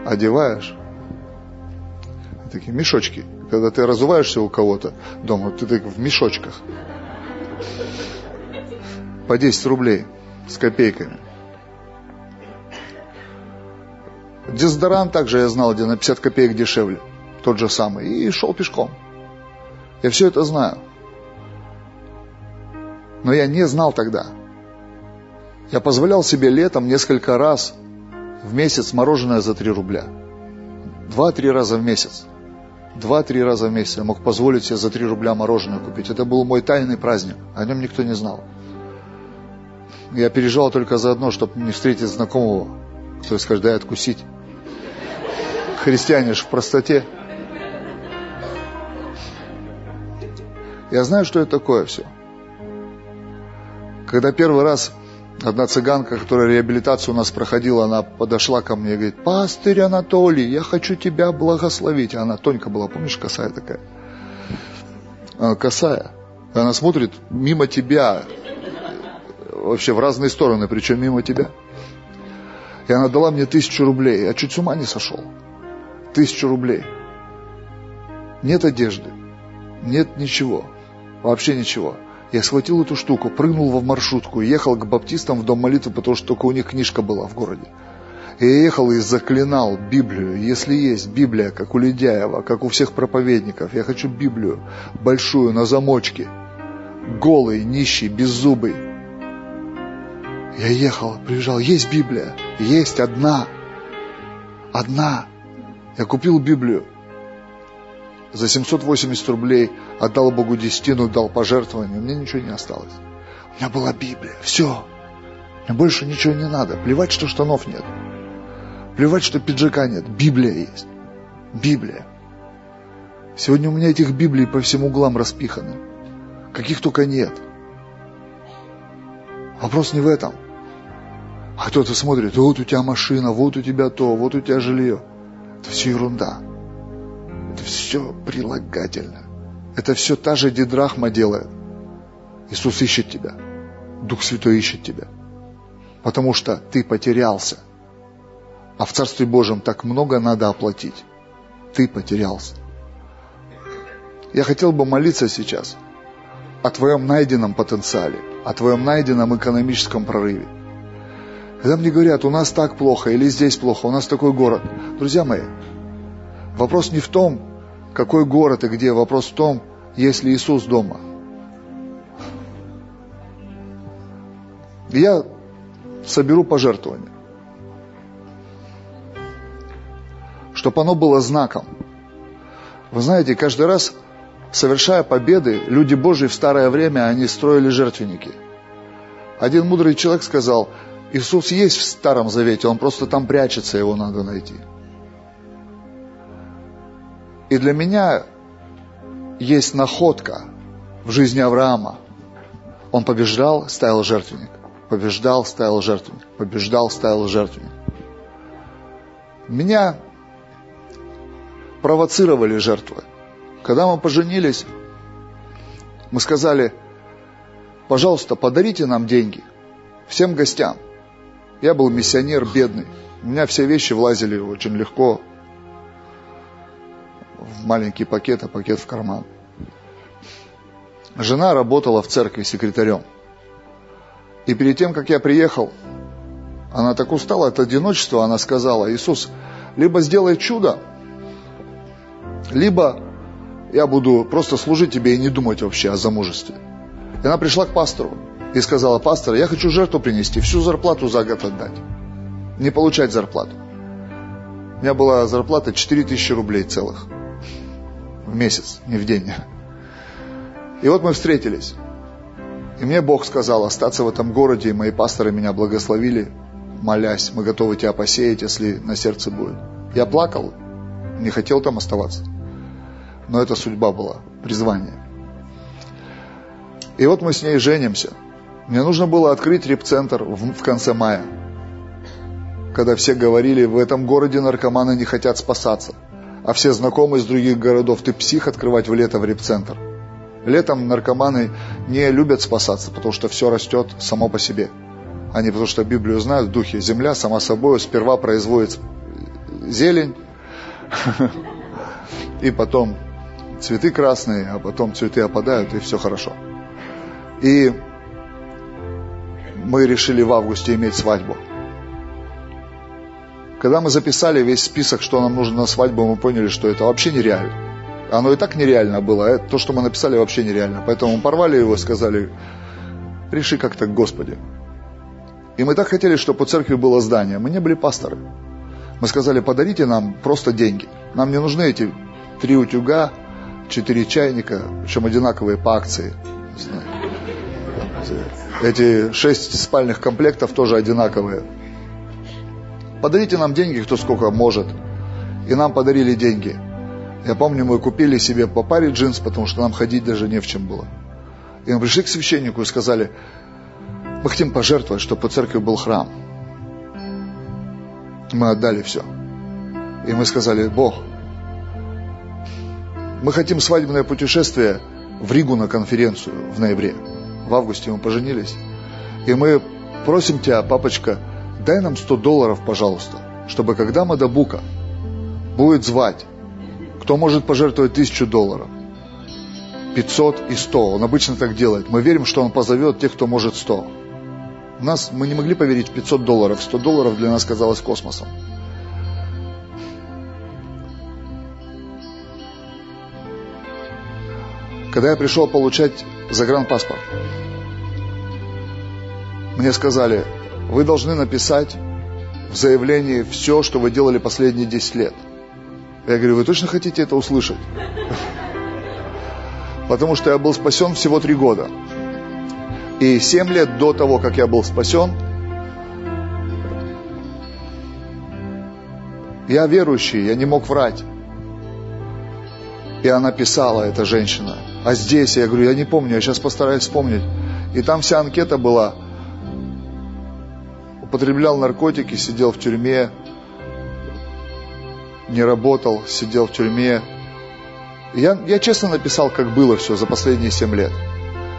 Одеваешь. Такие мешочки. Когда ты разуваешься у кого-то дома, ты так в мешочках. По 10 рублей с копейками. Дезодорант также я знал, где на 50 копеек дешевле. Тот же самый. И шел пешком. Я все это знаю. Но я не знал тогда. Я позволял себе летом несколько раз в месяц мороженое за 3 рубля. Два-три раза в месяц. Два-три раза в месяц я мог позволить себе за 3 рубля мороженое купить. Это был мой тайный праздник. О нем никто не знал. Я переживал только заодно, чтобы не встретить знакомого, кто скажет, дай откусить. Христиане в простоте. Я знаю, что это такое все. Когда первый раз одна цыганка, которая реабилитацию у нас проходила, она подошла ко мне и говорит, пастырь Анатолий, я хочу тебя благословить. Она тонько была, помнишь, косая такая? Она косая. И она смотрит мимо тебя, вообще в разные стороны, причем мимо тебя. И она дала мне тысячу рублей. Я чуть с ума не сошел. Тысячу рублей. Нет одежды. Нет ничего. Вообще ничего. Я схватил эту штуку, прыгнул в маршрутку и ехал к баптистам в дом молитвы, потому что только у них книжка была в городе. И я ехал и заклинал Библию. Если есть Библия, как у Ледяева, как у всех проповедников, я хочу Библию большую на замочке. Голый, нищий, беззубый. Я ехал, приезжал, есть Библия, есть одна. Одна. Я купил Библию за 780 рублей, отдал Богу десятину, дал пожертвование, мне ничего не осталось. У меня была Библия, все. Мне больше ничего не надо. Плевать, что штанов нет. Плевать, что пиджака нет. Библия есть. Библия. Сегодня у меня этих Библий по всем углам распиханы. Каких только нет. Вопрос не в этом. А кто-то смотрит, вот у тебя машина, вот у тебя то, вот у тебя жилье. Это все ерунда. Это все прилагательно. Это все та же Дидрахма делает. Иисус ищет тебя. Дух Святой ищет тебя. Потому что ты потерялся. А в Царстве Божьем так много надо оплатить. Ты потерялся. Я хотел бы молиться сейчас о твоем найденном потенциале, о твоем найденном экономическом прорыве. Когда мне говорят, у нас так плохо или здесь плохо, у нас такой город. Друзья мои, вопрос не в том, какой город и где, вопрос в том, есть ли Иисус дома. Я соберу пожертвование, чтобы оно было знаком. Вы знаете, каждый раз, совершая победы, люди Божьи в старое время, они строили жертвенники. Один мудрый человек сказал – Иисус есть в Старом Завете, Он просто там прячется, Его надо найти. И для меня есть находка в жизни Авраама. Он побеждал, ставил жертвенник. Побеждал, ставил жертвенник. Побеждал, ставил жертвенник. Меня провоцировали жертвы. Когда мы поженились, мы сказали, пожалуйста, подарите нам деньги всем гостям. Я был миссионер бедный. У меня все вещи влазили очень легко в маленький пакет, а пакет в карман. жена работала в церкви секретарем. И перед тем, как я приехал, она так устала от одиночества, она сказала, Иисус, либо сделай чудо, либо я буду просто служить тебе и не думать вообще о замужестве. И она пришла к пастору и сказала, пастор, я хочу жертву принести, всю зарплату за год отдать. Не получать зарплату. У меня была зарплата 4000 рублей целых в месяц, не в день. И вот мы встретились. И мне Бог сказал остаться в этом городе, и мои пасторы меня благословили, молясь, мы готовы тебя посеять, если на сердце будет. Я плакал, не хотел там оставаться. Но это судьба была, призвание. И вот мы с ней женимся. Мне нужно было открыть репцентр в, в конце мая. Когда все говорили, в этом городе наркоманы не хотят спасаться. А все знакомые из других городов, ты псих открывать в лето в репцентр. Летом наркоманы не любят спасаться, потому что все растет само по себе. Они потому что Библию знают в духе. Земля сама собой сперва производит зелень, (laughs) и потом цветы красные, а потом цветы опадают, и все хорошо. И мы решили в августе иметь свадьбу. Когда мы записали весь список, что нам нужно на свадьбу, мы поняли, что это вообще нереально. Оно и так нереально было, а то, что мы написали, вообще нереально. Поэтому мы порвали его и сказали, реши как-то, Господи. И мы так хотели, чтобы у церкви было здание. Мы не были пасторы. Мы сказали, подарите нам просто деньги. Нам не нужны эти три утюга, четыре чайника, причем одинаковые по акции. Эти шесть спальных комплектов тоже одинаковые. Подарите нам деньги, кто сколько может. И нам подарили деньги. Я помню, мы купили себе по паре джинс, потому что нам ходить даже не в чем было. И мы пришли к священнику и сказали, мы хотим пожертвовать, чтобы у церкви был храм. Мы отдали все. И мы сказали, Бог, мы хотим свадебное путешествие в Ригу на конференцию в ноябре. В августе мы поженились. И мы просим тебя, папочка, дай нам 100 долларов, пожалуйста, чтобы когда Мадабука будет звать, кто может пожертвовать тысячу долларов, 500 и 100, он обычно так делает. Мы верим, что он позовет тех, кто может 100. У нас, мы не могли поверить в 500 долларов, 100 долларов для нас казалось космосом. Когда я пришел получать загранпаспорт, мне сказали, вы должны написать в заявлении все, что вы делали последние 10 лет. Я говорю, вы точно хотите это услышать? (laughs) Потому что я был спасен всего три года. И семь лет до того, как я был спасен, я верующий, я не мог врать. И она писала, эта женщина. А здесь, я говорю, я не помню, я сейчас постараюсь вспомнить. И там вся анкета была. Употреблял наркотики, сидел в тюрьме, не работал, сидел в тюрьме. Я, я честно написал, как было все за последние семь лет.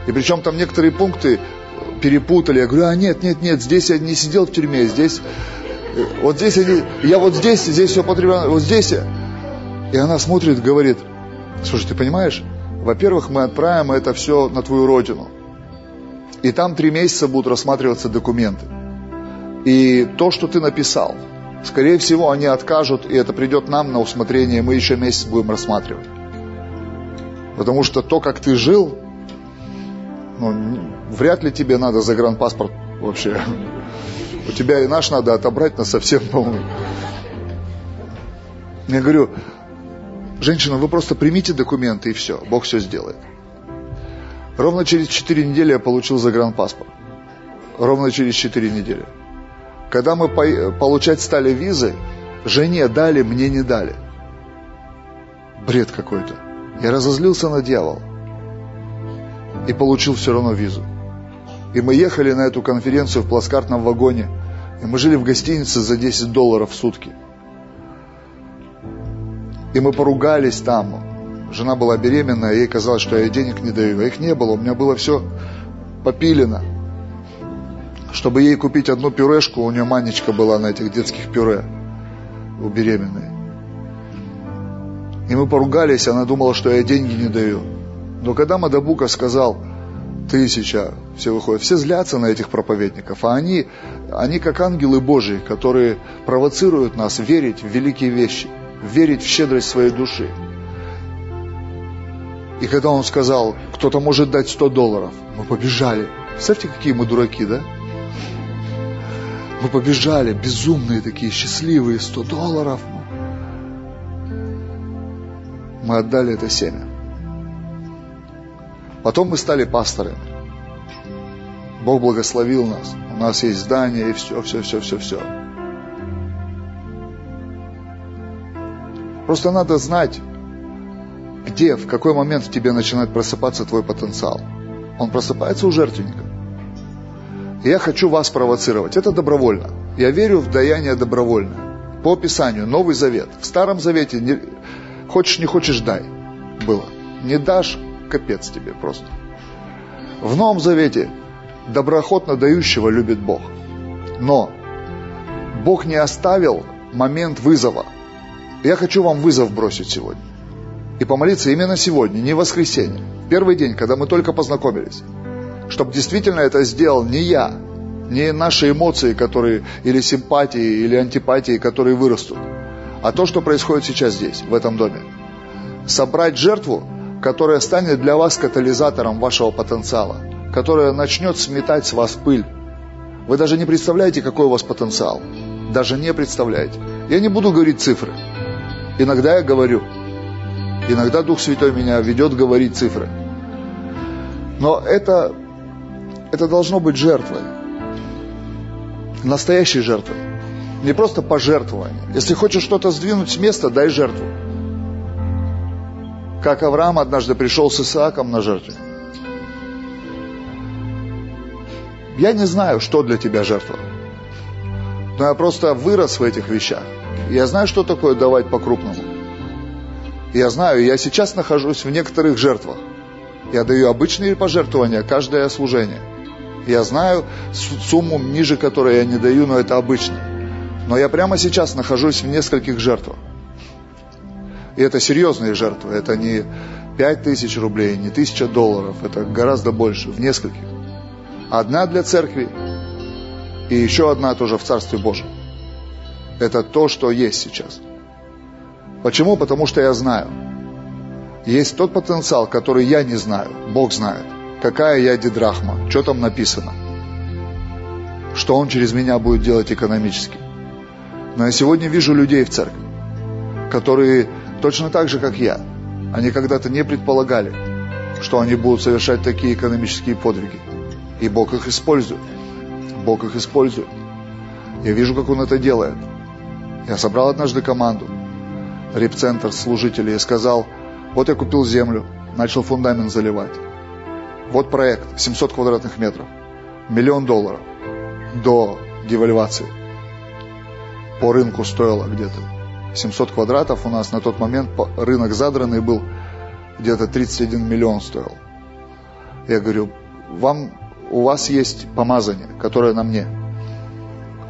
И причем там некоторые пункты перепутали. Я говорю, а нет, нет, нет, здесь я не сидел в тюрьме, здесь, вот здесь я, я вот здесь, здесь все употреблял, вот здесь. И она смотрит, говорит, слушай, ты понимаешь, во-первых, мы отправим это все на твою родину. И там три месяца будут рассматриваться документы. И то, что ты написал, скорее всего, они откажут, и это придет нам на усмотрение, мы еще месяц будем рассматривать. Потому что то, как ты жил, ну, вряд ли тебе надо загранпаспорт вообще. У тебя и наш надо отобрать на совсем, по-моему. Я говорю, женщина, вы просто примите документы и все, Бог все сделает. Ровно через 4 недели я получил загранпаспорт. Ровно через 4 недели. Когда мы получать стали визы, жене дали, мне не дали. Бред какой-то. Я разозлился на дьявола и получил все равно визу. И мы ехали на эту конференцию в плацкартном вагоне, и мы жили в гостинице за 10 долларов в сутки. И мы поругались там. Жена была беременная, ей казалось, что я денег не даю. А их не было, у меня было все попилено. Чтобы ей купить одну пюрешку, у нее манечка была на этих детских пюре у беременной. И мы поругались, она думала, что я деньги не даю. Но когда Мадабука сказал, тысяча, все выходят, все злятся на этих проповедников, а они, они как ангелы Божии, которые провоцируют нас верить в великие вещи, верить в щедрость своей души. И когда он сказал, кто-то может дать 100 долларов, мы побежали. Представьте, какие мы дураки, да? Мы побежали, безумные такие, счастливые, 100 долларов. Мы отдали это семя. Потом мы стали пасторами. Бог благословил нас. У нас есть здание и все, все, все, все, все. Просто надо знать, где, в какой момент в тебе начинает просыпаться твой потенциал. Он просыпается у жертвенника. И я хочу вас провоцировать. Это добровольно. Я верю в даяние добровольно. По описанию, Новый Завет. В Старом Завете не, хочешь не хочешь дай. Было. Не дашь, капец тебе просто. В Новом Завете доброохотно дающего любит Бог. Но Бог не оставил момент вызова. Я хочу вам вызов бросить сегодня. И помолиться именно сегодня, не в воскресенье. Первый день, когда мы только познакомились. Чтобы действительно это сделал не я, не наши эмоции, которые, или симпатии, или антипатии, которые вырастут, а то, что происходит сейчас здесь, в этом доме. Собрать жертву, которая станет для вас катализатором вашего потенциала, которая начнет сметать с вас пыль. Вы даже не представляете, какой у вас потенциал. Даже не представляете. Я не буду говорить цифры. Иногда я говорю, Иногда Дух Святой меня ведет говорить цифры. Но это, это должно быть жертвой. Настоящей жертвой. Не просто пожертвование. Если хочешь что-то сдвинуть с места, дай жертву. Как Авраам однажды пришел с Исааком на жертву. Я не знаю, что для тебя жертва. Но я просто вырос в этих вещах. Я знаю, что такое давать по-крупному. Я знаю, я сейчас нахожусь в некоторых жертвах. Я даю обычные пожертвования, каждое служение. Я знаю сумму ниже которой я не даю, но это обычно. Но я прямо сейчас нахожусь в нескольких жертвах. И это серьезные жертвы. Это не 5 тысяч рублей, не тысяча долларов. Это гораздо больше, в нескольких. Одна для церкви и еще одна тоже в Царстве Божьем. Это то, что есть сейчас. Почему? Потому что я знаю. Есть тот потенциал, который я не знаю. Бог знает. Какая я дидрахма, что там написано. Что Он через меня будет делать экономически. Но я сегодня вижу людей в церкви, которые точно так же, как я, они когда-то не предполагали, что они будут совершать такие экономические подвиги. И Бог их использует. Бог их использует. Я вижу, как Он это делает. Я собрал однажды команду репцентр служителей и сказал, вот я купил землю, начал фундамент заливать. Вот проект, 700 квадратных метров, миллион долларов до девальвации. По рынку стоило где-то 700 квадратов у нас на тот момент рынок задранный был, где-то 31 миллион стоил. Я говорю, вам, у вас есть помазание, которое на мне.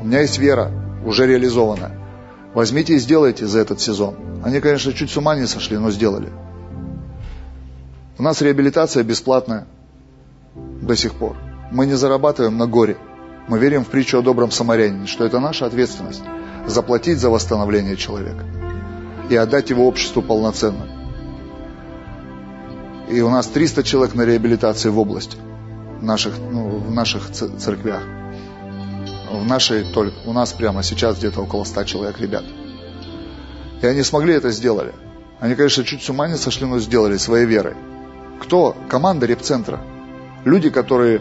У меня есть вера, уже реализованная. Возьмите и сделайте за этот сезон. Они, конечно, чуть с ума не сошли, но сделали. У нас реабилитация бесплатная до сих пор. Мы не зарабатываем на горе. Мы верим в притчу о добром самарянине, что это наша ответственность заплатить за восстановление человека и отдать его обществу полноценно. И у нас 300 человек на реабилитации в области, в наших, ну, в наших церквях. В нашей только, у нас прямо сейчас где-то около 100 человек ребят. И они смогли это сделали. Они, конечно, чуть с ума не сошли, но сделали своей верой. Кто? Команда репцентра. Люди, которые,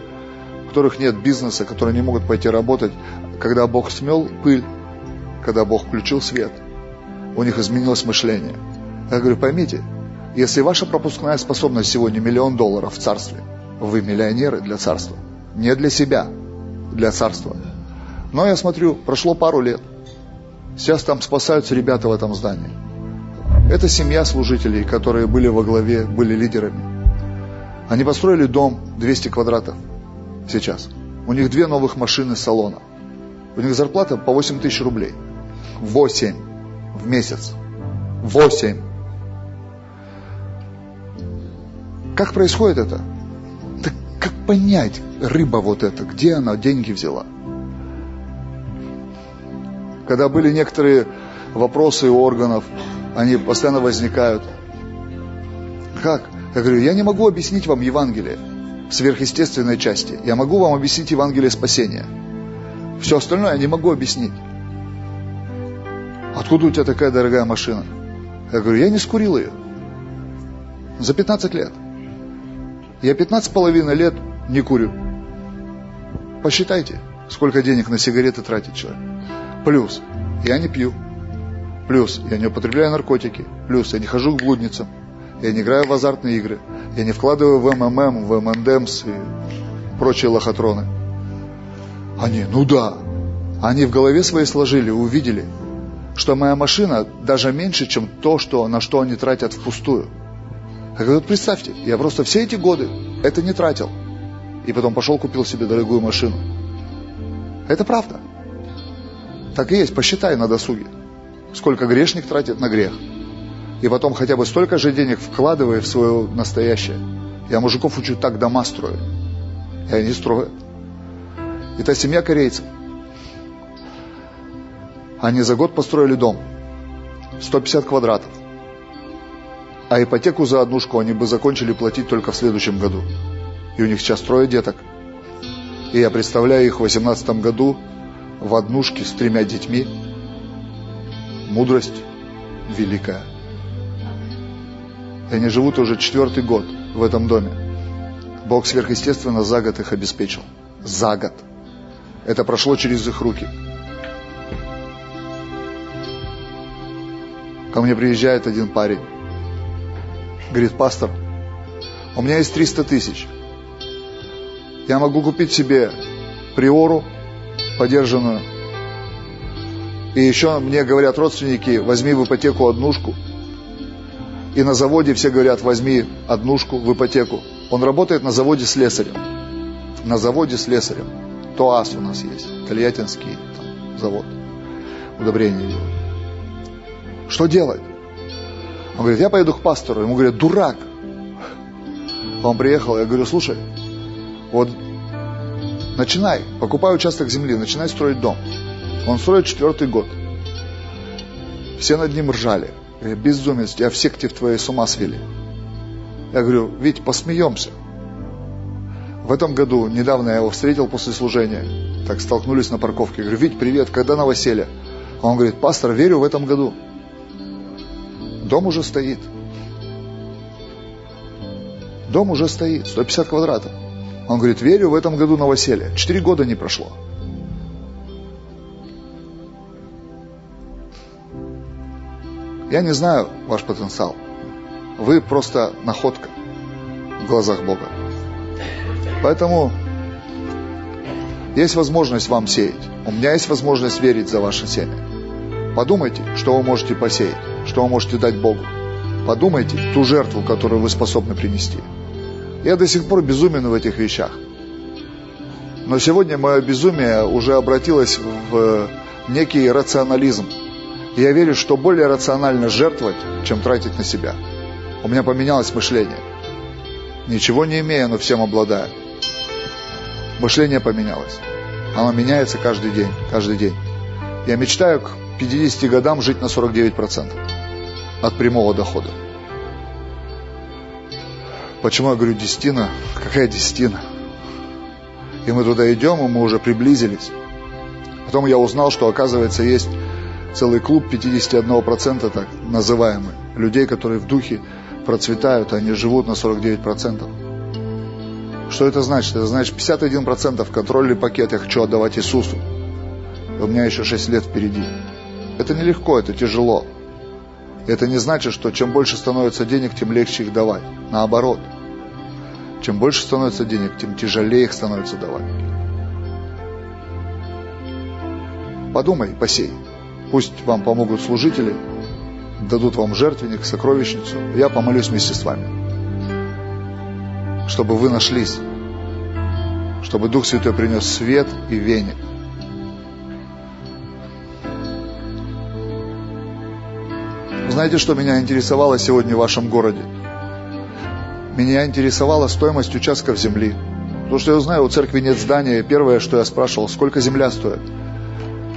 у которых нет бизнеса, которые не могут пойти работать. Когда Бог смел пыль, когда Бог включил свет, у них изменилось мышление. Я говорю, поймите, если ваша пропускная способность сегодня миллион долларов в царстве, вы миллионеры для царства. Не для себя, для царства. Но я смотрю, прошло пару лет – Сейчас там спасаются ребята в этом здании. Это семья служителей, которые были во главе, были лидерами. Они построили дом 200 квадратов сейчас. У них две новых машины салона. У них зарплата по 8 тысяч рублей. 8 в месяц. 8. Как происходит это? Так как понять, рыба вот эта, где она деньги взяла? Когда были некоторые вопросы у органов, они постоянно возникают. Как? Я говорю, я не могу объяснить вам Евангелие сверхъестественной части. Я могу вам объяснить Евангелие спасения. Все остальное я не могу объяснить. Откуда у тебя такая дорогая машина? Я говорю, я не скурил ее. За 15 лет. Я 15 с половиной лет не курю. Посчитайте, сколько денег на сигареты тратит человек. Плюс, я не пью. Плюс, я не употребляю наркотики. Плюс, я не хожу к блудницам. Я не играю в азартные игры. Я не вкладываю в МММ, в МНДМС и прочие лохотроны. Они, ну да. Они в голове своей сложили, увидели, что моя машина даже меньше, чем то, что, на что они тратят впустую. Я говорю, представьте, я просто все эти годы это не тратил. И потом пошел купил себе дорогую машину. Это правда. Так и есть, посчитай на досуге. Сколько грешник тратит на грех. И потом хотя бы столько же денег вкладывая в свое настоящее. Я мужиков учу так дома строю. И они строят. Это семья корейцев. Они за год построили дом. 150 квадратов. А ипотеку за однушку они бы закончили платить только в следующем году. И у них сейчас трое деток. И я представляю их в 18 году в однушке с тремя детьми. Мудрость великая. И они живут уже четвертый год в этом доме. Бог сверхъестественно за год их обеспечил. За год. Это прошло через их руки. Ко мне приезжает один парень. Говорит, пастор, у меня есть 300 тысяч. Я могу купить себе приору подержанную. И еще мне говорят родственники, возьми в ипотеку однушку. И на заводе все говорят, возьми однушку в ипотеку. Он работает на заводе слесарем. На заводе слесарем. ТОАС у нас есть. Тольяттинский там, завод. Удобрения делают. Что делать? Он говорит, я поеду к пастору. Ему говорят, дурак. Он приехал, я говорю, слушай, вот начинай, покупай участок земли, начинай строить дом. Он строит четвертый год. Все над ним ржали. Безумец, тебя в секте в твоей с ума свели. Я говорю, Вить, посмеемся. В этом году, недавно я его встретил после служения, так столкнулись на парковке. Я говорю, Вить, привет, когда новоселье? Он говорит, пастор, верю в этом году. Дом уже стоит. Дом уже стоит, 150 квадратов. Он говорит, верю в этом году новоселье. Четыре года не прошло. Я не знаю ваш потенциал. Вы просто находка в глазах Бога. Поэтому есть возможность вам сеять. У меня есть возможность верить за ваше семя. Подумайте, что вы можете посеять, что вы можете дать Богу. Подумайте ту жертву, которую вы способны принести. Я до сих пор безумен в этих вещах. Но сегодня мое безумие уже обратилось в некий рационализм. Я верю, что более рационально жертвовать, чем тратить на себя. У меня поменялось мышление. Ничего не имея, но всем обладая. Мышление поменялось. Оно меняется каждый день, каждый день. Я мечтаю к 50 годам жить на 49% от прямого дохода. Почему я говорю десятина? Какая десятина? И мы туда идем, и мы уже приблизились. Потом я узнал, что оказывается есть целый клуб 51% так называемый. Людей, которые в духе процветают, они живут на 49%. Что это значит? Это значит 51% контрольный пакет я хочу отдавать Иисусу. У меня еще 6 лет впереди. Это нелегко, это тяжело. Это не значит, что чем больше становится денег, тем легче их давать. Наоборот. Чем больше становится денег, тем тяжелее их становится давать. Подумай, посей. Пусть вам помогут служители, дадут вам жертвенник, сокровищницу. Я помолюсь вместе с вами. Чтобы вы нашлись. Чтобы Дух Святой принес свет и веник. Знаете, что меня интересовало сегодня в вашем городе? меня интересовала стоимость участков земли. Потому что я знаю, у церкви нет здания. Первое, что я спрашивал, сколько земля стоит.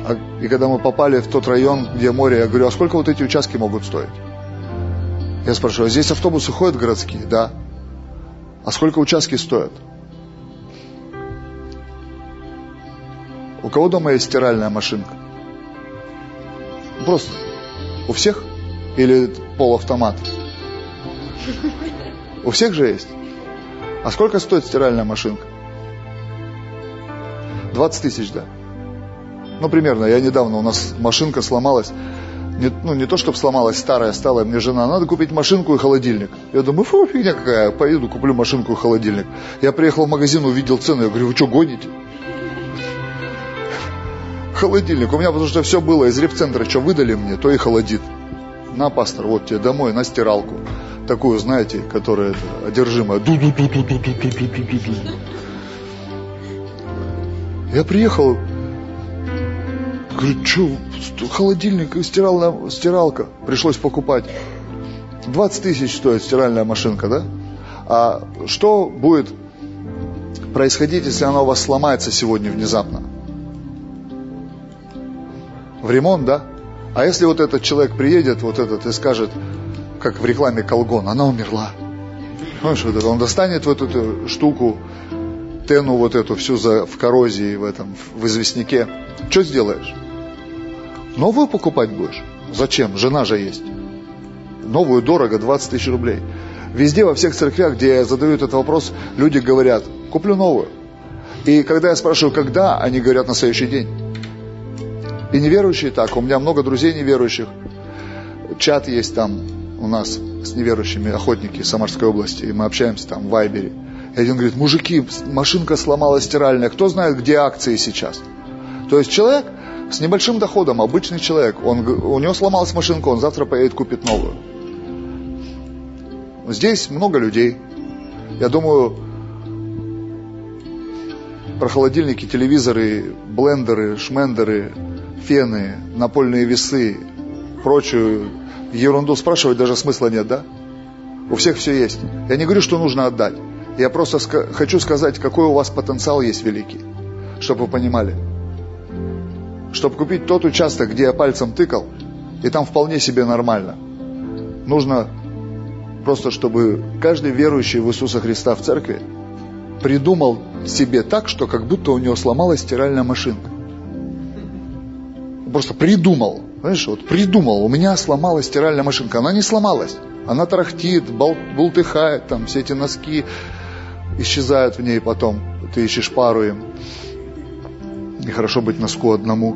А, и когда мы попали в тот район, где море, я говорю, а сколько вот эти участки могут стоить? Я спрашиваю, а здесь автобусы ходят городские? Да. А сколько участки стоят? У кого дома есть стиральная машинка? Просто. У всех? Или полуавтомат? У всех же есть. А сколько стоит стиральная машинка? 20 тысяч, да. Ну, примерно, я недавно, у нас машинка сломалась. Не, ну, не то, чтобы сломалась старая, стала мне жена, надо купить машинку и холодильник. Я думаю, фу, фигня какая, поеду, куплю машинку и холодильник. Я приехал в магазин, увидел цену, я говорю, вы что, гоните? Холодильник. У меня, потому что все было из репцентра, что выдали мне, то и холодит. На, пастор, вот тебе домой, на стиралку. Такую, знаете, которая это, одержимая. Я приехал, говорю, что, холодильник, стиралка, стиралка, пришлось покупать. 20 тысяч стоит стиральная машинка, да? А что будет происходить, если она у вас сломается сегодня внезапно? В ремонт, да? А если вот этот человек приедет, вот этот, и скажет, как в рекламе Колгон, она умерла. Понимаешь, вот это, он достанет вот эту штуку, тену вот эту всю за, в коррозии, в этом, в известняке. Что сделаешь? Новую покупать будешь? Зачем? Жена же есть. Новую дорого, 20 тысяч рублей. Везде, во всех церквях, где я задаю этот вопрос, люди говорят, куплю новую. И когда я спрашиваю, когда, они говорят на следующий день. И неверующие так. У меня много друзей неверующих. Чат есть там, у нас с неверующими охотники Самарской области, и мы общаемся там в Вайбере. И один говорит, мужики, машинка сломалась стиральная, кто знает, где акции сейчас? То есть человек с небольшим доходом, обычный человек, он, у него сломалась машинка, он завтра поедет купит новую. Здесь много людей. Я думаю, про холодильники, телевизоры, блендеры, шмендеры, фены, напольные весы, прочую ерунду спрашивать даже смысла нет, да? У всех все есть. Я не говорю, что нужно отдать. Я просто ска- хочу сказать, какой у вас потенциал есть великий. Чтобы вы понимали. Чтобы купить тот участок, где я пальцем тыкал, и там вполне себе нормально. Нужно просто, чтобы каждый верующий в Иисуса Христа в церкви придумал себе так, что как будто у него сломалась стиральная машинка. Просто придумал. Знаешь, вот придумал, у меня сломалась стиральная машинка. Она не сломалась. Она тарахтит, бол, бултыхает, там все эти носки исчезают в ней потом. Ты ищешь пару им. Нехорошо быть носку одному.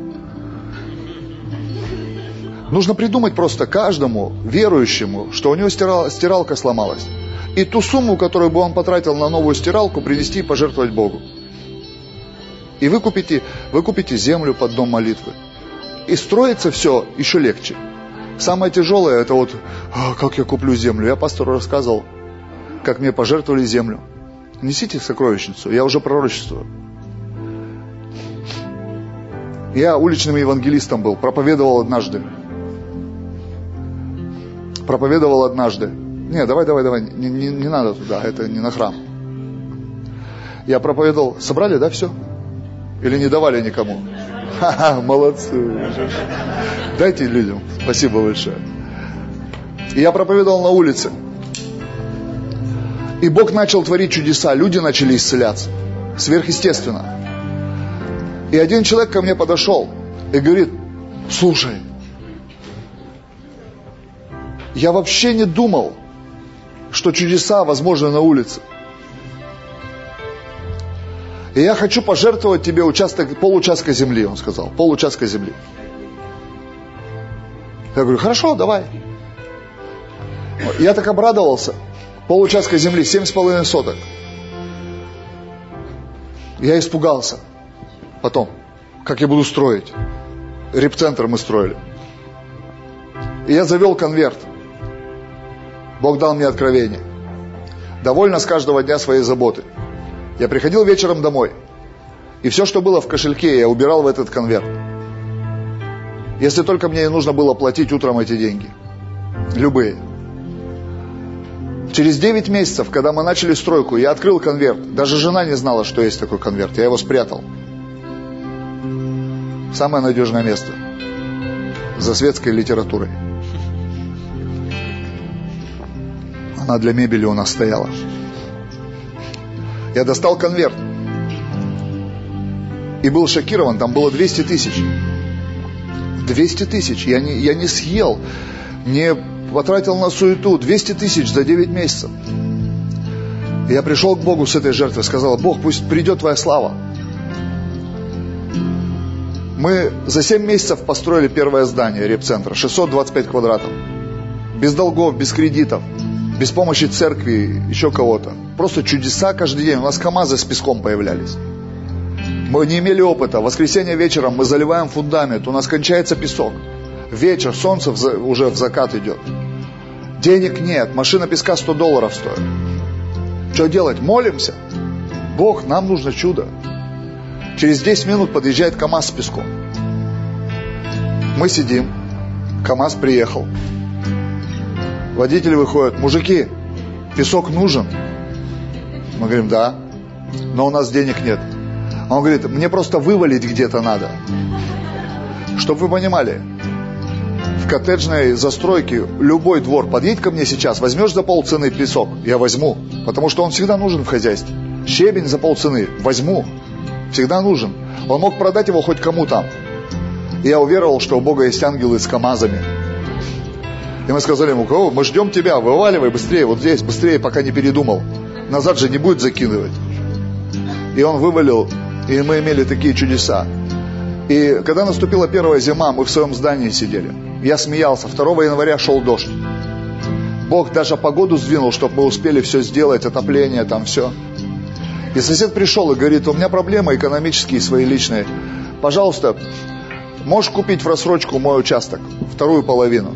Нужно придумать просто каждому верующему, что у него стирал, стиралка сломалась. И ту сумму, которую бы он потратил на новую стиралку, принести и пожертвовать Богу. И вы купите, вы купите землю под дом молитвы. И строится все еще легче. Самое тяжелое это вот, а, как я куплю землю. Я пастору рассказывал, как мне пожертвовали землю. Несите в сокровищницу, я уже пророчествую. Я уличным евангелистом был, проповедовал однажды. Проповедовал однажды. Не, давай, давай, давай, не, не, не надо туда, это не на храм. Я проповедовал, собрали, да, все? Или не давали никому? Ха-ха, молодцы. Дайте людям. Спасибо большое. И я проповедовал на улице. И Бог начал творить чудеса, люди начали исцеляться. Сверхъестественно. И один человек ко мне подошел и говорит, слушай, я вообще не думал, что чудеса возможны на улице. И я хочу пожертвовать тебе участок, получастка земли, он сказал, получастка земли. Я говорю, хорошо, давай. Я так обрадовался. Получастка земли, семь с половиной соток. Я испугался. Потом, как я буду строить. Репцентр мы строили. И я завел конверт. Бог дал мне откровение. Довольно с каждого дня своей заботы. Я приходил вечером домой, и все, что было в кошельке, я убирал в этот конверт. Если только мне не нужно было платить утром эти деньги. Любые. Через 9 месяцев, когда мы начали стройку, я открыл конверт. Даже жена не знала, что есть такой конверт. Я его спрятал. Самое надежное место. За светской литературой. Она для мебели у нас стояла. Я достал конверт. И был шокирован, там было 200 тысяч. 200 тысяч. Я не, я не съел, не потратил на суету. 200 тысяч за 9 месяцев. я пришел к Богу с этой жертвой, сказал, Бог, пусть придет Твоя слава. Мы за 7 месяцев построили первое здание репцентра, 625 квадратов. Без долгов, без кредитов, без помощи церкви, еще кого-то. Просто чудеса каждый день. У нас КАМАЗы с песком появлялись. Мы не имели опыта. В воскресенье вечером мы заливаем фундамент, у нас кончается песок. Вечер, солнце уже в закат идет. Денег нет, машина песка 100 долларов стоит. Что делать? Молимся. Бог, нам нужно чудо. Через 10 минут подъезжает КАМАЗ с песком. Мы сидим, КАМАЗ приехал. Водитель выходит, мужики, песок нужен? Мы говорим, да, но у нас денег нет. Он говорит, мне просто вывалить где-то надо. Чтобы вы понимали, в коттеджной застройке любой двор, подъедь ко мне сейчас, возьмешь за полцены песок, я возьму, потому что он всегда нужен в хозяйстве. Щебень за полцены, возьму, всегда нужен. Он мог продать его хоть кому там. И я уверовал, что у Бога есть ангелы с КАМАЗами. И мы сказали ему, О, мы ждем тебя, вываливай быстрее, вот здесь, быстрее, пока не передумал. Назад же не будет закидывать. И он вывалил, и мы имели такие чудеса. И когда наступила первая зима, мы в своем здании сидели. Я смеялся. 2 января шел дождь. Бог даже погоду сдвинул, чтобы мы успели все сделать, отопление, там все. И сосед пришел и говорит, у меня проблемы экономические свои личные. Пожалуйста, можешь купить в рассрочку мой участок, вторую половину.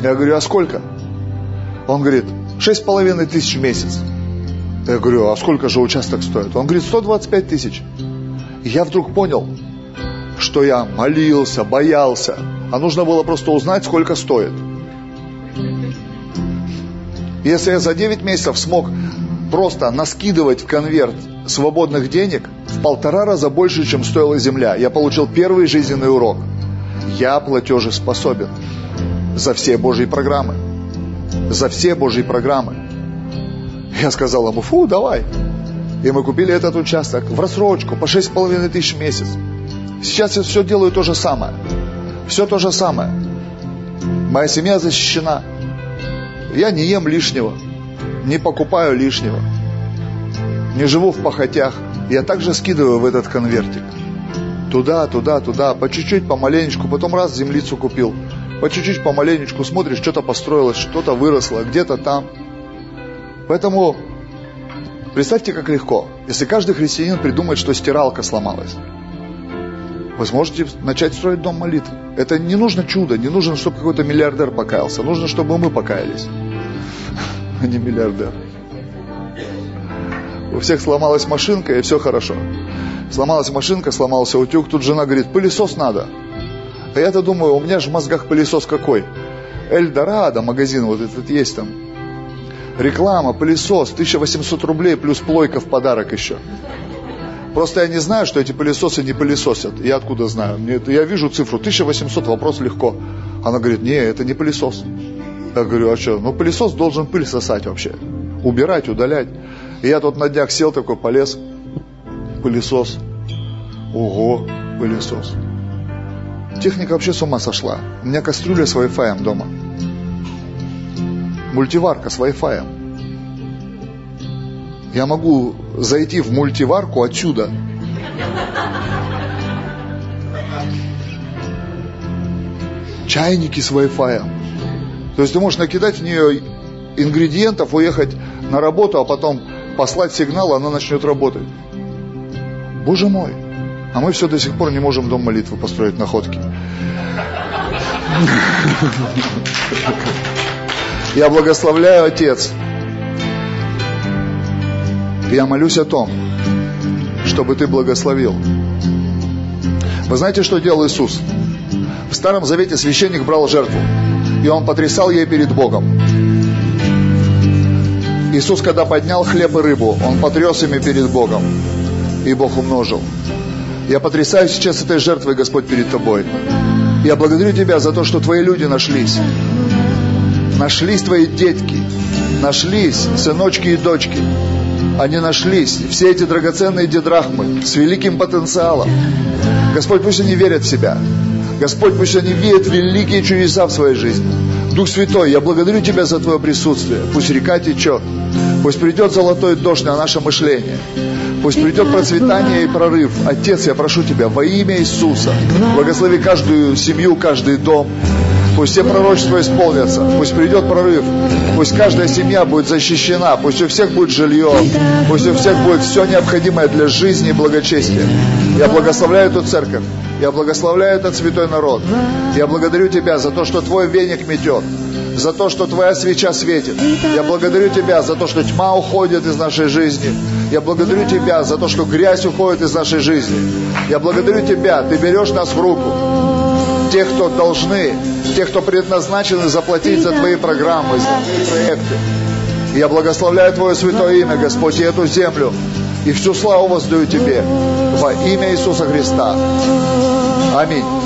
Я говорю, а сколько? Он говорит, шесть с половиной тысяч в месяц. Я говорю, а сколько же участок стоит? Он говорит, 125 тысяч. И я вдруг понял, что я молился, боялся, а нужно было просто узнать, сколько стоит. Если я за 9 месяцев смог просто наскидывать в конверт свободных денег в полтора раза больше, чем стоила земля, я получил первый жизненный урок. Я платежеспособен за все Божьи программы. За все Божьи программы. Я сказал ему, фу, давай. И мы купили этот участок в рассрочку по 6,5 тысяч в месяц. Сейчас я все делаю то же самое. Все то же самое. Моя семья защищена. Я не ем лишнего, не покупаю лишнего, не живу в похотях. Я также скидываю в этот конвертик. Туда, туда, туда, по чуть-чуть, помаленечку, потом раз землицу купил. По чуть-чуть, помаленечку смотришь, что-то построилось, что-то выросло, где-то там. Поэтому представьте, как легко, если каждый христианин придумает, что стиралка сломалась вы сможете начать строить дом молитвы. Это не нужно чудо, не нужно, чтобы какой-то миллиардер покаялся. Нужно, чтобы мы покаялись, а (laughs) не миллиардер. У всех сломалась машинка, и все хорошо. Сломалась машинка, сломался утюг, тут жена говорит, пылесос надо. А я-то думаю, у меня же в мозгах пылесос какой? Эльдорадо, магазин вот этот есть там. Реклама, пылесос, 1800 рублей плюс плойка в подарок еще. Просто я не знаю, что эти пылесосы не пылесосят. Я откуда знаю? Мне, я вижу цифру 1800, вопрос легко. Она говорит, не, это не пылесос. Я говорю, а что? Ну, пылесос должен пыль сосать вообще. Убирать, удалять. И я тут на днях сел такой, полез. Пылесос. Ого, пылесос. Техника вообще с ума сошла. У меня кастрюля с Wi-Fi дома. Мультиварка с Wi-Fi. Я могу зайти в мультиварку отсюда. Чайники с Wi-Fi. То есть ты можешь накидать в нее ингредиентов, уехать на работу, а потом послать сигнал, она начнет работать. Боже мой. А мы все до сих пор не можем дом молитвы построить находки. Я благословляю, Отец, я молюсь о том, чтобы ты благословил. Вы знаете, что делал Иисус? В Старом Завете священник брал жертву, и он потрясал ей перед Богом. Иисус, когда поднял хлеб и рыбу, Он потряс ими перед Богом, и Бог умножил. Я потрясаюсь сейчас этой жертвой, Господь, перед Тобой. Я благодарю Тебя за то, что Твои люди нашлись. Нашлись Твои детки, нашлись сыночки и дочки. Они нашлись, все эти драгоценные дедрахмы с великим потенциалом. Господь, пусть они верят в себя. Господь, пусть они видят великие чудеса в своей жизни. Дух Святой, я благодарю Тебя за Твое присутствие. Пусть река течет. Пусть придет золотой дождь на наше мышление. Пусть придет процветание и прорыв. Отец, я прошу Тебя во имя Иисуса, благослови каждую семью, каждый дом. Пусть все пророчества исполнятся. Пусть придет прорыв. Пусть каждая семья будет защищена. Пусть у всех будет жилье. Пусть у всех будет все необходимое для жизни и благочестия. Я благословляю эту церковь. Я благословляю этот святой народ. Я благодарю Тебя за то, что Твой веник метет за то, что Твоя свеча светит. Я благодарю Тебя за то, что тьма уходит из нашей жизни. Я благодарю Тебя за то, что грязь уходит из нашей жизни. Я благодарю Тебя, Ты берешь нас в руку. Тех, кто должны, тех, кто предназначены заплатить за Твои программы, за Твои проекты. Я благословляю Твое святое имя, Господь, и эту землю. И всю славу воздаю Тебе во имя Иисуса Христа. Аминь.